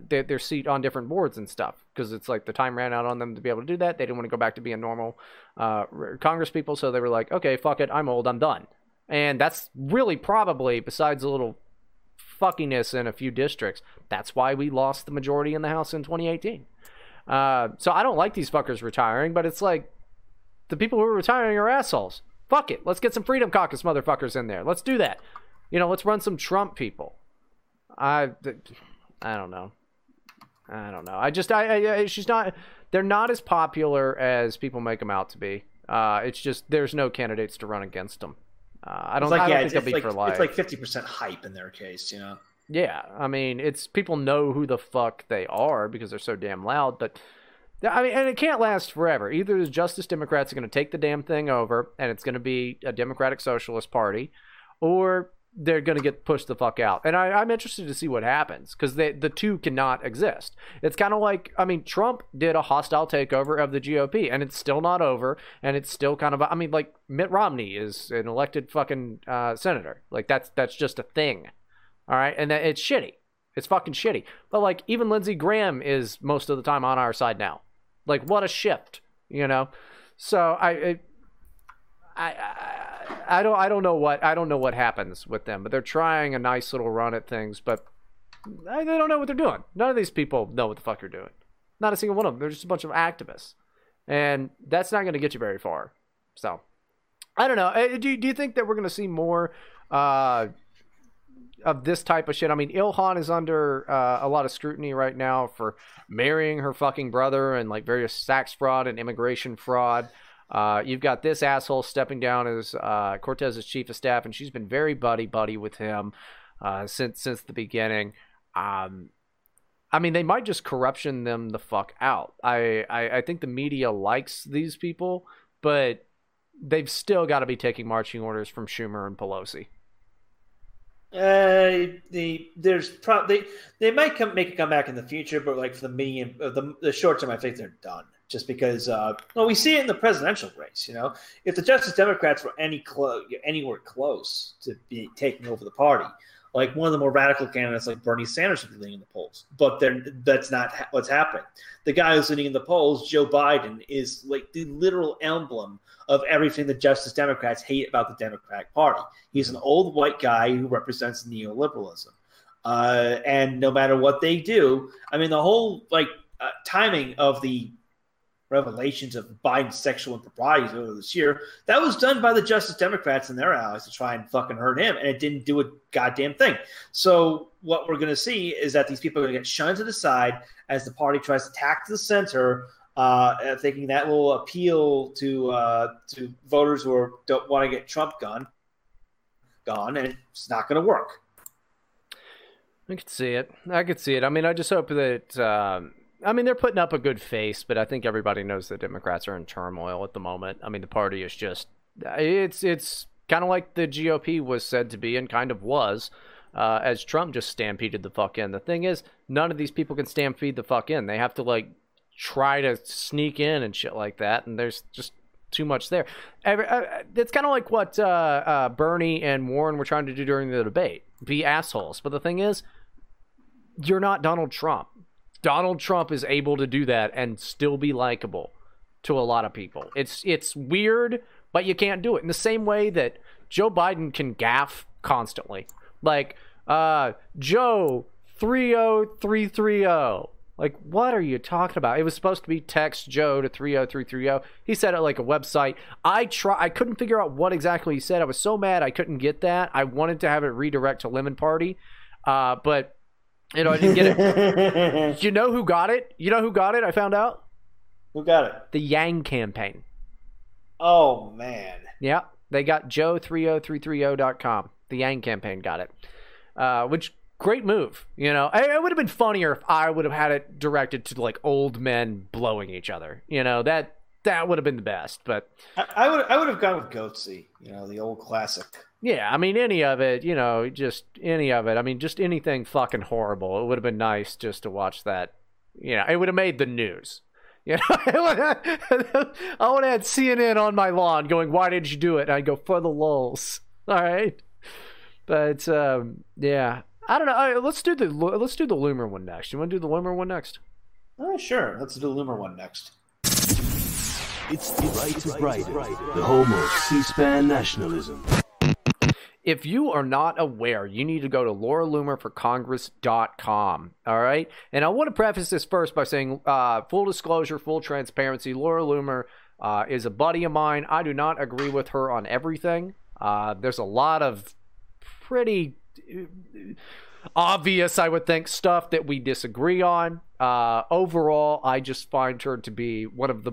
their, their seat on different boards and stuff. Because it's like the time ran out on them to be able to do that. They didn't want to go back to being normal uh, Congress people, so they were like, okay, fuck it, I'm old, I'm done. And that's really probably, besides a little fuckiness in a few districts, that's why we lost the majority in the House in 2018. Uh, so I don't like these fuckers retiring, but it's like the people who are retiring are assholes. Fuck it. Let's get some Freedom Caucus motherfuckers in there. Let's do that. You know, let's run some Trump people. I, I don't know. I don't know. I just, I, I she's not. They're not as popular as people make them out to be. Uh, it's just there's no candidates to run against them. Uh, I don't, like, I don't yeah, think they'll be like, for life. It's like fifty percent hype in their case, you know. Yeah, I mean, it's people know who the fuck they are because they're so damn loud, but I mean, and it can't last forever. Either the Justice Democrats are going to take the damn thing over, and it's going to be a Democratic Socialist Party, or they're going to get pushed the fuck out. And I, am interested to see what happens because the two cannot exist. It's kind of like, I mean, Trump did a hostile takeover of the GOP, and it's still not over, and it's still kind of, I mean, like Mitt Romney is an elected fucking uh, senator. Like that's that's just a thing, all right, and that, it's shitty. It's fucking shitty. But like even Lindsey Graham is most of the time on our side now. Like what a shift, you know. So I, I, I, I don't, I don't know what, I don't know what happens with them, but they're trying a nice little run at things, but they don't know what they're doing. None of these people know what the fuck you're doing. Not a single one of them. They're just a bunch of activists, and that's not going to get you very far. So, I don't know. Uh, do do you think that we're going to see more? Uh, of this type of shit. I mean, Ilhan is under uh, a lot of scrutiny right now for marrying her fucking brother and like various tax fraud and immigration fraud. Uh, you've got this asshole stepping down as uh, Cortez's chief of staff, and she's been very buddy buddy with him uh, since since the beginning. Um, I mean, they might just corruption them the fuck out. I, I, I think the media likes these people, but they've still got to be taking marching orders from Schumer and Pelosi. Uh, the there's pro they they might come make a comeback in the future, but like for the medium, uh, the the short term, I think they're done. Just because, uh, well, we see it in the presidential race. You know, if the Justice Democrats were any close, anywhere close to be taking over the party, like one of the more radical candidates, like Bernie Sanders, would be leading in the polls. But that's not ha- what's happening. The guy who's leading in the polls, Joe Biden, is like the literal emblem of everything the Justice Democrats hate about the Democratic Party. He's an old white guy who represents neoliberalism. Uh, and no matter what they do, I mean, the whole like uh, timing of the revelations of Biden's sexual improprieties earlier this year, that was done by the Justice Democrats and their allies to try and fucking hurt him, and it didn't do a goddamn thing. So what we're going to see is that these people are going to get shunned to the side as the party tries to tack to the center uh, thinking that will appeal to uh, to voters who are, don't want to get Trump gone, gone, and it's not going to work. I could see it. I could see it. I mean, I just hope that uh, I mean, they're putting up a good face, but I think everybody knows the Democrats are in turmoil at the moment. I mean, the party is just it's it's kind of like the GOP was said to be and kind of was. Uh, as Trump just stampeded the fuck in. The thing is, none of these people can stampede the fuck in. They have to like try to sneak in and shit like that, and there's just too much there. Every, uh, it's kind of like what uh, uh, Bernie and Warren were trying to do during the debate: be assholes. But the thing is, you're not Donald Trump. Donald Trump is able to do that and still be likable to a lot of people. It's it's weird, but you can't do it in the same way that Joe Biden can gaffe constantly. Like, uh, Joe 30330. Like, what are you talking about? It was supposed to be text Joe to 30330. He said it like a website. I try I couldn't figure out what exactly he said. I was so mad I couldn't get that. I wanted to have it redirect to Lemon Party. Uh, but you know, I didn't get it. you know who got it? You know who got it? I found out. Who got it? The Yang campaign. Oh man. Yeah, they got Joe30330.com. The Yang campaign got it. Uh, which great move. You know, I, it would have been funnier if I would have had it directed to like old men blowing each other. You know that that would have been the best. But I, I would I would have gone with Goatse. You know, the old classic. Yeah, I mean any of it, you know, just any of it. I mean, just anything fucking horrible. It would have been nice just to watch that. You know, it would have made the news. You know, I would have had CNN on my lawn going, "Why did you do it?" And I go for the lulls. All right, but um, yeah, I don't know. All right, let's do the let's do the Loomer one next. You want to do the Loomer one next? Oh, sure. Let's do the Loomer one next. It's the right to bright, the home of C-SPAN nationalism. If you are not aware, you need to go to lauraloomerforcongress.com. All right. And I want to preface this first by saying uh, full disclosure, full transparency. Laura Loomer uh, is a buddy of mine. I do not agree with her on everything. Uh, there's a lot of pretty uh, obvious, I would think, stuff that we disagree on. Uh, overall, I just find her to be one of the,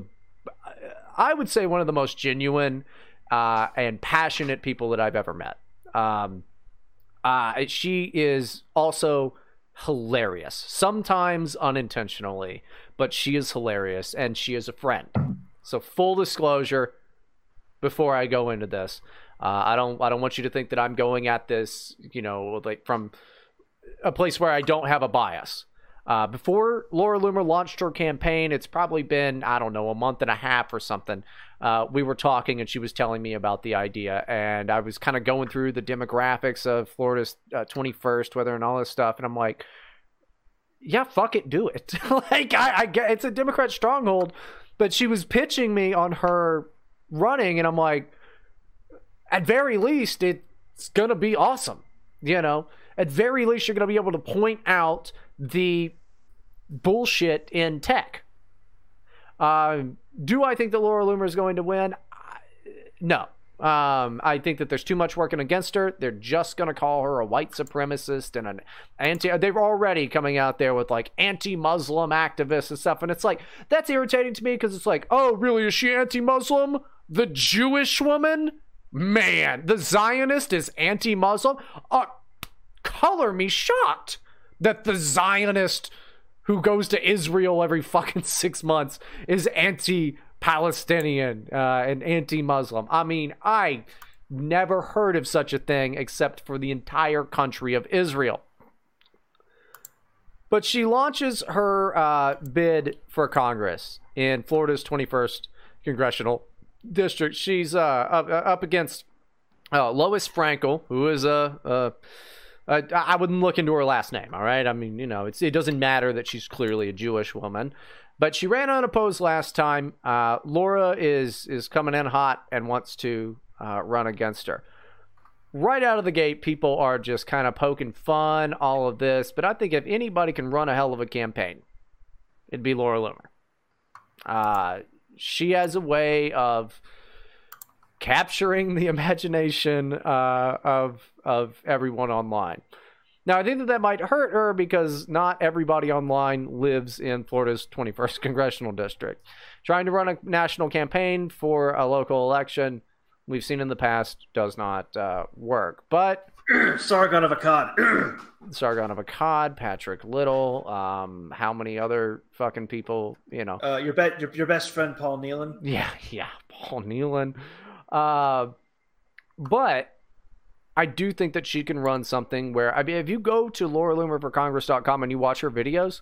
I would say, one of the most genuine uh, and passionate people that I've ever met. Um, uh, she is also hilarious, sometimes unintentionally, but she is hilarious and she is a friend. So full disclosure, before I go into this, uh, I don't I don't want you to think that I'm going at this, you know, like from a place where I don't have a bias. Uh, before Laura Loomer launched her campaign, it's probably been, I don't know, a month and a half or something. Uh, we were talking and she was telling me about the idea. And I was kind of going through the demographics of Florida's uh, 21st, weather and all this stuff. And I'm like, yeah, fuck it, do it. like, I, I get it's a Democrat stronghold. But she was pitching me on her running. And I'm like, at very least, it's going to be awesome. You know, at very least, you're going to be able to point out the bullshit in tech. Uh, do I think that Laura Loomer is going to win? No. Um, I think that there's too much working against her. They're just going to call her a white supremacist and an anti. They're already coming out there with like anti-Muslim activists and stuff, and it's like that's irritating to me because it's like, oh, really? Is she anti-Muslim? The Jewish woman? Man, the Zionist is anti-Muslim. Uh, color me shocked that the Zionist who goes to Israel every fucking six months is anti Palestinian uh, and anti Muslim. I mean, I never heard of such a thing except for the entire country of Israel. But she launches her uh, bid for Congress in Florida's 21st congressional district. She's uh, up, up against uh, Lois Frankel, who is a. uh, I wouldn't look into her last name. All right, I mean, you know, it doesn't matter that she's clearly a Jewish woman, but she ran unopposed last time. Uh, Laura is is coming in hot and wants to uh, run against her. Right out of the gate, people are just kind of poking fun, all of this. But I think if anybody can run a hell of a campaign, it'd be Laura Loomer. Uh, she has a way of capturing the imagination uh, of of everyone online. Now, I think that that might hurt her because not everybody online lives in Florida's 21st congressional district. Trying to run a national campaign for a local election, we've seen in the past, does not uh, work. But Sargon of Akkad. Sargon of Akkad, Patrick Little, um, how many other fucking people, you know? Uh, your, be- your your best friend Paul Nehlen. Yeah, yeah, Paul Nehlen. Uh, but I do think that she can run something where I mean, if you go to Laura Loomer for and you watch her videos,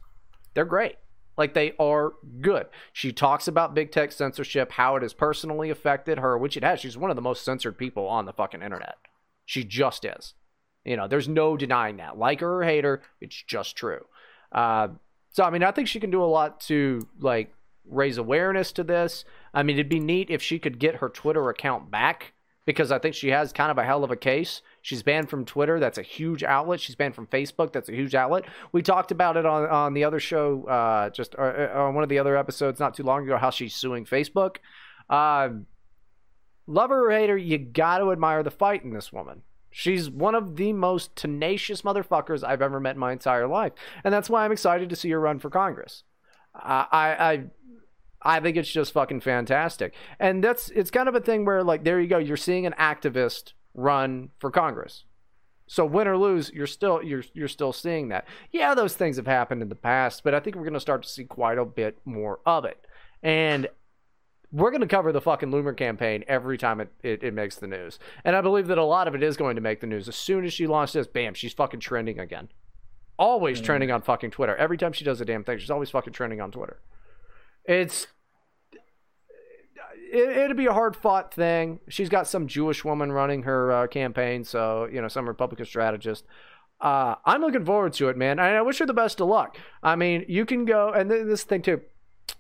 they're great. Like they are good. She talks about big tech censorship, how it has personally affected her, which it has. She's one of the most censored people on the fucking internet. She just is. You know, there's no denying that. Like her or hate her, it's just true. Uh, so I mean, I think she can do a lot to like raise awareness to this. I mean, it'd be neat if she could get her Twitter account back because I think she has kind of a hell of a case. She's banned from Twitter. That's a huge outlet. She's banned from Facebook. That's a huge outlet. We talked about it on, on the other show, uh, just uh, uh, on one of the other episodes not too long ago, how she's suing Facebook. Uh, lover or hater, you got to admire the fight in this woman. She's one of the most tenacious motherfuckers I've ever met in my entire life. And that's why I'm excited to see her run for Congress. I, I, I think it's just fucking fantastic. And that's it's kind of a thing where like there you go, you're seeing an activist run for Congress. So win or lose, you're still you're you're still seeing that. Yeah, those things have happened in the past, but I think we're going to start to see quite a bit more of it. And we're going to cover the fucking Loomer campaign every time it, it, it, makes the news. And I believe that a lot of it is going to make the news. As soon as she launched this, bam, she's fucking trending again. Always mm-hmm. trending on fucking Twitter. Every time she does a damn thing, she's always fucking trending on Twitter. It's it, would be a hard fought thing. She's got some Jewish woman running her uh, campaign, so you know some Republican strategist. Uh, I'm looking forward to it, man. And I wish her the best of luck. I mean, you can go and this thing too.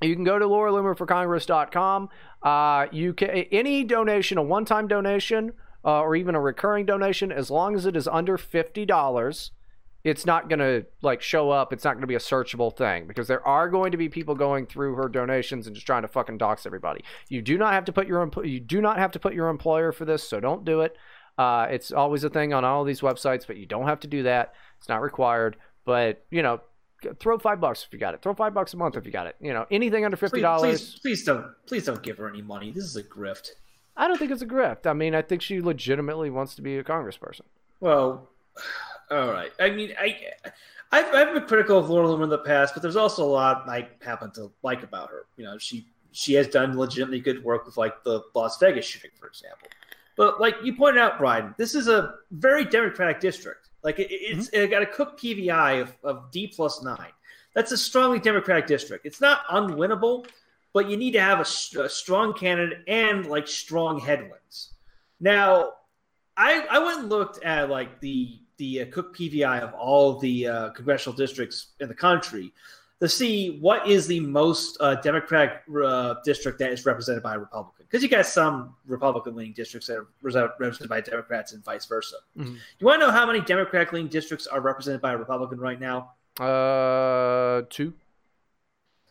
You can go to Laura Loomer for Congress.com. Uh, you can any donation, a one-time donation, uh, or even a recurring donation, as long as it is under fifty dollars it's not going to like show up. It's not going to be a searchable thing because there are going to be people going through her donations and just trying to fucking dox everybody. You do not have to put your you do not have to put your employer for this, so don't do it. Uh, it's always a thing on all these websites, but you don't have to do that. It's not required. But you know, throw five bucks if you got it. Throw five bucks a month if you got it. You know, anything under fifty dollars. Please, please, please don't, please don't give her any money. This is a grift. I don't think it's a grift. I mean, I think she legitimately wants to be a congressperson. Well, all right. I mean, I, I've, I've been critical of Laura Loomer in the past, but there's also a lot I happen to like about her. You know, she she has done legitimately good work with like the Las Vegas shooting, for example. But like you pointed out, Brian, this is a very Democratic district. Like it, it's mm-hmm. it got a Cook PVI of, of D plus nine. That's a strongly Democratic district. It's not unwinnable, but you need to have a, a strong candidate and like strong headwinds. Now, I I went and looked at like the the uh, Cook PVI of all the uh, congressional districts in the country to see what is the most uh, Democratic uh, district that is represented by a Republican. Because you got some Republican leaning districts that are represented by Democrats and vice versa. Mm-hmm. You want to know how many Democratic leaning districts are represented by a Republican right now? Uh, two.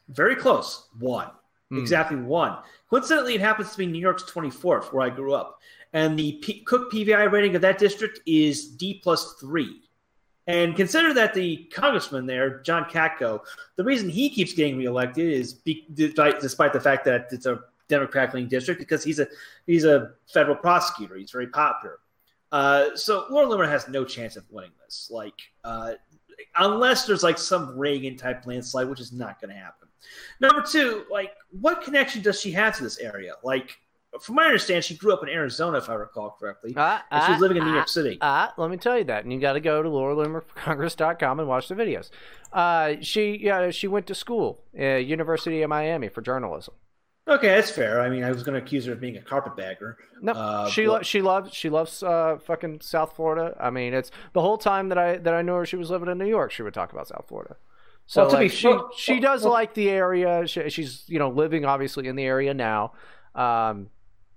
Very close. One. Mm. Exactly one. Coincidentally, it happens to be New York's 24th, where I grew up and the P- Cook PVI rating of that district is D plus three. And consider that the congressman there, John Katko, the reason he keeps getting reelected is be, despite, the fact that it's a Democrat leaning district because he's a he's a federal prosecutor. He's very popular. Uh, so Laura Loomer has no chance of winning this. Like uh, unless there's like some Reagan type landslide, which is not going to happen. Number two, like what connection does she have to this area? Like from my understanding, she grew up in Arizona, if I recall correctly. Uh, she was living in New uh, York City. Uh, let me tell you that. And you got to go to lauraloomercongress.com and watch the videos. Uh, she yeah, she went to school, University of Miami, for journalism. Okay, that's fair. I mean, I was going to accuse her of being a carpetbagger. No, uh, she but... lo- she loves she loves uh, fucking South Florida. I mean, it's the whole time that I that I knew her, she was living in New York. She would talk about South Florida. So well, like, she well, she does well, like the area. She, she's you know living obviously in the area now. Um,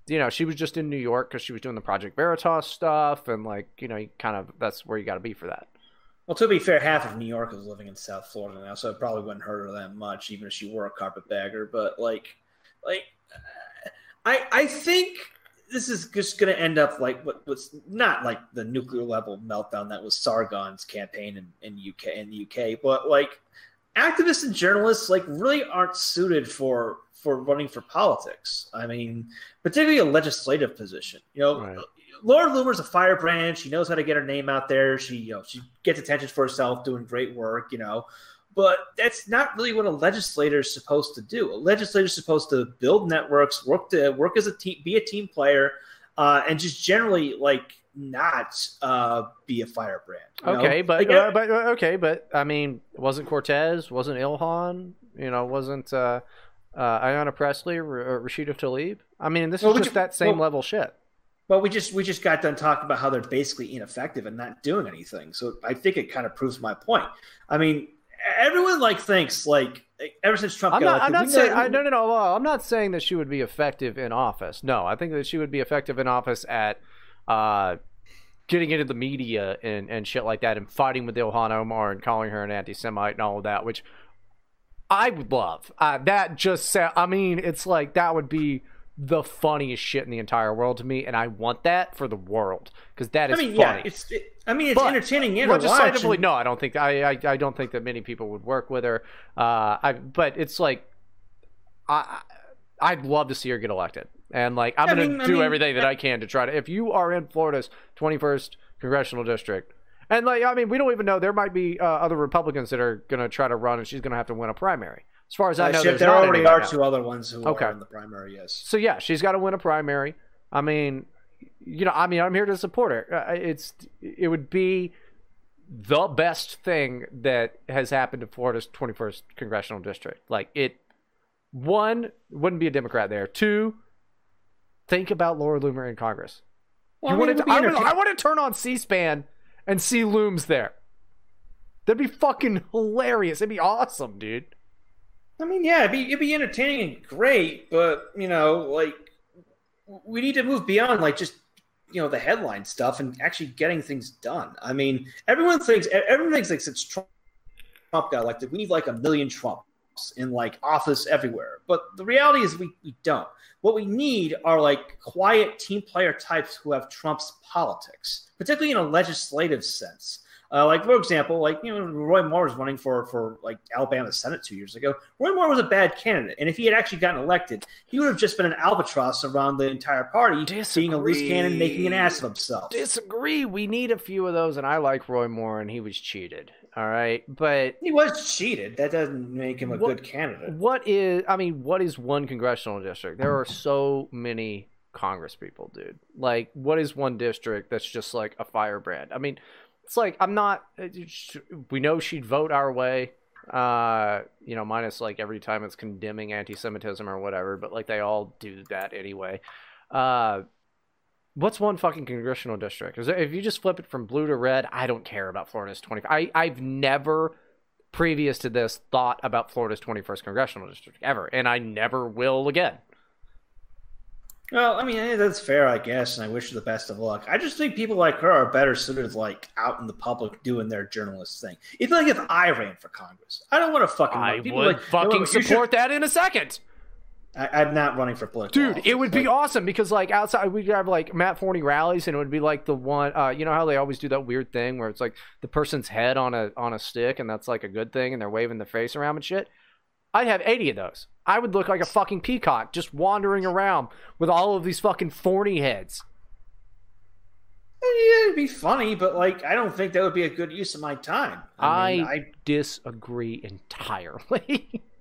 you know, she was just in New York because she was doing the Project Veritas stuff, and like, you know, you kind of that's where you got to be for that. Well, to be fair, half of New York is living in South Florida now, so it probably wouldn't hurt her that much, even if she were a carpetbagger. But like, like, I I think this is just going to end up like what was not like the nuclear level meltdown that was Sargon's campaign in, in UK in the UK, but like activists and journalists like really aren't suited for for running for politics. I mean, particularly a legislative position. You know, right. Laura Loomer's a firebrand. She knows how to get her name out there. She, you know, she gets attention for herself, doing great work. You know, but that's not really what a legislator is supposed to do. A legislator is supposed to build networks, work to work as a team, be a team player, uh, and just generally like not uh, be a firebrand. you know? Okay, but Like, uh, but uh, okay, but I mean, wasn't Cortez? Wasn't Ilhan? You know, wasn't uh, Ayanna Pressley, R- uh, Rashida Tlaib? I mean, this Well, is just ju- that same well- level shit. Well, we just we just got done talking about how they're basically ineffective and not doing anything. So I think it kind of proves my point. I mean, everyone like thinks like ever since Trump I'm got not. I'm not saying. I, no, no, no. well, I'm not saying that she would be effective in office. No, I think that she would be effective in office at uh, getting into the media and and shit like that, and fighting with Ilhan Omar and calling her an anti-Semite and all of that, which I would love. Uh, that just sa- I mean, it's like that would be the funniest shit in the entire world to me, and I want that for the world because that is. I mean, funny. yeah, it's. It, I mean, it's But entertaining and legislatively, and- no, I don't think I, I I don't think that many people would work with her. Uh, I but it's like I I- I'd love to see her get elected, and like I'm I gonna mean- I do mean, everything that I can to try to. If you are in Florida's 21st congressional district. And like I mean, we don't even know. There might be uh, other Republicans that are going to try to run, and she's going to have to win a primary. As far as I Uh, know, there already are now. two other ones who Okay. are in the primary. Yes. So yeah, she's got to win a primary. I mean, you know, I mean, I'm here to support her. Uh, It's it would be the best thing that has happened to Florida's 21st congressional district. Like it, one wouldn't be a Democrat there. Two, think about Laura Loomer in Congress. Well, you I mean, want would to, be I, would, I want to turn on C-SPAN and see Looms there. That'd be fucking hilarious. It'd be awesome, dude. I mean, yeah, it'd be, it'd be entertaining and great, but you know, like we need to move beyond like just you know the headline stuff and actually getting things done. I mean, everyone thinks everyone thinks like since Trump got elected, we need like a million Trumps in like office everywhere. But the reality is we, we don't. What we need are like quiet team player types who have Trump's politics, particularly in a legislative sense. Uh, like for example, like you know, Roy Moore was running for for like Alabama Senate two years ago. Roy Moore was a bad candidate, and if he had actually gotten elected, he would have just been an albatross around the entire party, being a loose cannon, making an ass of himself. Disagree. We need a few of those, and I like Roy Moore, and he was cheated. All right, but He was cheated. That doesn't make him a What- good candidate. what is? I mean, what is one congressional district? There are so many Congress people, dude. Like, what is one district that's just like a firebrand? I mean, it's like I'm not. uh, We know she'd vote our way. Uh, you know, minus like every time it's condemning anti-Semitism or whatever, but like they all do that anyway. Uh, what's one fucking congressional district? Is there, if you just flip it from blue to red, I don't care about Florida's 20. I I've never previous to this thought about Florida's 21st congressional district ever, and I never will again. Well, I mean, eh, that's fair, I guess, and I wish her the best of luck. I just think people like her are better suited, like out in the public doing their journalist thing. It's like if I ran for Congress, I don't want to fucking. I people would like, fucking you should- support that in a second. I, I'm not running for political. Dude, office. it would be awesome because like outside we'd have like Matt Forney rallies and it would be like the one uh you know how they always do that weird thing where it's like the person's head on a on a stick and that's like a good thing and they're waving their face around and shit. I'd have 80 of those. I would look like a fucking peacock just wandering around with all of these fucking Forney heads. Yeah, it'd be funny, but like, I don't think that would be a good use of my time. I, mean, I disagree entirely.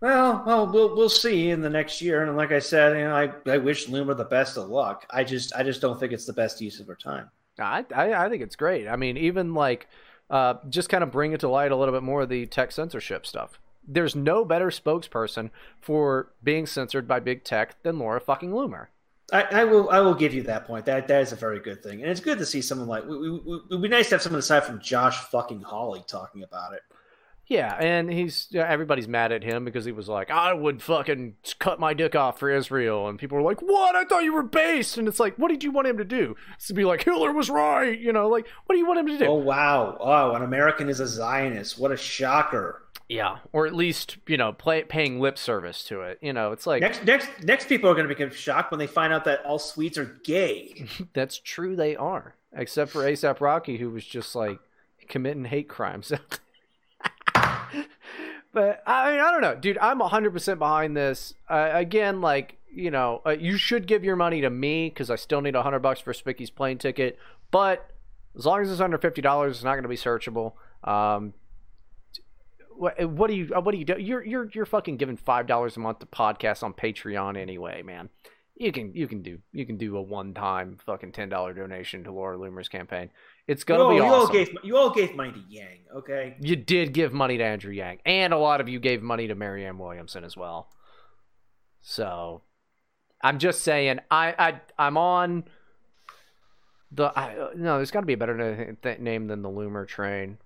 Well, well, we'll we'll see in the next year. And like I said, you know, I, I wish Loomer the best of luck. I just I just don't think it's the best use of her time. I, I I think it's great. I mean, even like uh, just kind of bring it to light a little bit more of the tech censorship stuff. There's no better spokesperson for being censored by big tech than Laura fucking Loomer. I, I will I will give you that point. That that is a very good thing, and it's good to see someone like we, we, we, it'd be nice to have someone aside from Josh fucking Hawley talking about it. Yeah, and he's yeah, everybody's mad at him because he was like, I would fucking cut my dick off for Israel, and people were like, What? I thought you were based, and it's like, what did you want him to do? It's to be like Hitler was right, you know? Like, what do you want him to do? Oh wow! Oh, an American is a Zionist. What a shocker! Yeah, or at least you know, play, paying lip service to it. You know, it's like Next next next people are going to become shocked when they find out that all Swedes are gay. That's true, they are. Except for ASAP Rocky, who was just like committing hate crimes. but I mean, I don't know, dude. I'm 100% behind this. Uh, again, like you know, uh, you should give your money to me because I still need a hundred bucks for Spicky's plane ticket. But as long as it's under fifty dollars, it's not going to be searchable. Um, what, what do you uh, what do you do? You're you're you're fucking giving five dollars a month to podcasts on Patreon anyway, man. You can you can do you can do a one time fucking ten dollar donation to Laura Loomer's campaign. It's gonna all, be you all awesome. gave you all gave money to Yang, okay? You did give money to Andrew Yang, and a lot of you gave money to Marianne Williamson as well. So, I'm just saying, I, I I'm on the I, uh, no. There's got to be a better name than the Loomer train.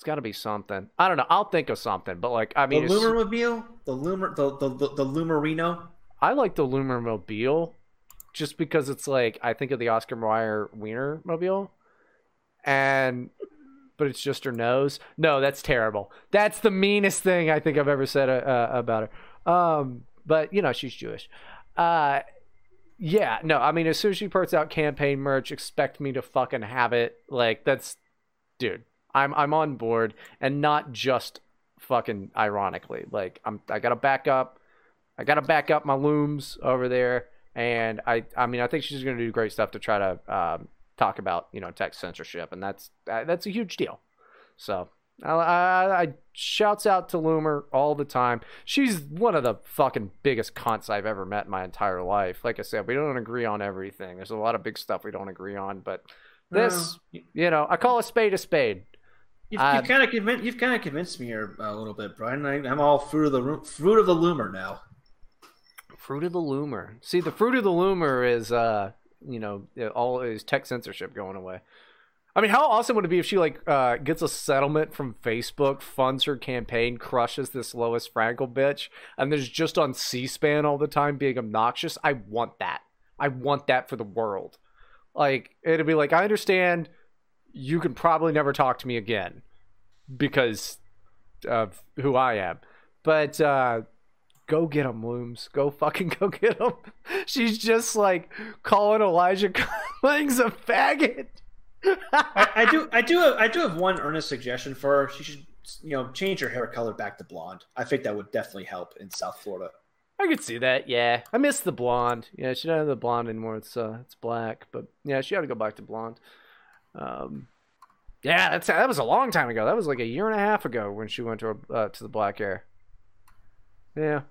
It's got to be something. I don't know. I'll think of something, but like I mean, the Loomermobile, the Loomer, the the the, the Loomerino. I like the Loomer Mobile just because it's like I think of the Oscar Mayer Wiener Mobile, and but it's just her nose. No, that's terrible. That's the meanest thing I think I've ever said uh, uh, about her. Um, but you know she's Jewish. Uh, yeah, no, I mean as soon as she puts out campaign merch, expect me to fucking have it. Like that's, dude, I'm I'm on board, and not just fucking ironically. Like I'm I gotta back up. I gotta back up my looms over there, and I I mean I think she's gonna do great stuff to try to um, talk about you know tech censorship, and that's uh, that's a huge deal. So I, I, I shouts out to Loomer all the time. She's one of the fucking biggest cunts I've ever met in my entire life. Like I said, we don't agree on everything. There's a lot of big stuff we don't agree on, but this, you know, I call a spade a spade. You've, Uh, you've kind of convinced you've kind of convinced me here a little bit, Brian. I, I'm all fruit of the fruit of the Loomer now. Fruit of the Loomer. See, the fruit of the Loomer is, uh, you know, all is tech censorship going away. I mean, how awesome would it be if she like uh, gets a settlement from Facebook, funds her campaign, crushes this Lois Frankel bitch, and there's just on C-SPAN all the time being obnoxious? I want that. I want that for the world. Like it'd be like, I understand you can probably never talk to me again because of who I am, but uh, go get him, Looms. Go fucking go get him. She's just like calling Elijah Cummings a faggot. I, I do I do have, I do have one earnest suggestion for her. She should you know change her hair color back to blonde. I think that would definitely help in South Florida. I could see that. Yeah, I miss the blonde. Yeah, she doesn't have the blonde anymore. It's uh, it's black. But yeah, she ought to go back to blonde. Um, yeah, that's that was a long time ago. That was like a year and a half ago when she went to uh, to the black hair. Yeah.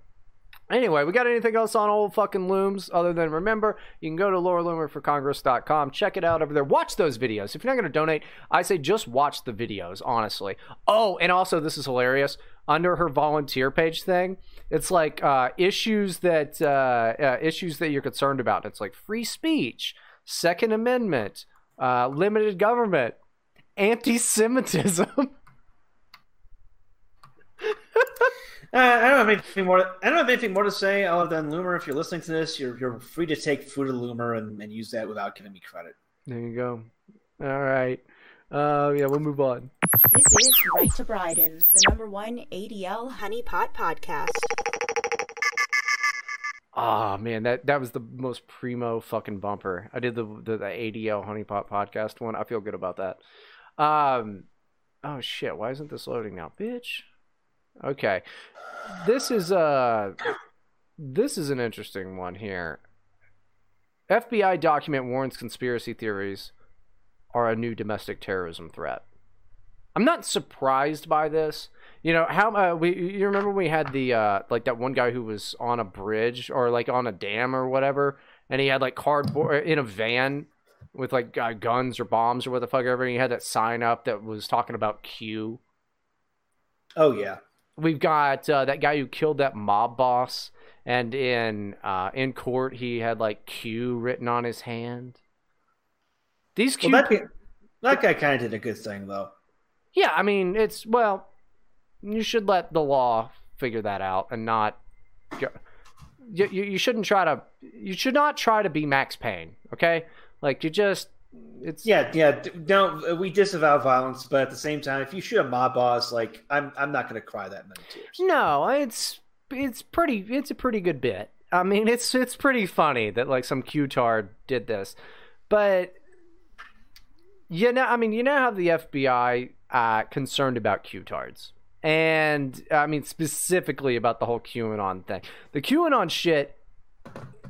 Anyway, we got anything else on old fucking looms other than remember, you can go to lauraloomerforcongress.com, check it out over there. Watch those videos. If you're not going to donate, I say just watch the videos, honestly. Oh, and also, this is hilarious. Under her volunteer page thing, it's like uh, issues that uh, uh, issues that you're concerned about. It's like free speech, Second Amendment, uh, limited government, anti-Semitism. Uh, I don't have anything more. I don't have anything more to say other than Loomer. If you're listening to this, you're you're free to take fruit of the Loomer and, and use that without giving me credit. There you go. All right. Uh, yeah, we'll move on. This is Right to Bryden, the number one ADL honeypot podcast. Ah man, that that was the most primo fucking bumper. I did the the, the ADL Honeypot podcast one. I feel good about that. Um, oh shit, why isn't this loading now, bitch? Okay, this is uh, this is an interesting one here. FBI document warns conspiracy theories are a new domestic terrorism threat. I'm not surprised by this. You know how uh, we you remember we had the uh, like that one guy who was on a bridge or like on a dam or whatever, and he had like cardboard in a van with like uh, guns or bombs or what the fuck ever. And he had that sign up that was talking about Q. Oh yeah, We've got uh, that guy who killed that mob boss, and in uh, in court he had like Q written on his hand. These Q well, that, guy- that guy kind of did a good thing though. Yeah, I mean, it's well, you should let the law figure that out and not. Go, you, you you shouldn't try to. You should not try to be Max Payne. Okay, like you just. It's Yeah, yeah. No, we disavow violence, but at the same time, if you shoot a mob boss, like I'm, I'm not going to cry that many tears. no. It's it's pretty. It's a pretty good bit. I mean, it's it's pretty funny that like some Q-tard did this, but you know, I mean, you know how the FBI uh concerned about Q-tards. And I mean specifically about the whole QAnon thing. The QAnon shit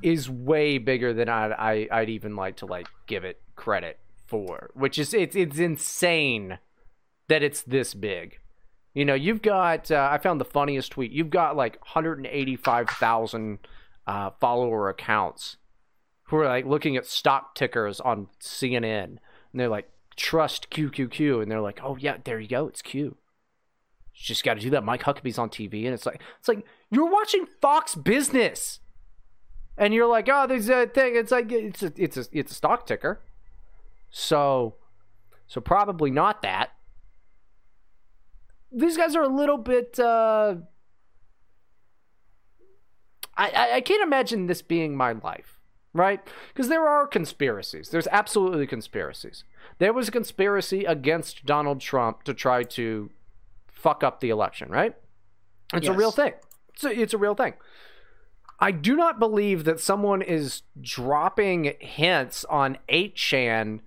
is way bigger than I'd, I, I'd even like to like give it credit for, which is it's it's insane that it's this big. You know, you've got uh, I found the funniest tweet. You've got like 185,000 uh, follower accounts who are like looking at stock tickers on CNN, and they're like trust QQQ, and they're like, oh yeah, there you go, it's Q. Just got to do that. Mike Huckabee's on TV, and it's like it's like you're watching Fox Business, and you're like, oh, there's a thing. It's like it's a it's a it's a stock ticker. So, so probably not that. These guys are a little bit. Uh, I I can't imagine this being my life, right? Because there are conspiracies. There's absolutely conspiracies. There was a conspiracy against Donald Trump to try to fuck up the election, right? It's a real thing. It's a, it's a real thing. I do not believe that someone is dropping hints on 8chan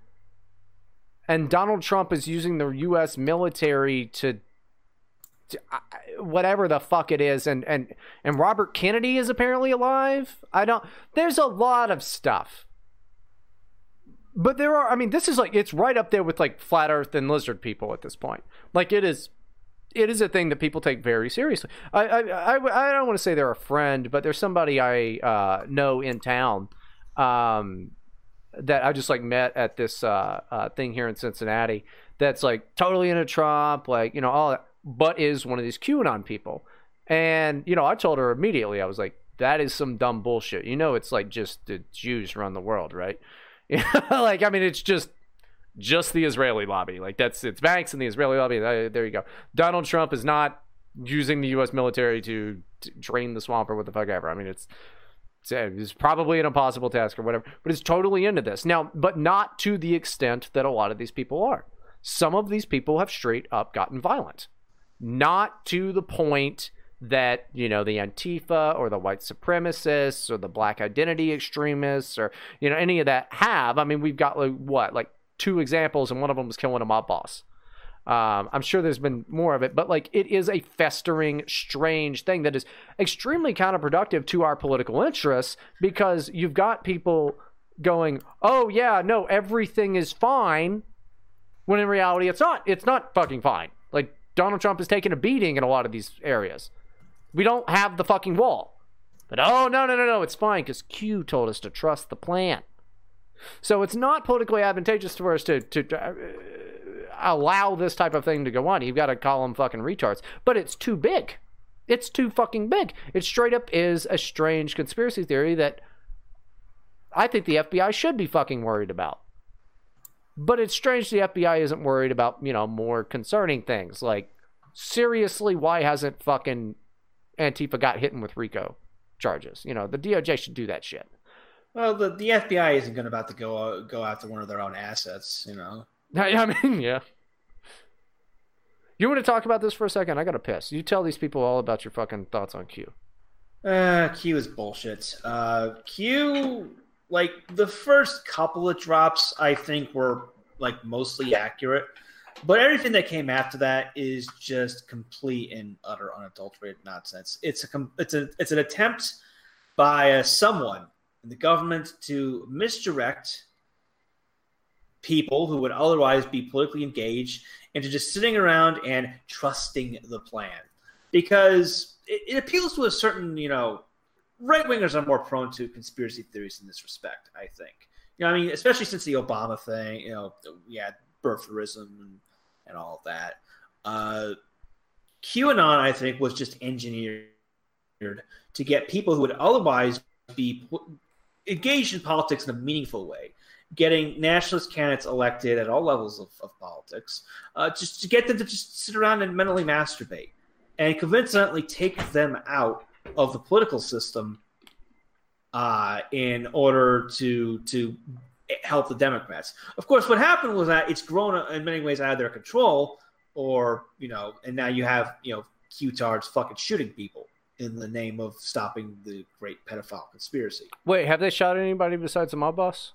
and Donald Trump is using the U.S. military to, to whatever the fuck it is, and and and Robert Kennedy is apparently alive. I don't. There's a lot of stuff, but there are. I mean, this is like it's right up there with like flat Earth and lizard people at this point. Like it is. It is a thing that people take very seriously. I I, I, I don't want to say they're a friend, but there's somebody I uh, know in town um, that I just like met at this uh, uh, thing here in Cincinnati. That's like totally into Trump, like you know all that, but is one of these QAnon people. And you know, I told her immediately. I was like, "That is some dumb bullshit." You know, it's like just the Jews run the world, right? like, I mean, it's just just the Israeli lobby. Like that's it's banks and the Israeli lobby. Uh, There you go. Donald Trump is not using the U.S. military to, to drain the swamp or what the fuck ever. I mean, it's uh, it's probably an impossible task or whatever, but it's totally into this now, but not to the extent that a lot of these people are. Some of these people have straight up gotten violent, not to the point that you know the Antifa or the white supremacists or the black identity extremists or you know any of that have. I mean, we've got like what like two examples, and one of them was killing a mob boss. Um, I'm sure there's been more of it, but like it is a festering, strange thing that is extremely counterproductive to our political interests because you've got people going, "Oh yeah, no, everything is fine," when in reality it's not. It's not fucking fine. Like Donald Trump is taking a beating in a lot of these areas. We don't have the fucking wall, but oh no, no, no, no, it's fine because Q told us to trust the plan. So it's not politically advantageous for us to to uh, allow this type of thing to go on. You've got to call them fucking retards, but it's too big. It's too fucking big. It straight up is a strange conspiracy theory that I think the FBI should be fucking worried about. But it's strange the FBI isn't worried about, you know, more concerning things. Like, seriously, why hasn't fucking Antifa got hit with RICO charges? You know, the DOJ should do that shit. Well, the, the FBI isn't going about to go uh, go after one of their own assets, you know. I mean, yeah. You want to talk about this for a second? I got to piss. You tell these people all about your fucking thoughts on Q. Uh, Q is bullshit. Uh, Q, like the first couple of drops, I think were like mostly accurate, but everything that came after that is just complete and utter unadulterated nonsense. It's a com- it's a it's an attempt by uh, someone in the government to misdirect people who would otherwise be politically engaged into just sitting around and trusting the plan because it, it appeals to a certain, you know, right wingers are more prone to conspiracy theories in this respect, I think. You know, I mean, especially since the Obama thing, you know, we had birtherism and, and all that. Uh, QAnon, I think, was just engineered to get people who would otherwise be engaged in politics in a meaningful way, getting nationalist candidates elected at all levels of, of politics, uh, just to get them to just sit around and mentally masturbate and convincingly take them out of the political system uh, in order to to help the Democrats. Of course, what happened was that it's grown in many ways out of their control, or you know, and now you have you know Q-tards fucking shooting people in the name of stopping the great pedophile conspiracy. Wait, have they shot anybody besides the mob boss?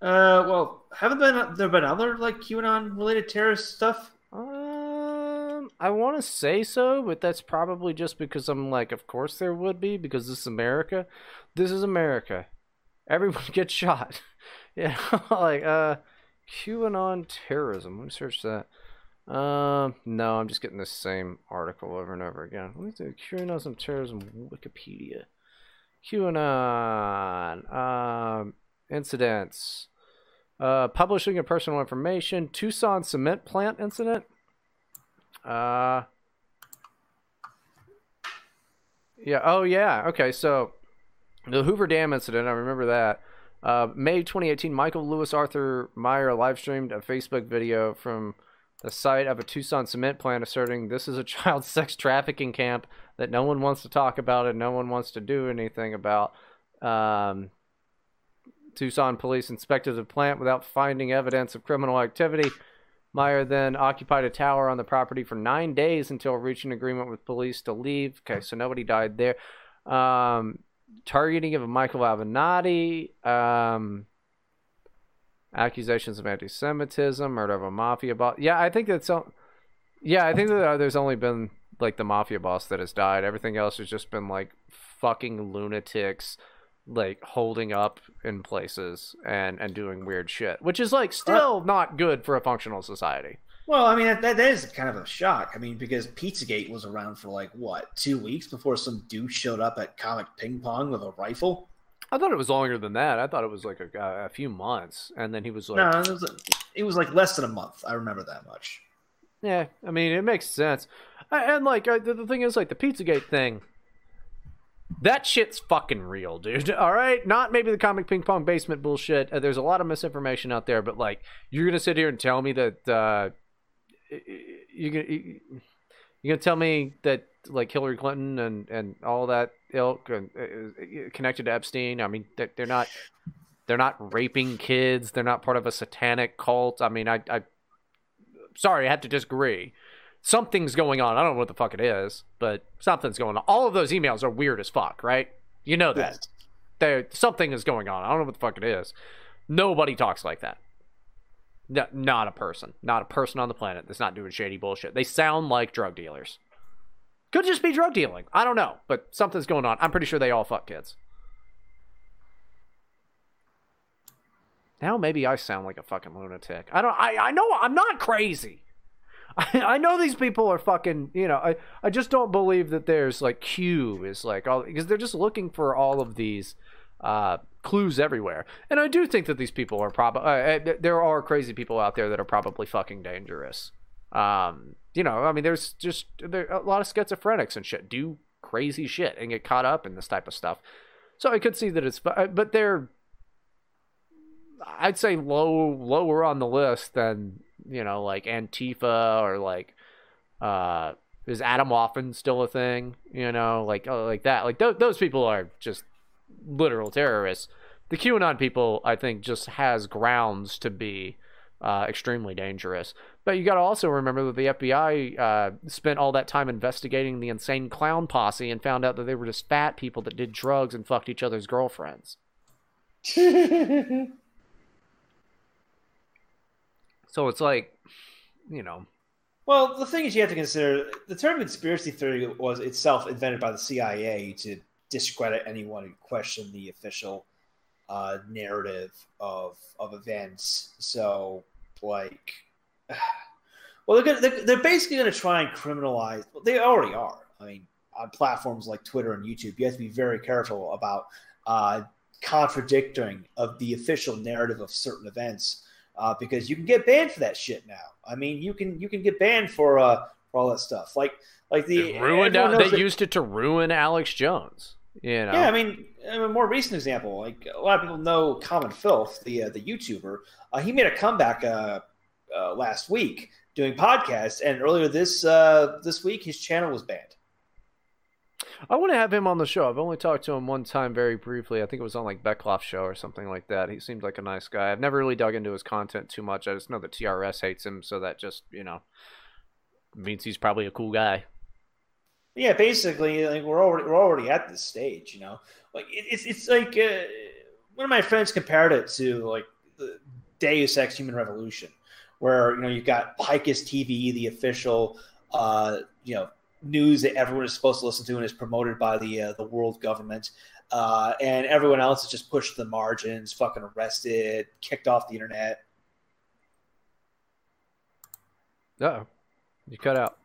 Uh, well, haven't been there been other like QAnon related terrorist stuff? Um, I want to say so, but that's probably just because I'm like, of course there would be because this is America. This is America. Everyone gets shot. yeah, like uh, QAnon terrorism. Let me search that. Um, no, I'm just getting the same article over and over again. Let me see. QAnon and terrorism Wikipedia. QAnon um incidents. Uh, publishing of personal information. Tucson cement plant incident. Uh. Yeah. Oh, yeah. Okay. So, the Hoover Dam incident. I remember that. Uh, May 2018. Michael Lewis Arthur Meyer live streamed a Facebook video from the site of a Tucson cement plant, asserting this is a child sex trafficking camp that no one wants to talk about and no one wants to do anything about. Um, Tucson police inspected the plant without finding evidence of criminal activity. Meyer then occupied a tower on the property for nine days until reaching agreement with police to leave. Okay, so nobody died there. Um, targeting of Michael Avenatti. Um, accusations of anti-Semitism, murder of a mafia boss. Yeah, I think that's all. Yeah, I think that uh, there's only been like the mafia boss that has died. Everything else has just been like fucking lunatics like holding up in places and and doing weird shit, which is like still not good for a functional society. Well, I mean that, that is kind of a shock. I mean because PizzaGate was around for like what two weeks before some dude showed up at Comet Ping Pong with a rifle. I thought it was longer than that. I thought it was like a, a few months, and then he was like, no, it was, it was like less than a month. I remember that much. Yeah, I mean it makes sense, and like the, the thing is like the PizzaGate thing. That shit's fucking real, dude. All right, not maybe the comet ping pong basement bullshit. Uh, there's a lot of misinformation out there, but like you're gonna sit here and tell me that uh, you're gonna you're gonna tell me that like Hillary Clinton and and all that ilk and uh, connected to Epstein. I mean, they're, they're not they're not raping kids. They're not part of a satanic cult. I mean, I I sorry, I have to disagree something's going on. I don't know what the fuck it is, but something's going on. All of those emails are weird as fuck, right? You know that. Yes. There, something is going on. I don't know what the fuck it is. Nobody talks like that. No, not a person. Not a person on the planet that's not doing shady bullshit. They sound like drug dealers. Could just be drug dealing. I don't know, but something's going on. I'm pretty sure they all fuck kids. Now maybe I sound like a fucking lunatic. I don't. I I know I'm not crazy. I, I know these people are fucking, you know, I, I just don't believe that there's like Q is like all because they're just looking for all of these uh, clues everywhere. And I do think that these people are probably uh, there are crazy people out there that are probably fucking dangerous. Um, you know, I mean, there's just there a lot of schizophrenics and shit do crazy shit and get caught up in this type of stuff. So I could see that it's, but they're, I'd say low lower on the list than you know, like Antifa or like uh is Atomwaffen still a thing? You know, like oh, like that. Like th- those people are just literal terrorists. The QAnon people, I think, just has grounds to be uh, extremely dangerous. But you got to also remember that the FBI uh, spent all that time investigating the insane clown posse and found out that they were just fat people that did drugs and fucked each other's girlfriends. So it's like, you know. Well, the thing is, you have to consider the term conspiracy theory was itself invented by the CIA to discredit anyone who questioned the official uh, narrative of of events. So, like, well, they're gonna, they're, they're basically going to try and criminalize. Well, they already are. I mean, on platforms like Twitter and YouTube, you have to be very careful about uh, contradicting of the official narrative of certain events uh, because you can get banned for that shit now. I mean, you can you can get banned for uh, for all that stuff. Like like the ruined. They that, used it to ruin Alex Jones. You know? Yeah, I mean, a more recent example, like a lot of people know Common Filth, the uh, the YouTuber. Uh, he made a comeback uh, uh, last week doing podcasts, and earlier this uh, this week his channel was banned. I want to have him on the show. I've only talked to him one time very briefly. I think it was on like Beckloff show or something like that. He seemed like a nice guy. I've never really dug into his content too much. I just know that TRS hates him, so that just, you know, means he's probably a cool guy. Yeah, basically, like we're already we're already at this stage, you know. Like it's it's like uh, one of my friends compared it to like the Deus Ex Human Revolution, where you know you've got Picus TV, the official uh, you know, news that everyone is supposed to listen to and is promoted by the uh, the world government. Uh, and everyone else is just pushed to the margins, fucking arrested, kicked off the internet. Oh, you cut out.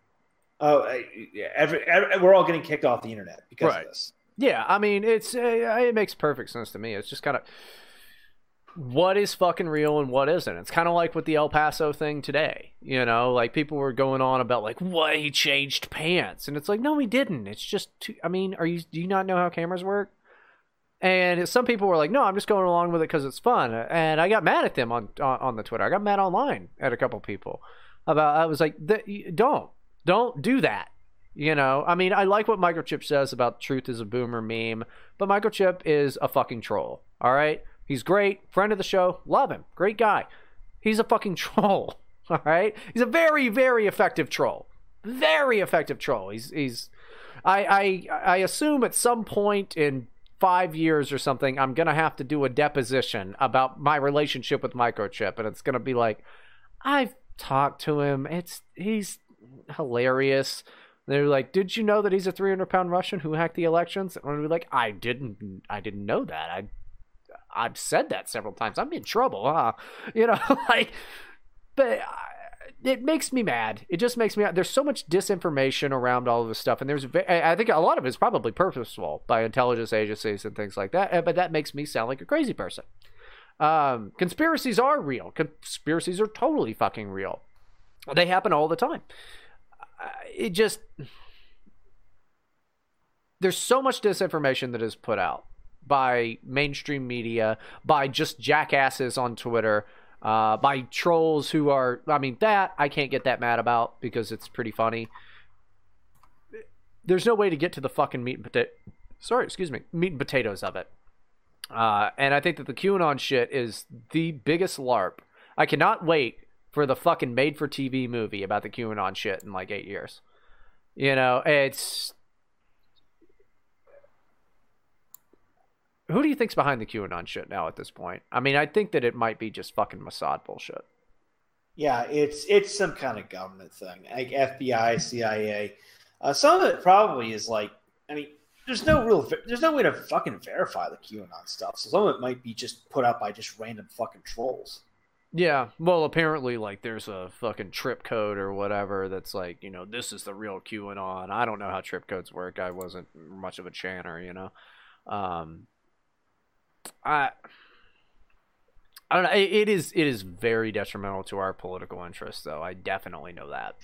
Oh, I- yeah, every, every, we're all getting kicked off the internet because Right. of this. Yeah, I mean, it's uh, it makes perfect sense to me. It's just kind of what is fucking real and what isn't. It's kind of like with the El Paso thing today. You know, like people were going on about like what he changed pants, and it's like no, he didn't. It's just too, I mean, are you do you not know how cameras work? And some people were like, "No, I'm just going along with it because it's fun." And I got mad at them on, on on the Twitter. I got mad online at a couple people about. I was like, "Don't, don't do that." You know, I mean, I like what Microchip says about truth is a boomer meme, but Microchip is a fucking troll. All right, he's great, friend of the show, love him, great guy. He's a fucking troll. All right, he's a very, very effective troll. Very effective troll. He's he's. I I I assume at some point in five years or something, I'm gonna have to do a deposition about my relationship with Microchip, and it's gonna be like, I've talked to him. It's he's hilarious. They're like, "Did you know that he's a 300 pound Russian who hacked the elections?" And I'm gonna be like, "I didn't. I didn't know that. I, I've said that several times. I'm in trouble, huh? You know, like, but it makes me mad. It just makes me. There's so much disinformation around all of this stuff, and there's. I think a lot of it is probably purposeful by intelligence agencies and things like that. uh, But that makes me sound like a crazy person. Um, conspiracies are real. Conspiracies are totally fucking real. They happen all the time. Uh, It just there's so much disinformation that is put out by mainstream media, by just jackasses on Twitter, uh, by trolls who are. I mean, that I can't get that mad about because it's pretty funny. There's no way to get to the fucking meat and potato. Sorry, excuse me, meat and potatoes of it. Uh, and I think that the QAnon shit is the biggest LARP. I cannot wait for the fucking made for TV movie about the QAnon shit in like eight years. You know, it's. Who do you think's behind the QAnon shit now at this point? I mean, I think that it might be just fucking Mossad bullshit. Yeah, it's it's some kind of government thing, like FBI, CIA. Uh, some of it probably is like, I mean, there's no real, there's no way to fucking verify the QAnon stuff. So some of it might be just put out by just random fucking trolls. Yeah, well, apparently, like, there's a fucking trip code or whatever that's like, you know, this is the real QAnon. I don't know how trip codes work. I wasn't much of a channer, you know. Um, I, I don't know. It, it is, it is very detrimental to our political interests, though. I definitely know that.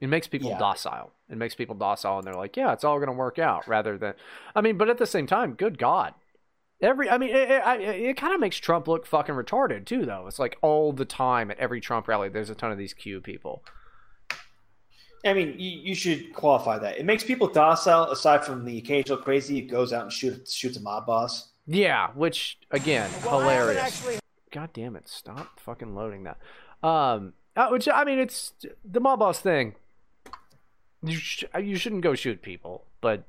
It makes people Yeah. docile. It makes people docile, and they're like, "Yeah, it's all going to work out." Rather than, I mean, but at the same time, good God, every I mean, it, it, it kind of makes Trump look fucking retarded too, though. It's like all the time at every Trump rally, there's a ton of these Q people. I mean, you, you should qualify that. It makes people docile, aside from the occasional crazy who goes out and shoot, shoots a mob boss. Yeah, which again, hilarious. God damn it! Stop fucking loading that. Um, uh, which I mean, it's the mob boss thing. You sh- you shouldn't go shoot people, but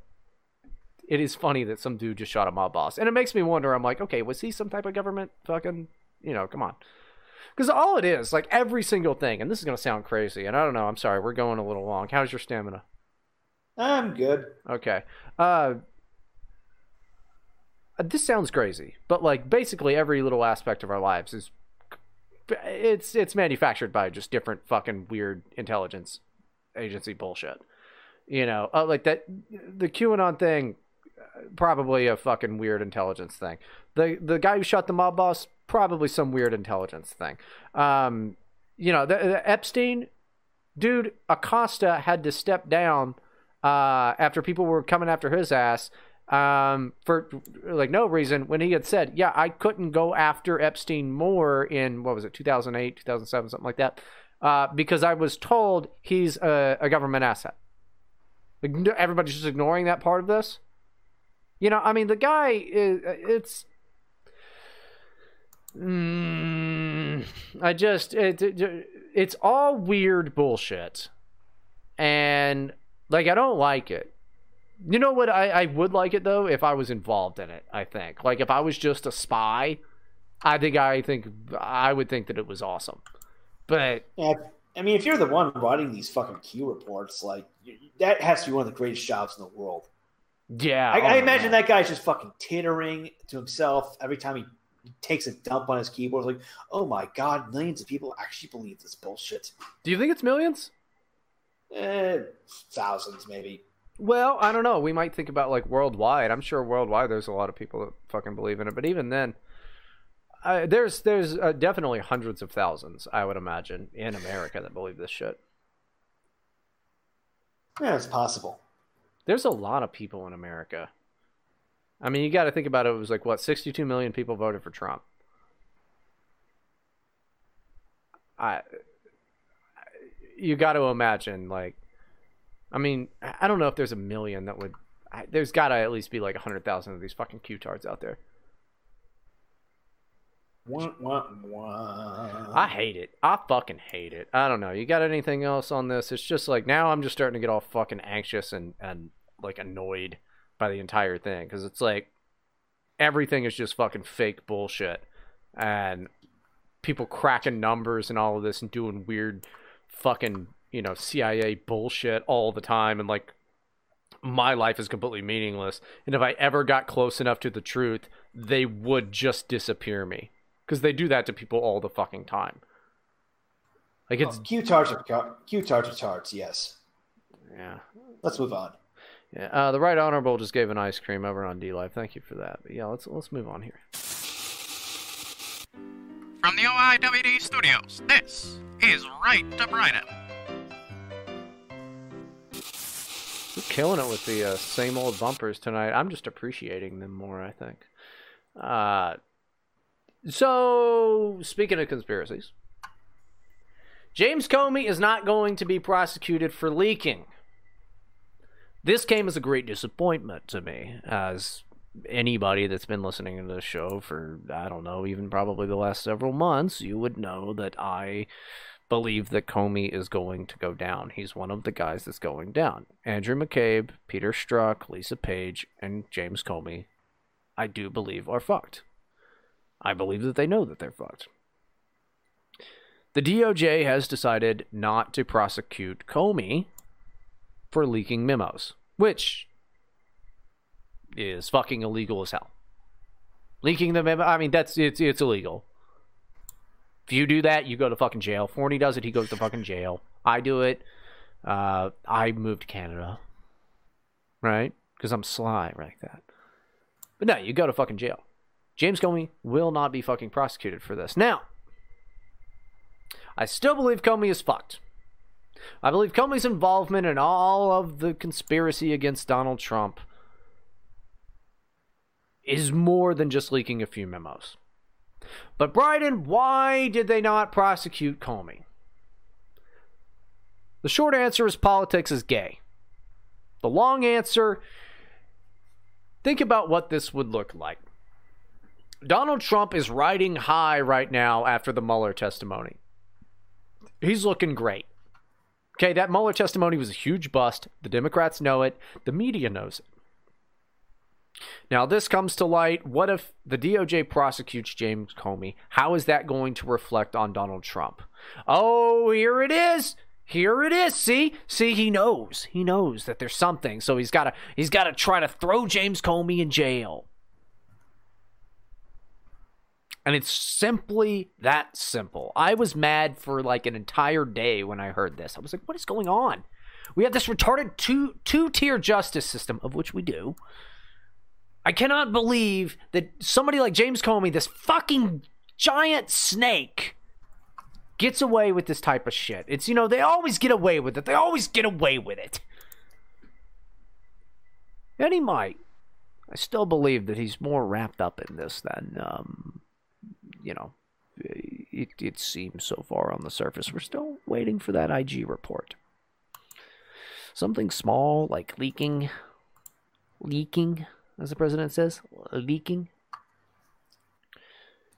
it is funny that some dude just shot a mob boss, and it makes me wonder. I'm like, okay, was he some type of government fucking? You know, come on. Because all it is, like every single thing, and this is gonna sound crazy, and I don't know. I'm sorry, we're going a little long. How's your stamina? I'm good. Okay. Uh, this sounds crazy, but like basically every little aspect of our lives is it's it's manufactured by just different fucking weird intelligence agency bullshit. You know, uh, like that the QAnon thing probably a fucking weird intelligence thing. The the guy who shot the mob boss probably some weird intelligence thing. Um, you know, the, the Epstein dude Acosta had to step down uh, after people were coming after his ass um, for like no reason when he had said, "Yeah, I couldn't go after Epstein more in what was it, 2008, 2007, something like that, uh, because I was told he's a, a government asset." Everybody's just ignoring that part of this. You know, I mean, the guy is it's. Mm, I just it, it, it's all weird bullshit, and like I don't like it. You know what? I, I would like it though if I was involved in it. I think like if I was just a spy, I think I think I would think that it was awesome. But Yeah, I mean, if you're the one writing these fucking Q reports, like that has to be one of the greatest jobs in the world. Yeah, I, oh I imagine that guy's just fucking tittering to himself every time he takes a dump on his keyboard. Like, oh my god, millions of people actually believe this bullshit. Do you think it's millions? Eh, thousands, maybe. Well, I don't know. We might think about like worldwide. I'm sure worldwide there's a lot of people that fucking believe in it. But even then, I, there's there's uh, definitely hundreds of thousands, I would imagine, in America that believe this shit. Yeah, it's possible. There's a lot of people in America. I mean, you got to think about it. It was like what 62 million people voted for Trump. I, you got to imagine like, I mean, I don't know if there's a million that would. I, there's got to at least be like hundred thousand of these fucking Q-tards out there. Wah, wah, wah. I hate it. I fucking hate it. I don't know. You got anything else on this? It's just like now I'm just starting to get all fucking anxious and and like annoyed by the entire thing because it's like everything is just fucking fake bullshit and people cracking numbers and all of this and doing weird fucking you know CIA bullshit all the time and like my life is completely meaningless and if I ever got close enough to the truth they would just disappear me because they do that to people all the fucking time like it's Oh, Q tarts are Q tarts are tarts. Yes. yeah Let's move on. Yeah uh, the right honorable just gave an ice cream over on D Live thank you for that but yeah let's let's move on here From the OIWD studios, this is Right to Bryden. We're killing it with the uh, same old bumpers tonight. I'm just appreciating them more, I think. Uh, so, speaking of conspiracies, James Comey is not going to be prosecuted for leaking. This came as a great disappointment to me, as anybody that's been listening to this show for, I don't know, even probably the last several months, you would know that I believe that Comey is going to go down. He's one of the guys that's going down. Andrew McCabe, Peter Strzok, Lisa Page, and James Comey, I do believe are fucked. I believe that they know that they're fucked. The DOJ has decided not to prosecute Comey for leaking memos, which is fucking illegal as hell. Leaking the memo, I mean, that's it's it's illegal. If you do that, you go to fucking jail. Forney does it, he goes to fucking jail. I do it. Uh, I moved to Canada, right? Because I'm sly like that. But no, you go to fucking jail. James Comey will not be fucking prosecuted for this. Now, I still believe Comey is fucked. I believe Comey's involvement in all of the conspiracy against Donald Trump is more than just leaking a few memos. But Bryden, why did they not prosecute Comey? The short answer is politics is gay. The long answer, think about what this would look like. Donald Trump is riding high right now after the Mueller testimony. He's looking great. Okay, that Mueller testimony was a huge bust. The Democrats know it, the media knows it. Now, this comes to light. What if the DOJ prosecutes James Comey? How is that going to reflect on Donald Trump? Oh, here it is. Here it is. See? See, he knows. He knows that there's something. So he's got to he's got to try to throw James Comey in jail. And it's simply that simple. I was mad for like an entire day when I heard this. I was like, what is going on? We have this retarded two two tier justice system, of which we do. I cannot believe that somebody like James Comey, this fucking giant snake, gets away with this type of shit. It's, you know, they always get away with it. They always get away with it. And he might. I still believe that he's more wrapped up in this than, um, you know, it, it seems so far on the surface. We're still waiting for that IG report. Something small like leaking, leaking, as the president says, leaking,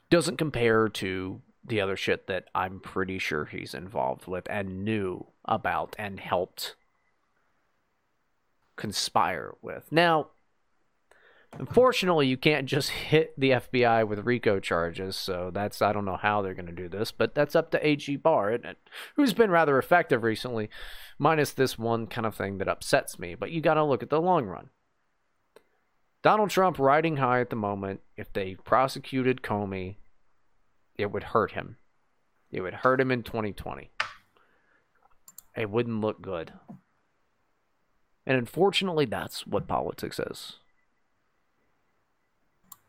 doesn't compare to the other shit that I'm pretty sure he's involved with and knew about and helped conspire with. Now, Unfortunately, you can't just hit the FBI with RICO charges, so that's I don't know how they're going to do this, but that's up to AG Barr, who's been rather effective recently, minus this one kind of thing that upsets me. But you got to look at the long run. Donald Trump riding high at the moment. If they prosecuted Comey, it would hurt him. It would hurt him in 2020. It wouldn't look good. And unfortunately, that's what politics is.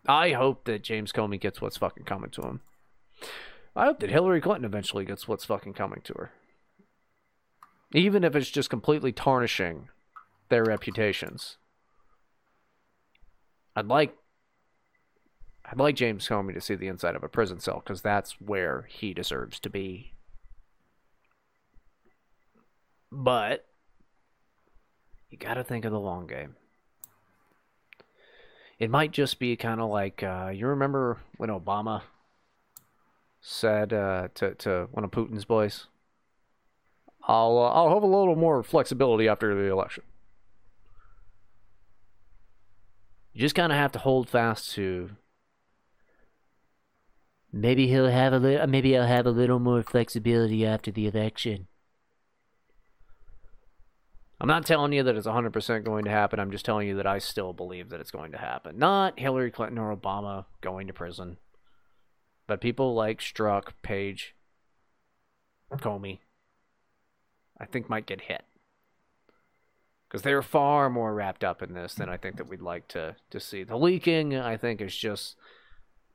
I hope that James Comey gets what's fucking coming to him. I hope that Hillary Clinton eventually gets what's fucking coming to her. Even if it's just completely tarnishing their reputations. I'd like I'd like James Comey to see the inside of a prison cell because that's where he deserves to be. But you got to think of the long game. It might just be kind of like uh, you remember when Obama said uh, to to one of Putin's boys, "I'll uh, I'll have a little more flexibility after the election." You just kind of have to hold fast to. Maybe he'll have a little. Maybe I'll have a little more flexibility after the election. I'm not telling you that it's 100% going to happen. I'm just telling you that I still believe that it's going to happen. Not Hillary Clinton or Obama going to prison, but people like Strzok, Page, Comey, I think might get hit. Because they're far more wrapped up in this than I think that we'd like to, to see. The leaking, I think, is just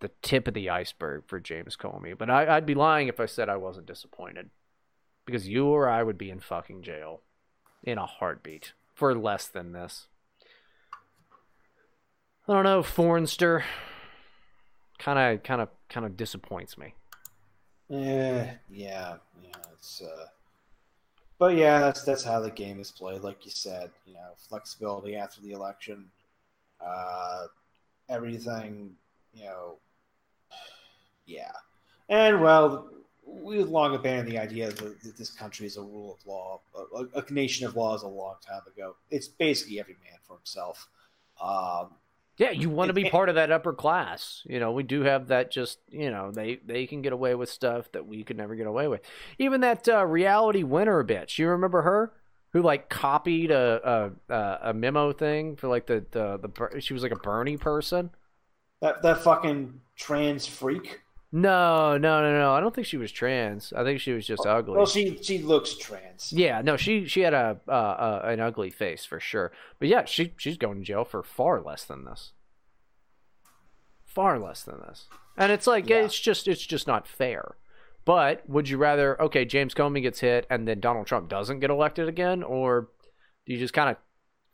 the tip of the iceberg for James Comey. But I, I'd be lying if I said I wasn't disappointed. Because you or I would be in fucking jail in a heartbeat for less than this. I don't know, Fornster kind of kind of kind of disappoints me. Yeah, yeah, yeah. It's uh, but yeah, that's that's how the game is played. Like you said, you know, flexibility after the election, uh, everything, you know, yeah, and well, we've long abandoned the idea that, that this country is a rule of law, a, a, nation of laws a long time ago. It's basically every man for himself. Um, yeah, you want to be part of that upper class. You know, we do have that. Just you know, they they can get away with stuff that we could never get away with. Even that uh, reality winner bitch. You remember her? Who like copied a a, a memo thing for like the, the the she was like a Bernie person. That that fucking trans freak. No, no, no, no. I don't think she was trans. I think she was just ugly. Well, she she looks trans. Yeah, no, she she had a uh, uh, an ugly face for sure. But yeah, she she's going to jail for far less than this. Far less than this. And it's like yeah. it's just it's just not fair. But would you rather okay, James Comey gets hit and then Donald Trump doesn't get elected again or do you just kind of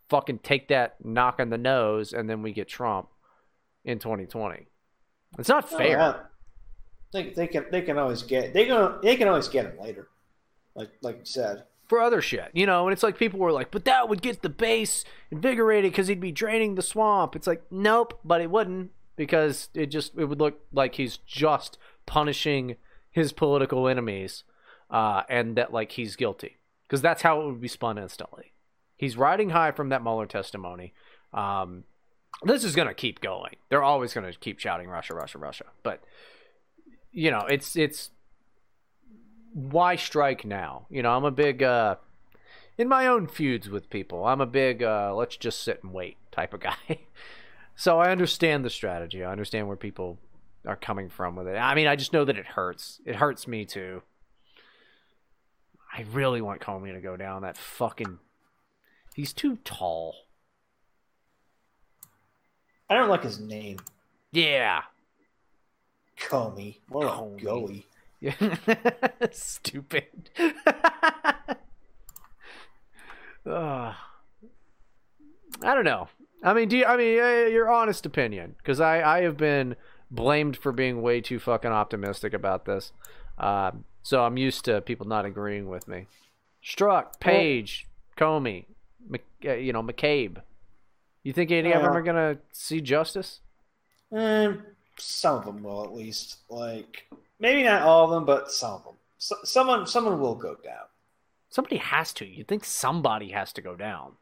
fucking take that knock on the nose and then we get Trump in 2020? It's not fair. Oh, yeah. They, they can they can always get they can they can always get him later, like like you said for other shit, you know. And it's like people were like, but that would get the base invigorated because he'd be draining the swamp. It's like nope, but it wouldn't because it just it would look like he's just punishing his political enemies, uh, and that like he's guilty because that's how it would be spun instantly. He's riding high from that Mueller testimony. Um, this is gonna keep going. They're always gonna keep shouting Russia, Russia, Russia, but you know, it's it's why strike now? You know, I'm a big uh in my own feuds with people. I'm a big uh let's just sit and wait type of guy. so I understand the strategy. I understand where people are coming from with it. I mean, I just know that it hurts. It hurts me too. I really want Comey to go down. That fucking he's too tall. I don't like his name. Yeah, Comey. What Comey. a goey. Yeah. Stupid. uh, I don't know. I mean, do you, I mean uh, your honest opinion? Because I I have been blamed for being way too fucking optimistic about this. Um, so I'm used to people not agreeing with me. Strzok, Page, well, Comey, Mc, uh, you know McCabe. You think any uh, of them are gonna see justice? Um, some of them will at least. Like maybe not all of them, but some of them. So, someone someone will go down. Somebody has to. You think somebody has to go down?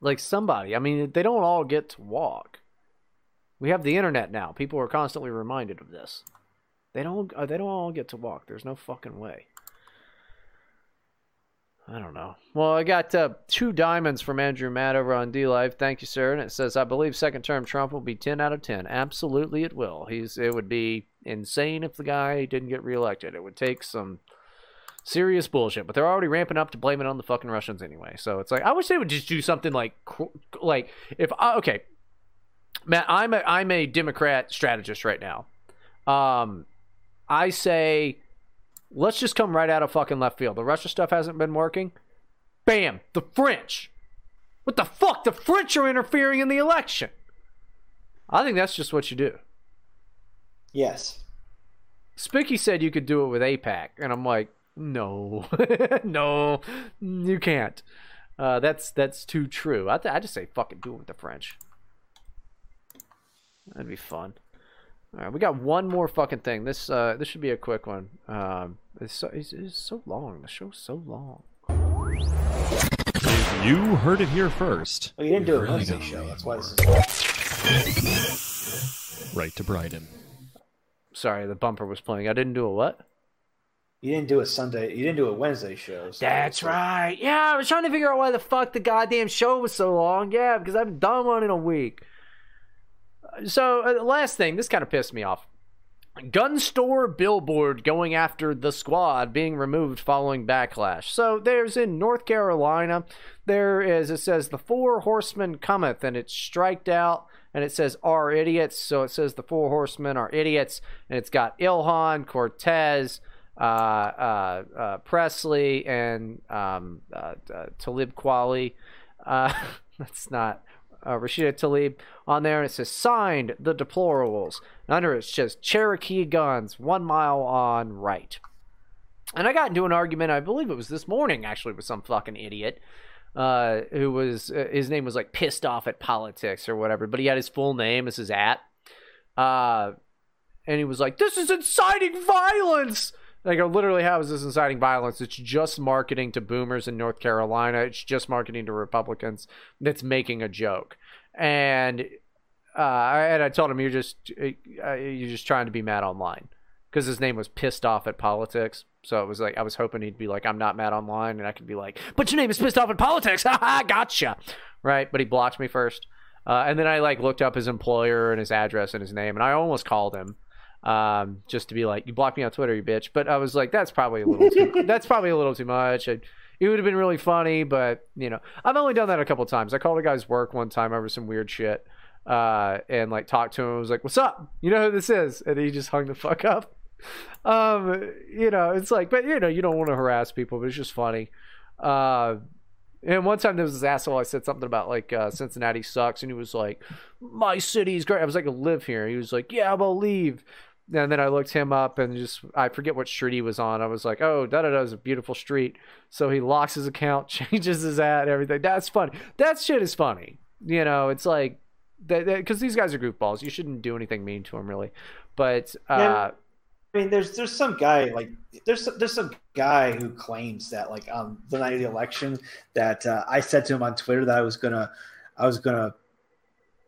Like somebody. I mean, they don't all get to walk. We have the internet now. People are constantly reminded of this. They don't. Uh, they don't all get to walk. There's no fucking way. I don't know. Well, I got uh, two diamonds from Andrew Matt over on D Live. Thank you, sir. And it says, I believe second term Trump will be 10 out of 10. Absolutely, it will. He's. It would be insane if the guy didn't get reelected. It would take some serious bullshit. But they're already ramping up to blame it on the fucking Russians anyway. So it's like I wish they would just do something like, like if I, okay, Matt, I'm a I'm a Democrat strategist right now. Um, I say, let's just come right out of fucking left field. The Russia stuff hasn't been working. Bam, the French. What the fuck? The French are interfering in the election. I think that's just what you do. Yes. Spicky said you could do it with AIPAC, and I'm like, no, no, you can't. Uh, that's that's too true. I, th- I just say fucking do it with the French. That'd be fun. All right, we got one more fucking thing. This uh, this should be a quick one. Um, it's so, it's, it's so long. The show's so long. You heard it here first. Well, you didn't do a Really Wednesday show. That's why more. this is. Right to Bryden. Sorry, the bumper was playing. I didn't do a what? You didn't do a Sunday. You didn't do a Wednesday show. so- That's right. Yeah, I was trying to figure out why the fuck the goddamn show was so long. Yeah, because I haven't done one in a week. So, uh, last thing, this kind of pissed me off. Gun store billboard going after the squad being removed following backlash. So, there's in North Carolina, there is, it says, the four horsemen cometh, and it's striked out, and it says, are idiots. So, it says the four horsemen are idiots, and it's got Ilhan, Cortez, uh, uh, uh, Pressley and um, uh, uh, Talib Kweli. Uh, that's not uh, Rashida Tlaib on there. And it says signed the deplorables. And under it says Cherokee guns, one mile on right. And I got into an argument, I believe it was this morning actually, with some fucking idiot. Uh, who was uh, his name was like pissed off at politics or whatever, but he had his full name as his at. Uh, and he was like, "This is inciting violence." I literally, how is this inciting violence? It's just marketing to boomers in North Carolina. It's just marketing to Republicans. That's making a joke. And uh, and I told him you're just uh, you're just trying to be mad online because his name was pissed off at politics. So it was like I was hoping he'd be like, I'm not mad online, and I could be like, but your name is pissed off at politics. Ha, gotcha. Right? But he blocked me first, uh, and then I like looked up his employer and his address and his name, and I almost called him um, just to be like, you blocked me on Twitter, you bitch. But I was like, that's probably a little too, that's probably a little too much. I, it would have been really funny, but you know, I've only done that a couple times. I called a guy's work one time over some weird shit, uh, and like talked to him. I was like, "What's up? You know who this is?" And he just hung the fuck up. Um, you know, it's like, but you know, you don't want to harass people, but it's just funny. Uh, and one time there was this asshole. I said something about like uh, Cincinnati sucks, and he was like, "My city's great." I was like, "I live here." He was like, "Yeah, I'll leave." And then I looked him up and just I forget what street he was on. I was like, "Oh, da da da is a beautiful street." So he locks his account, changes his ad, everything. That's funny. That shit is funny. You know, it's like that because these guys are goofballs. You shouldn't do anything mean to them, really. But uh. I mean, there's there's some guy like there's there's some guy who claims that like on the night of the election that uh, I said to him on Twitter that I was gonna I was gonna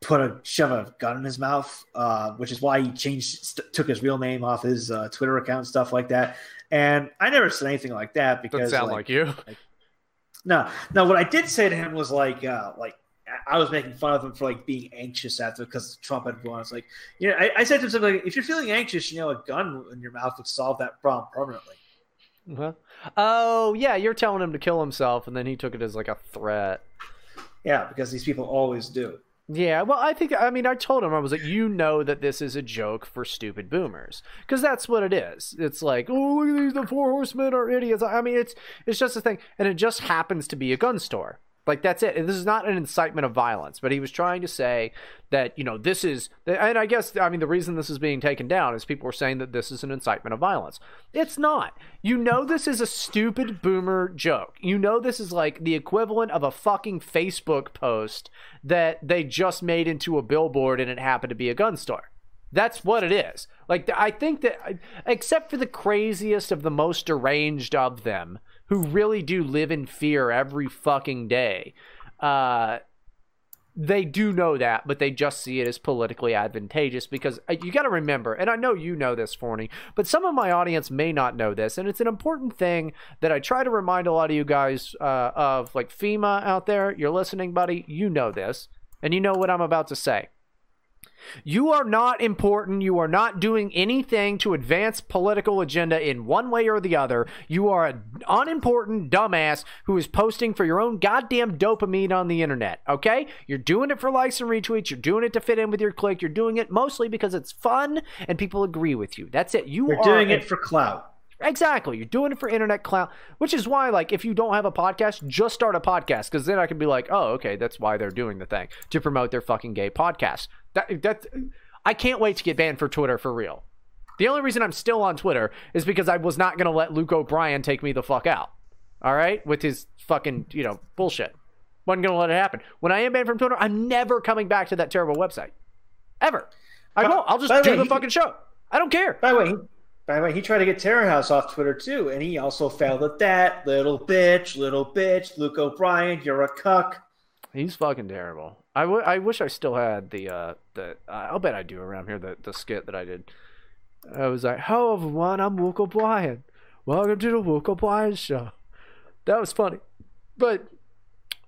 put a shove a gun in his mouth, uh, which is why he changed st- took his real name off his uh, Twitter account and stuff like that. And I never said anything like that because doesn't sound like, you. no, no. What I did say to him was like, uh, like I was making fun of him for like being anxious after because Trump had won. It's like, you know, I, I said to him something like, if you're feeling anxious, you know, a gun in your mouth would solve that problem permanently. Well, oh yeah, you're telling him to kill himself, and then he took it as like a threat. Yeah, because these people always do. Yeah, well, I think I mean I told him I was like, you know that this is a joke for stupid boomers because that's what it is. It's like, oh, look at these, the four horsemen are idiots. I mean, it's it's just a thing, and it just happens to be a gun store. Like that's it. This is not an incitement of violence, but he was trying to say that you know this is, and I guess I mean the reason this is being taken down is people are saying that this is an incitement of violence. It's not. You know this is a stupid boomer joke. You know this is like the equivalent of a fucking Facebook post that they just made into a billboard and it happened to be a gun store. That's what it is. Like I think that except for the craziest of the most deranged of them who really do live in fear every fucking day. Uh they do know that, but they just see it as politically advantageous because uh, you got to remember, and I know you know this, Forney, but some of my audience may not know this, and it's an important thing that I try to remind a lot of you guys uh, of. Like FEMA out there, you're listening, buddy, you know this, and you know what I'm about to say. You are not important. You are not doing anything to advance political agenda in one way or the other. You are an unimportant dumbass who is posting for your own goddamn dopamine on the internet. Okay? You're doing it for likes and retweets. You're doing it to fit in with your clique. You're doing it mostly because it's fun and people agree with you. That's it. You You're are doing it for clout. Exactly. You're doing it for internet clout, which is why, like, if you don't have a podcast, just start a podcast because then I can be like, oh, okay, that's why they're doing the thing to promote their fucking gay podcast. That that I can't wait to get banned for Twitter for real. The only reason I'm still on Twitter is because I was not gonna let Luke O'Brien take me the fuck out. All right, with his fucking you know bullshit. Wasn't gonna let it happen. When I am banned from Twitter, I'm never coming back to that terrible website, ever. I won't. I'll just do way, the he- fucking show. I don't care. By the way, he, by the way, he tried to get Terror House off Twitter too, and he also failed at that. Little bitch, little bitch, Luke O'Brien, you're a cuck. He's fucking terrible. I, w- I wish I still had the uh the uh, I'll bet I do around here the the skit that I did. I was like, "Hello everyone, I'm Wook O'Brien. Welcome to the Wook O'Brien show." That was funny, but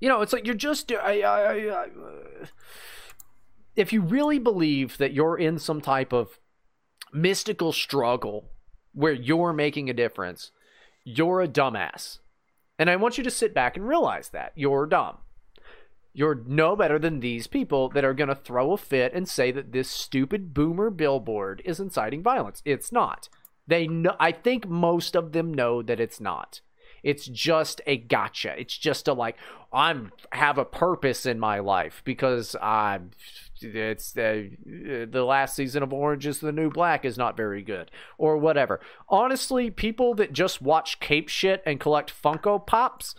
you know, it's like you're just I, I, I, uh, if you really believe that you're in some type of mystical struggle where you're making a difference, you're a dumbass. And I want you to sit back and realize that you're dumb. You're no better than these people that are going to throw a fit and say that this stupid boomer billboard is inciting violence. It's not. They know I think most of them know that it's not. It's just a gotcha. It's just a like I'm have a purpose in my life because I'm it's the the last season of Orange is the New Black is not very good or whatever. Honestly, people that just watch cape shit and collect Funko Pops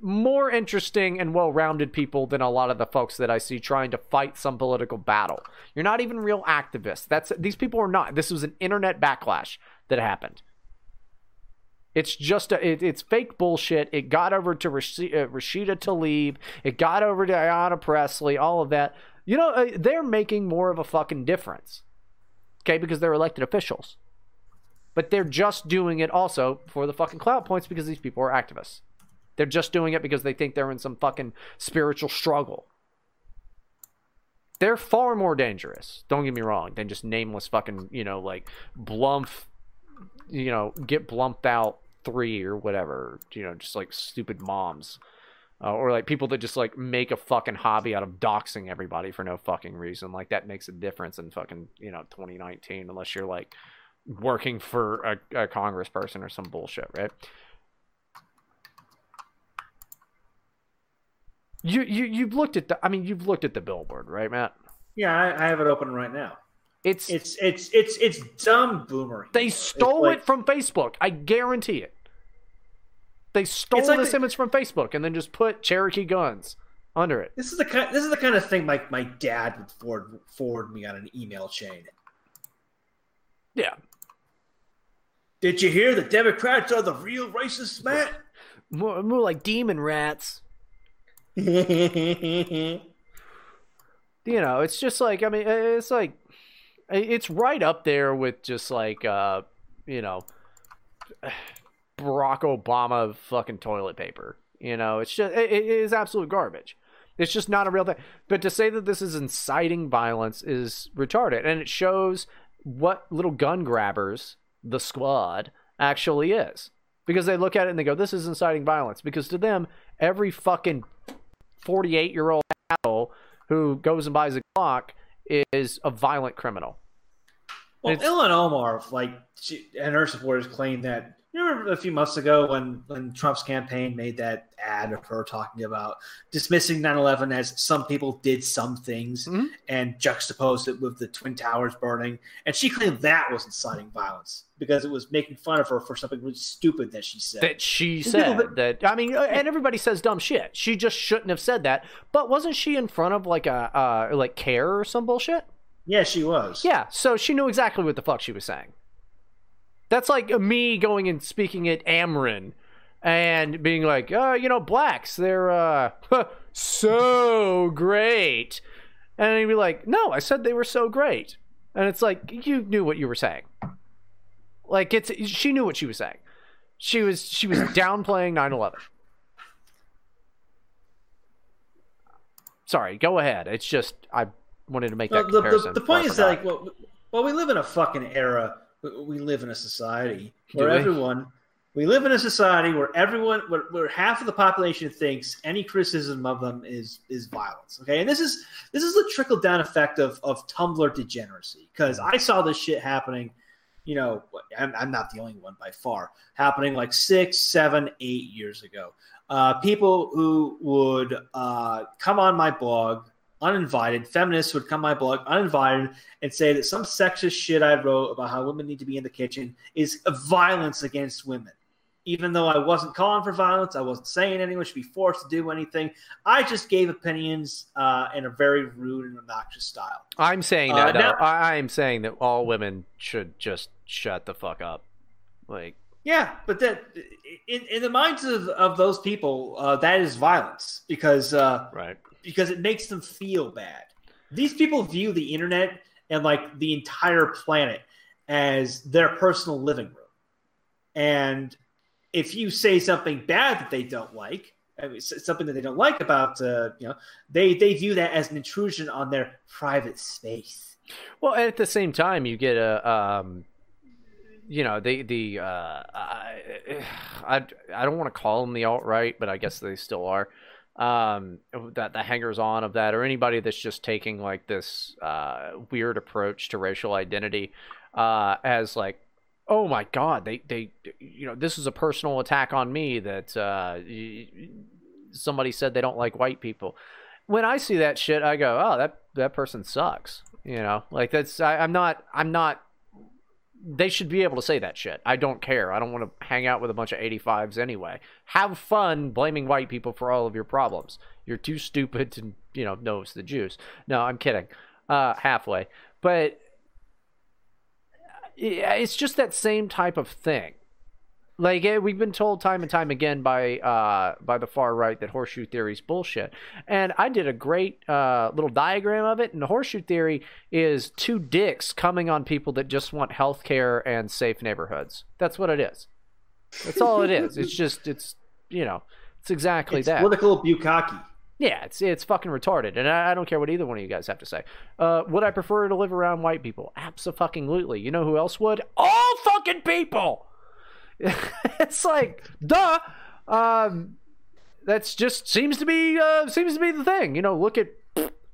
more interesting and well-rounded people than a lot of the folks that I see trying to fight some political battle. You're not even real activists. That's these people are not. This was an internet backlash that happened. It's just a, it, it's fake bullshit. It got over to Rash- uh, Rashida Tlaib. It got over to Ayanna Pressley. All of that. You know, uh, they're making more of a fucking difference. Okay, because they're elected officials. But they're just doing it also for the fucking clout points because these people are activists. They're just doing it because they think they're in some fucking spiritual struggle. They're far more dangerous, don't get me wrong, than just nameless fucking, you know, like Blumph, you know, get Blumped out three or whatever, you know, just like stupid moms. Uh, or like people that just like make a fucking hobby out of doxing everybody for no fucking reason. Like that makes a difference in fucking, you know, 2019, unless you're like working for a, a congressperson or some bullshit, right? You you you've looked at the I mean you've looked at the billboard, right, Matt? Yeah, I, I have it open right now. It's it's it's it's it's dumb boomer. They stole like- it from Facebook. I guarantee it. They stole like this the- image from Facebook and then just put Cherokee guns under it. This is the kind. This is the kind of thing my my dad would forward forward me on an email chain. Yeah. Did you hear the Democrats are the real racists, Matt? More, more like demon rats. You know, it's just like I mean, it's like it's right up there with just like uh, you know, Barack Obama fucking toilet paper. You know, it's just it, it is absolute garbage. It's just not a real thing. But to say that this is inciting violence is retarded, and it shows what little gun grabbers the squad actually is. Because they look at it and they go, "This is inciting violence." Because to them, every fucking forty-eight-year-old asshole who goes and buys a Glock is a violent criminal. Well, Ilhan Omar, like, she, and her supporters claim that. You remember a few months ago when, when Trump's campaign made that ad of her talking about dismissing 9 11 as some people did some things Mm-hmm. and juxtaposed it with the Twin Towers burning. And she claimed that was inciting violence because it was making fun of her for something really stupid that she said. that she And said people- that I mean, and everybody says dumb shit. She just shouldn't have said that. But wasn't she in front of like a uh, like CAIR or some bullshit? Yeah, she was. Yeah, so she knew exactly what the fuck she was saying. That's like me going and speaking at AmRen and being like, oh, you know, blacks, they're uh, so great. And he'd be like, no, I said they were so great. And it's like, you knew what you were saying. Like it's she knew what she was saying. She was she was downplaying 9/11. Sorry, go ahead. It's just I wanted to make that the, comparison. the, the point is that, like, well, well, we live in a fucking era. We- We live in a society Do where we? everyone, we live in a society where everyone, where, where half of the population thinks any criticism of them is is violence. Okay, and this is this is the trickle down effect of of Tumblr degeneracy. Because I saw this shit happening. You know, I'm, I'm not the only one by far. Happening like six, seven, eight years ago. Uh, people who would uh, come on my blog uninvited. Feminists would come my blog uninvited and say that some sexist shit I wrote about how women need to be in the kitchen is a violence against women. Even though I wasn't calling for violence, I wasn't saying anyone should be forced to do anything. I just gave opinions uh, in a very rude and obnoxious style. I'm saying Uh, that. now- though. I, I am saying that all women should just shut the fuck up. Like, Yeah, but that in, in the minds of, of those people, uh, that is violence because uh, right because it makes them feel bad. These people view the internet and like the entire planet as their personal living room, and if you say something bad that they don't like, something that they don't like about uh, you know, they they view that as an intrusion on their private space. Well, at the same time, you get a, um, you know, the the uh, I, I I don't want to call them the alt right, but I guess they still are. Um, that the hangers on of that, or anybody that's just taking like this uh, weird approach to racial identity, uh, as like, oh my god, they they, you know, this is a personal attack on me that uh, somebody said they don't like white people when I see that shit, I go, "Oh, that that person sucks." You know, like that's I, I'm not I'm not. They should be able to say that shit. I don't care. I don't want to hang out with a bunch of 85s anyway. Have fun blaming white people for all of your problems. You're too stupid to, you know, know it's the Jews. No, I'm kidding. Uh, halfway, but it's just that same type of thing. Like eh, we've been told time and time again by uh, by the far right that horseshoe theory is bullshit, and I did a great uh, little diagram of it. And the horseshoe theory is two dicks coming on people that just want health care and safe neighborhoods. That's what it is. That's all it is. It's just it's you know it's exactly It's that. political bukkake. Yeah, it's it's fucking retarded, and I, I don't care what either one of you guys have to say. Uh, would I prefer to live around white people? Absolutely. You know who else would? All fucking people. it's like, duh. Um, that's just seems to be uh, seems to be the thing. You know, look at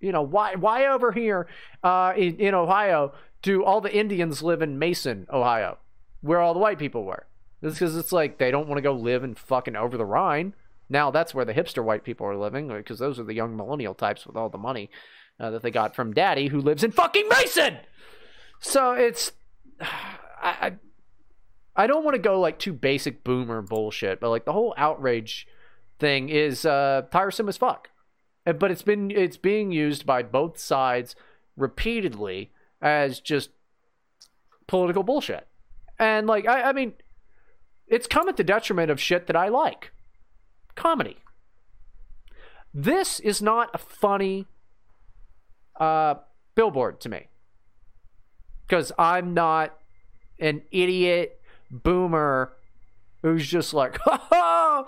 you know why why over here uh, in, in Ohio do all the Indians live in Mason, Ohio, where all the white people were? It's because it's like they don't want to go live in fucking over the Rhine. Now that's where the hipster white people are living because those are the young millennial types with all the money uh, that they got from daddy who lives in fucking Mason. So it's I I, I don't want to go like too basic boomer bullshit, but like the whole outrage thing is uh, tiresome as fuck. But it's been it's being used by both sides repeatedly as just political bullshit. And like I, I mean, it's come at the detriment of shit that I like. Comedy. This is not a funny uh, billboard to me. Because I'm not an idiot boomer who's just like, ha ha,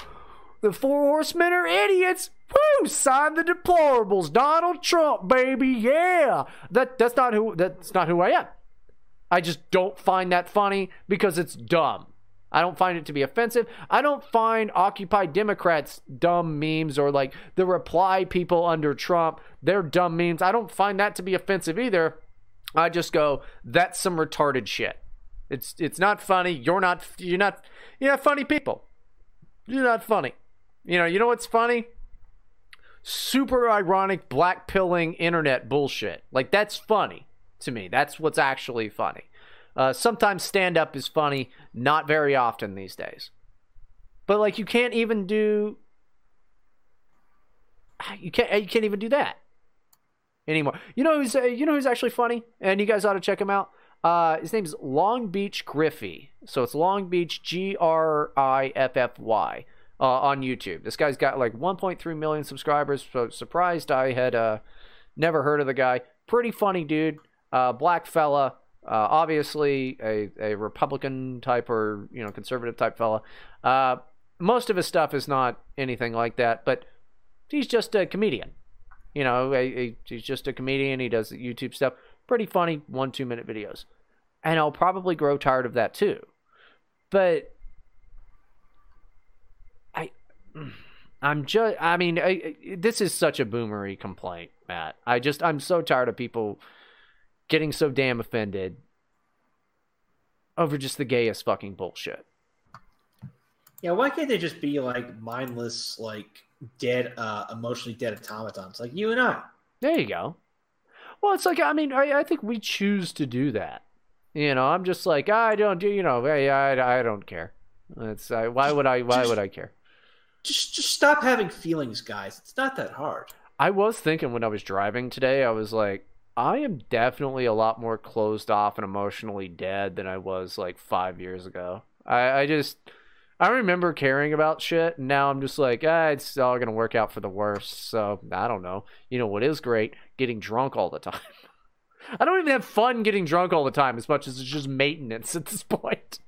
the four horsemen are idiots. Woo! Sign the deplorables. Donald Trump, baby, yeah. That that's not who that's not who I am. I just don't find that funny because it's dumb. I don't find it to be offensive. I don't find Occupy Democrats dumb memes or like the reply people under Trump, they're dumb memes. I don't find that to be offensive either. I just go, that's some retarded shit. It's it's not funny. You're not you're not you're not funny people. You're not funny. You know, you know what's funny? Super ironic black pilling internet bullshit. Like that's funny to me. That's what's actually funny. Uh, sometimes stand up is funny, not very often these days. But like you can't even do you can't you can't even do that anymore. You know who's uh, you know who's actually funny, and you guys ought to check him out. Uh, his name's Long Beach Griffy, so it's Long Beach G R I F F Y. uh, on YouTube. This guy's got like 1.3 million subscribers. So surprised I had uh, never heard of the guy. Pretty funny dude. Uh, black fella. Uh, obviously a, a Republican type or you know conservative type fella. Uh, most of his stuff is not anything like that, but he's just a comedian. You know, he's just a comedian. He does YouTube stuff. Pretty funny, one two minute videos, and I'll probably grow tired of that too. But I, I'm just. I mean, I, I- this is such a boomery complaint, Matt. I just I'm so tired of people getting so damn offended over just the gayest fucking bullshit. Yeah, why can't they just be like mindless, like dead, uh, emotionally dead automatons, like you and I? There you go. Well, it's like I mean, I, I think we choose to do that. You know, I'm just like I don't do. You know, I I, I don't care. It's uh, why would I? Why would I care? Just, just stop having feelings, guys. It's not that hard. I was thinking when I was driving today, I was like, I am definitely a lot more closed off and emotionally dead than I was like five years ago. I, I just, I remember caring about shit, and now I'm just like, ah, it's all gonna work out for the worst. So I don't know. You know what is great? Getting drunk all the time. I don't even have fun getting drunk all the time as much as it's just maintenance at this point.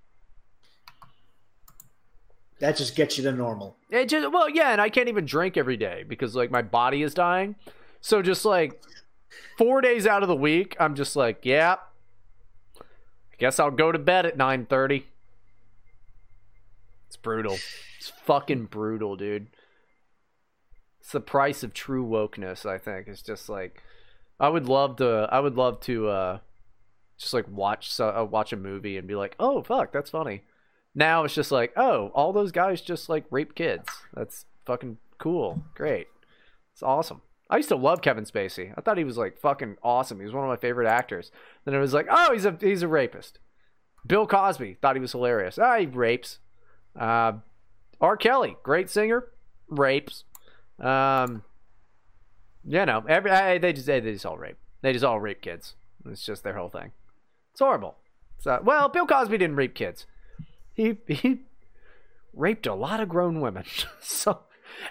That just gets you to normal. It just well, yeah, and I can't even drink every day because like my body is dying. So just like four days out of the week, I'm just like, yeah. I guess I'll go to bed at nine thirty. Brutal. It's fucking brutal, dude. It's the price of true wokeness. I think it's just like I would love to. I would love to uh, just like watch uh, watch a movie and be like, oh fuck, that's funny. Now it's just like, oh, all those guys just like rape kids. That's fucking cool. Great. It's awesome. I used to love Kevin Spacey. I thought he was like fucking awesome. He was one of my favorite actors. Then it was like, oh, he's a he's a rapist. Bill Cosby thought he was hilarious. Ah, he rapes. Uh, R. Kelly, great singer, rapes. Um, you know, every I, they just they just all rape. They just all rape kids. It's just their whole thing. It's horrible. So, well, Bill Cosby didn't rape kids. He he raped a lot of grown women. so,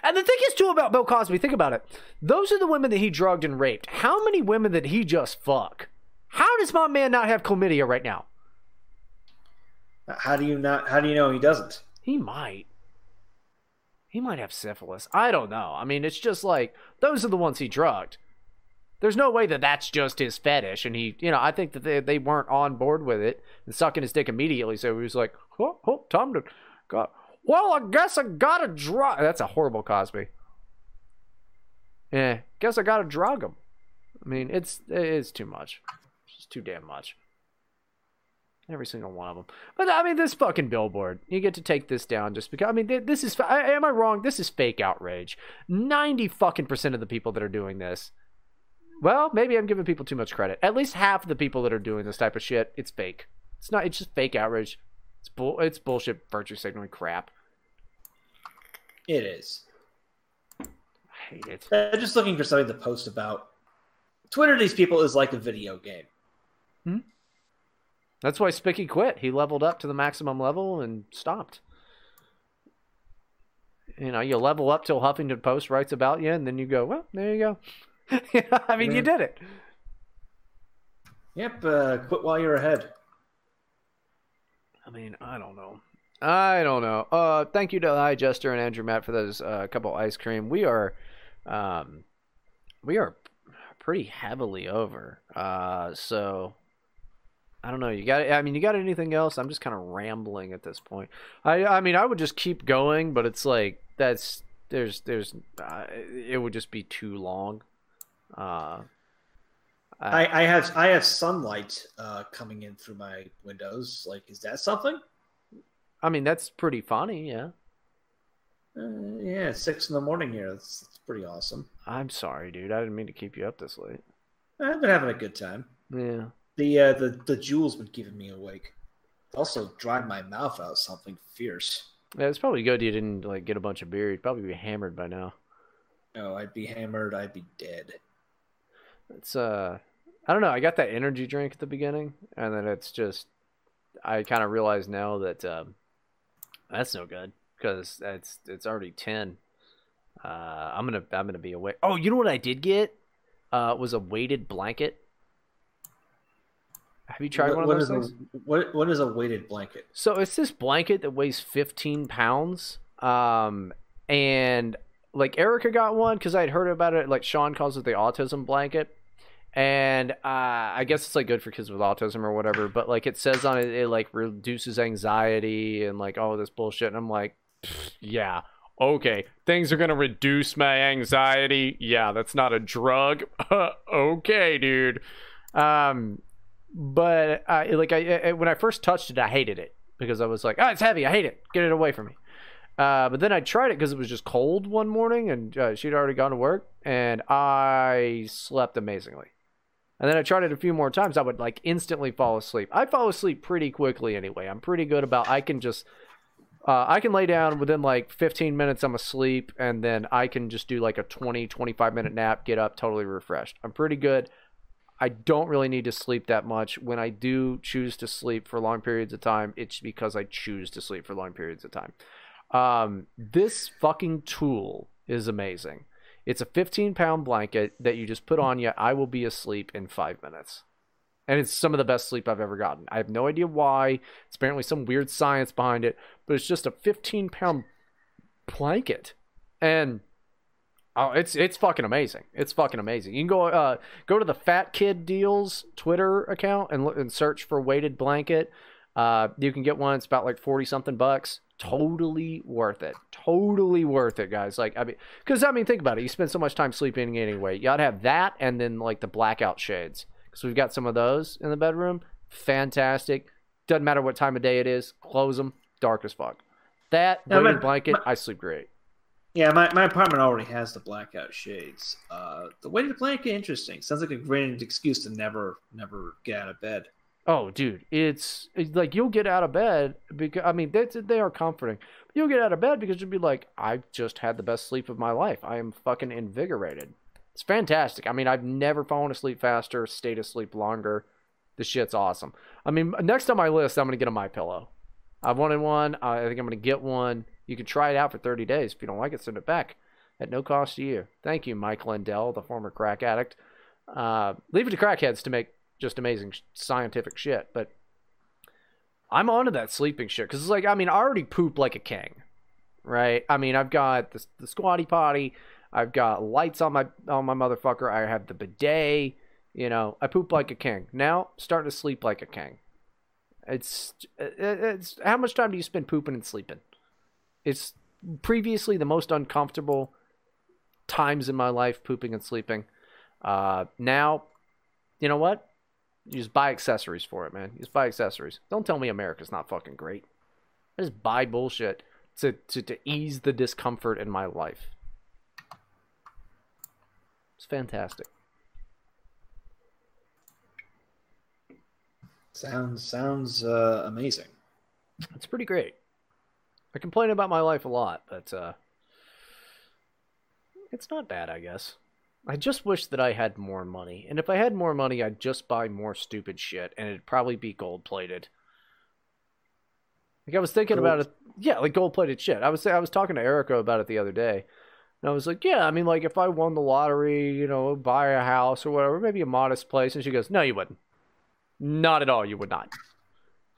and the thing is too about Bill Cosby. Think about it. Those are the women that he drugged and raped. How many women did he just fuck? How does my man not have chlamydia right now? How do you not? How do you know he doesn't? He might. He might have syphilis. I don't know. I mean, it's just like those are the ones he drugged. There's no way that that's just his fetish, and he, you know, I think that they, they weren't on board with it and sucking his dick immediately. So he was like, "Oh, oh time to, go. well, I guess I gotta drug." That's a horrible Cosby. Yeah, guess I gotta drug him. I mean, it's it's too much. It's too damn much. Every single one of them. But I mean, this fucking billboard. You get to take this down just because. I mean, this is. Am I wrong? This is fake outrage. Ninety fucking percent of the people that are doing this. Well, maybe I'm giving people too much credit. At least half of the people that are doing this type of shit, it's fake. It's not. It's just fake outrage. It's bull. It's bullshit. Virtue signaling crap. It is. I hate it. I'm just looking for something to post about. Twitter these people is like a video game. Hmm? That's why Spicky quit. He leveled up to the maximum level and stopped. You know, you level up till Huffington Post writes about you, and then you go, well, there you go. I mean, you did it. Yep, uh, quit while you're ahead. I mean, I don't know. I don't know. Uh, thank you to Hi Jester and Andrew Matt for those uh, couple ice cream. We are, um, we are pretty heavily over. Uh, so I don't know. You got? I mean, you got anything else? I'm just kind of rambling at this point. I, I mean, I would just keep going, but it's like that's there's there's uh, it would just be too long. Uh, I, I have I have sunlight uh, coming in through my windows. Like, is that something? I mean, that's pretty funny. Yeah. Uh, yeah, it's six in the morning here. That's, that's pretty awesome. I'm sorry, dude. I didn't mean to keep you up this late. I've been having a good time. Yeah. The uh, the the Juul's been keeping me awake. Also, dried my mouth out something fierce. Yeah, it's probably good you didn't like get a bunch of beer. You'd probably be hammered by now. No, I'd be hammered. I'd be dead. It's uh, I don't know. I got that energy drink at the beginning, and then it's just, I kind of realize now that um, that's no good because it's it's already ten. Uh, I'm gonna I'm gonna be awake. Oh, you know what I did get? Uh, was a weighted blanket. Have you tried What- one of those things? a what what is a weighted blanket? So it's this blanket that weighs 15 pounds. Um, and like Erica got one because I'd heard about it. Like Sean calls it the autism blanket. And uh, I guess it's like good for kids with autism or whatever. But like it says on it, it like reduces anxiety and like all this bullshit. And I'm like, yeah, okay, things are gonna reduce my anxiety. Yeah, that's not a drug. okay, dude. Um, but uh, like I, I when I first touched it, I hated it because I was like, oh, it's heavy. I hate it. Get it away from me. Uh, but then I tried it because it was just cold one morning, and uh, she'd already gone to work, and I slept amazingly. And then I tried it a few more times. I would like instantly fall asleep. I fall asleep pretty quickly anyway. I'm pretty good about. I can just. Uh, I can lay down within like 15 minutes. I'm asleep, and then I can just do like a 20, 25 minute nap, get up totally refreshed. I'm pretty good. I don't really need to sleep that much. When I do choose to sleep for long periods of time, it's because I choose to sleep for long periods of time. Um, this fucking tool is amazing. It's a 15 pound blanket that you just put on you. I will be asleep in five minutes. And it's some of the best sleep I've ever gotten. I have no idea why. It's apparently some weird science behind it, but it's just a 15 pound blanket. And Oh, it's it's fucking amazing. It's fucking amazing. You can go uh go to the Fat Kid Deals Twitter account and look and search for weighted blanket. Uh, you can get one. It's about like forty something bucks. Totally worth it. Totally worth it, guys. Like I mean, because I mean, think about it. You spend so much time sleeping anyway. You gotta have that and then like the blackout shades. Because we've got some of those in the bedroom. Fantastic. Doesn't matter what time of day it is. Close them. Dark as fuck. That weighted blanket, I sleep great. Yeah, my, my apartment already has the blackout shades. Uh, the weighted blanket, interesting. Sounds like a great excuse to never never get out of bed. Oh, dude, it's, it's like you'll get out of bed because I mean they they are comforting. You'll get out of bed because you'll be like, I've just had the best sleep of my life. I am fucking invigorated. It's fantastic. I mean, I've never fallen asleep faster, stayed asleep longer. This shit's awesome. I mean, next on my list, I'm gonna get a MyPillow. I've wanted one. I think I'm gonna get one. You can try it out for 30 days. If you don't like it, send it back at no cost to you. Thank you, Mike Lindell, the former crack addict. Uh, leave it to crackheads to make just amazing scientific shit. But I'm onto that sleeping shit because it's like, I mean, I already poop like a king, right? I mean, I've got the, the squatty potty, I've got lights on my on my motherfucker, I have the bidet. You know, I poop like a king. Now, starting to sleep like a king. It's it's how much time do you spend pooping and sleeping? It's previously the most uncomfortable times in my life pooping and sleeping. Uh, now, you know what? You just buy accessories for it, man. You just buy accessories. Don't tell me America's not fucking great. I just buy bullshit to, to, to ease the discomfort in my life. It's fantastic. Sounds sounds uh, amazing. It's pretty great. I complain about my life a lot, but uh, it's not bad, I guess. I just wish that I had more money. And if I had more money, I'd just buy more stupid shit, and it'd probably be gold plated. Like I was thinking about it, yeah, like gold plated shit. I was I was talking to Erica about it the other day, and I was like, yeah, I mean, like if I won the lottery, you know, buy a house or whatever, maybe a modest place, and she goes, no, you wouldn't. Not at all, you would not.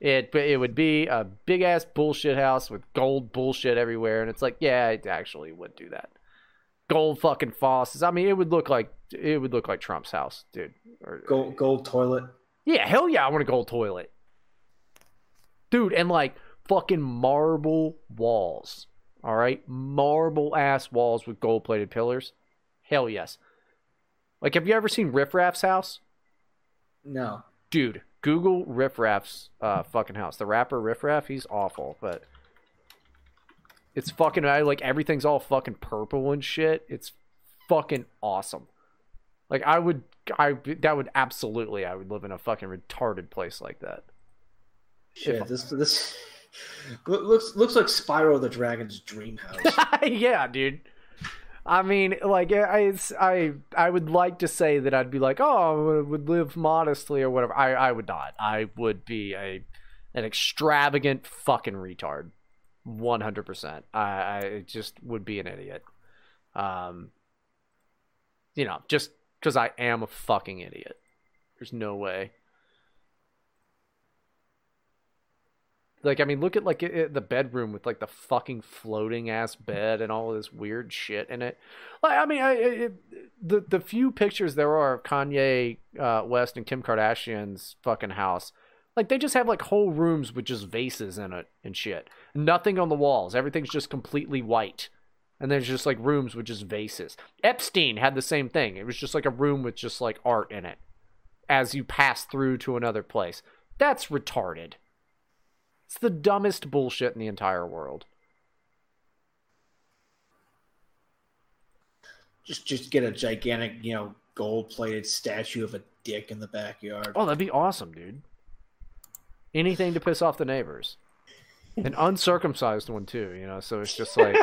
It it would be a big ass bullshit house with gold bullshit everywhere, and it's like, yeah, it actually would do that. Gold fucking faucets. I mean, it would look like it would look like Trump's house, dude. Or, Gold gold toilet. yeah, hell yeah, I want a gold toilet, dude, and like fucking marble walls. All right, marble ass walls with gold plated pillars. Hell yes. Like, have you ever seen Riff Raff's house? No. dude, Google Riff Raff's uh, fucking house. The rapper Riff Raff, he's awful, but it's fucking I like everything's all fucking purple and shit. It's fucking awesome. Like I would, I that would absolutely, I would live in a fucking retarded place like that. Shit, this this looks looks like Spyro the Dragon's dream house. yeah, dude. I mean, like I, I, I would like to say that I'd be like, oh, I would live modestly or whatever. I, I would not. I would be a, an extravagant fucking retard. one hundred percent. I I just would be an idiot. Um, you know, just because I am a fucking idiot. There's no way. Like, I mean, look at like it, it- the bedroom with like the fucking floating ass bed and all this weird shit in it. Like, I mean, I, it, the the few pictures there are of Kanye uh, West and Kim Kardashian's fucking house, like they just have like whole rooms with just vases in it and shit. Nothing on the walls. Everything's just completely white. And there's just like rooms with just vases. Epstein had the same thing. It was just like a room with just like art in it as you pass through to another place. That's retarded. It's the dumbest bullshit in the entire world. Just just get a gigantic, you know, gold plated statue of a dick in the backyard. Oh, that'd be awesome, dude. Anything to piss off the neighbors. An uncircumcised one too, you know, so it's just like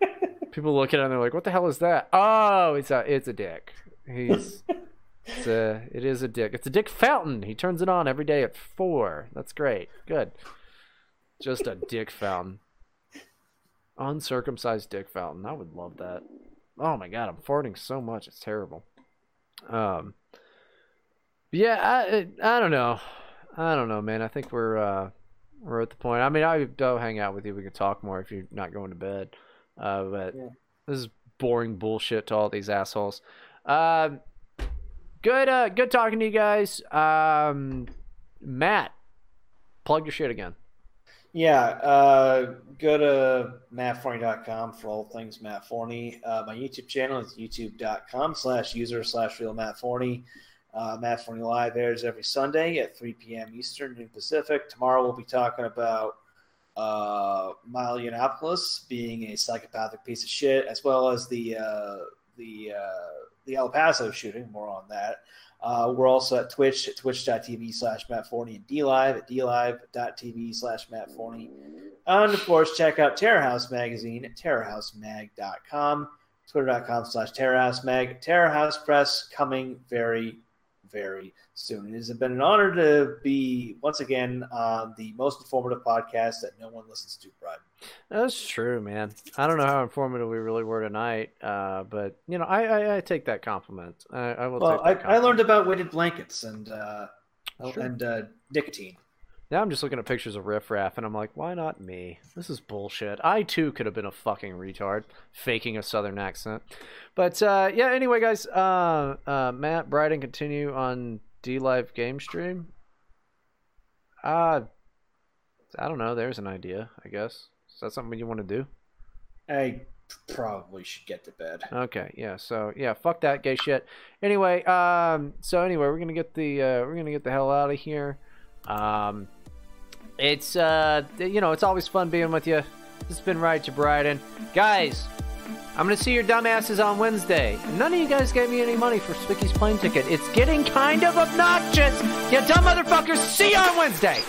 people look at it and they're like, What the hell is that? Oh, it's a it's a dick. He's it's a it is a dick. It's a dick fountain. He turns it on every day at four. That's great. Good. Just a dick fountain. Uncircumcised dick fountain. I would love that. Oh my god, I'm farting so much. It's terrible. Um yeah, I I don't know. I don't know, man. I think we're uh we're at the point. I mean, I go hang out with you. We could talk more if you're not going to bed. Uh, but Yeah. this is boring bullshit to all these assholes. Um, good, uh, good talking to you guys. Um, Matt, plug your shit again. Yeah, uh, go to mattforney.com for all things Matt Forney. Uh, my YouTube channel is youtube.com slash user slash real Matt Forney. Uh, Matt Forney Live airs every Sunday at 3 p.m. Eastern, noon Pacific. Tomorrow we'll be talking about uh, Milo Yiannopoulos being a psychopathic piece of shit, as well as the uh, the uh, the El Paso shooting. More on that. Uh, we're also at Twitch at twitch.tv slash Matt Forney and DLive at dlive.tv slash Matt Forney. And of course, check out Terror House Magazine at terrorhousemag.com, twitter.com slash terrorhousemag. Terror House Press coming very, very soon. It has been an honor to be once again on the most informative podcast that no one listens to, Brad. That's true, man. I don't know how informative we really were tonight, uh, but you know, I, I, I take that compliment. I, I will Well, take I, I learned about weighted blankets and uh, Sure. and uh, nicotine. Now I'm just looking at pictures of Riff Raff, and I'm like, why not me? This is bullshit. I too could have been a fucking retard, faking a southern accent. But uh, yeah, anyway, guys, uh, uh, Matt, Bryden, continue on D Live Game Stream. Uh, I don't know. There's an idea, I guess. Is that something you want to do? I probably should get to bed. Okay, yeah. So yeah, fuck that gay shit. Anyway, um, so anyway, we're gonna get the uh, we're gonna get the hell out of here. Um, it's uh, you know, it's always fun being with you. It's been right to Bryden, guys. I'm gonna see your dumbasses on Wednesday. None of you guys gave me any money for Spicky's plane ticket. It's getting kind of obnoxious. You dumb motherfuckers. See you on Wednesday.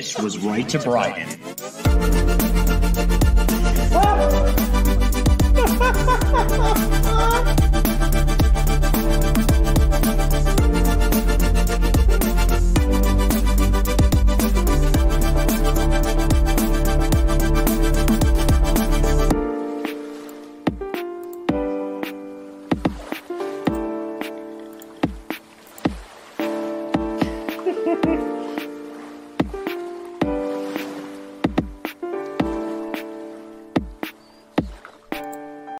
This was Right to Bryden.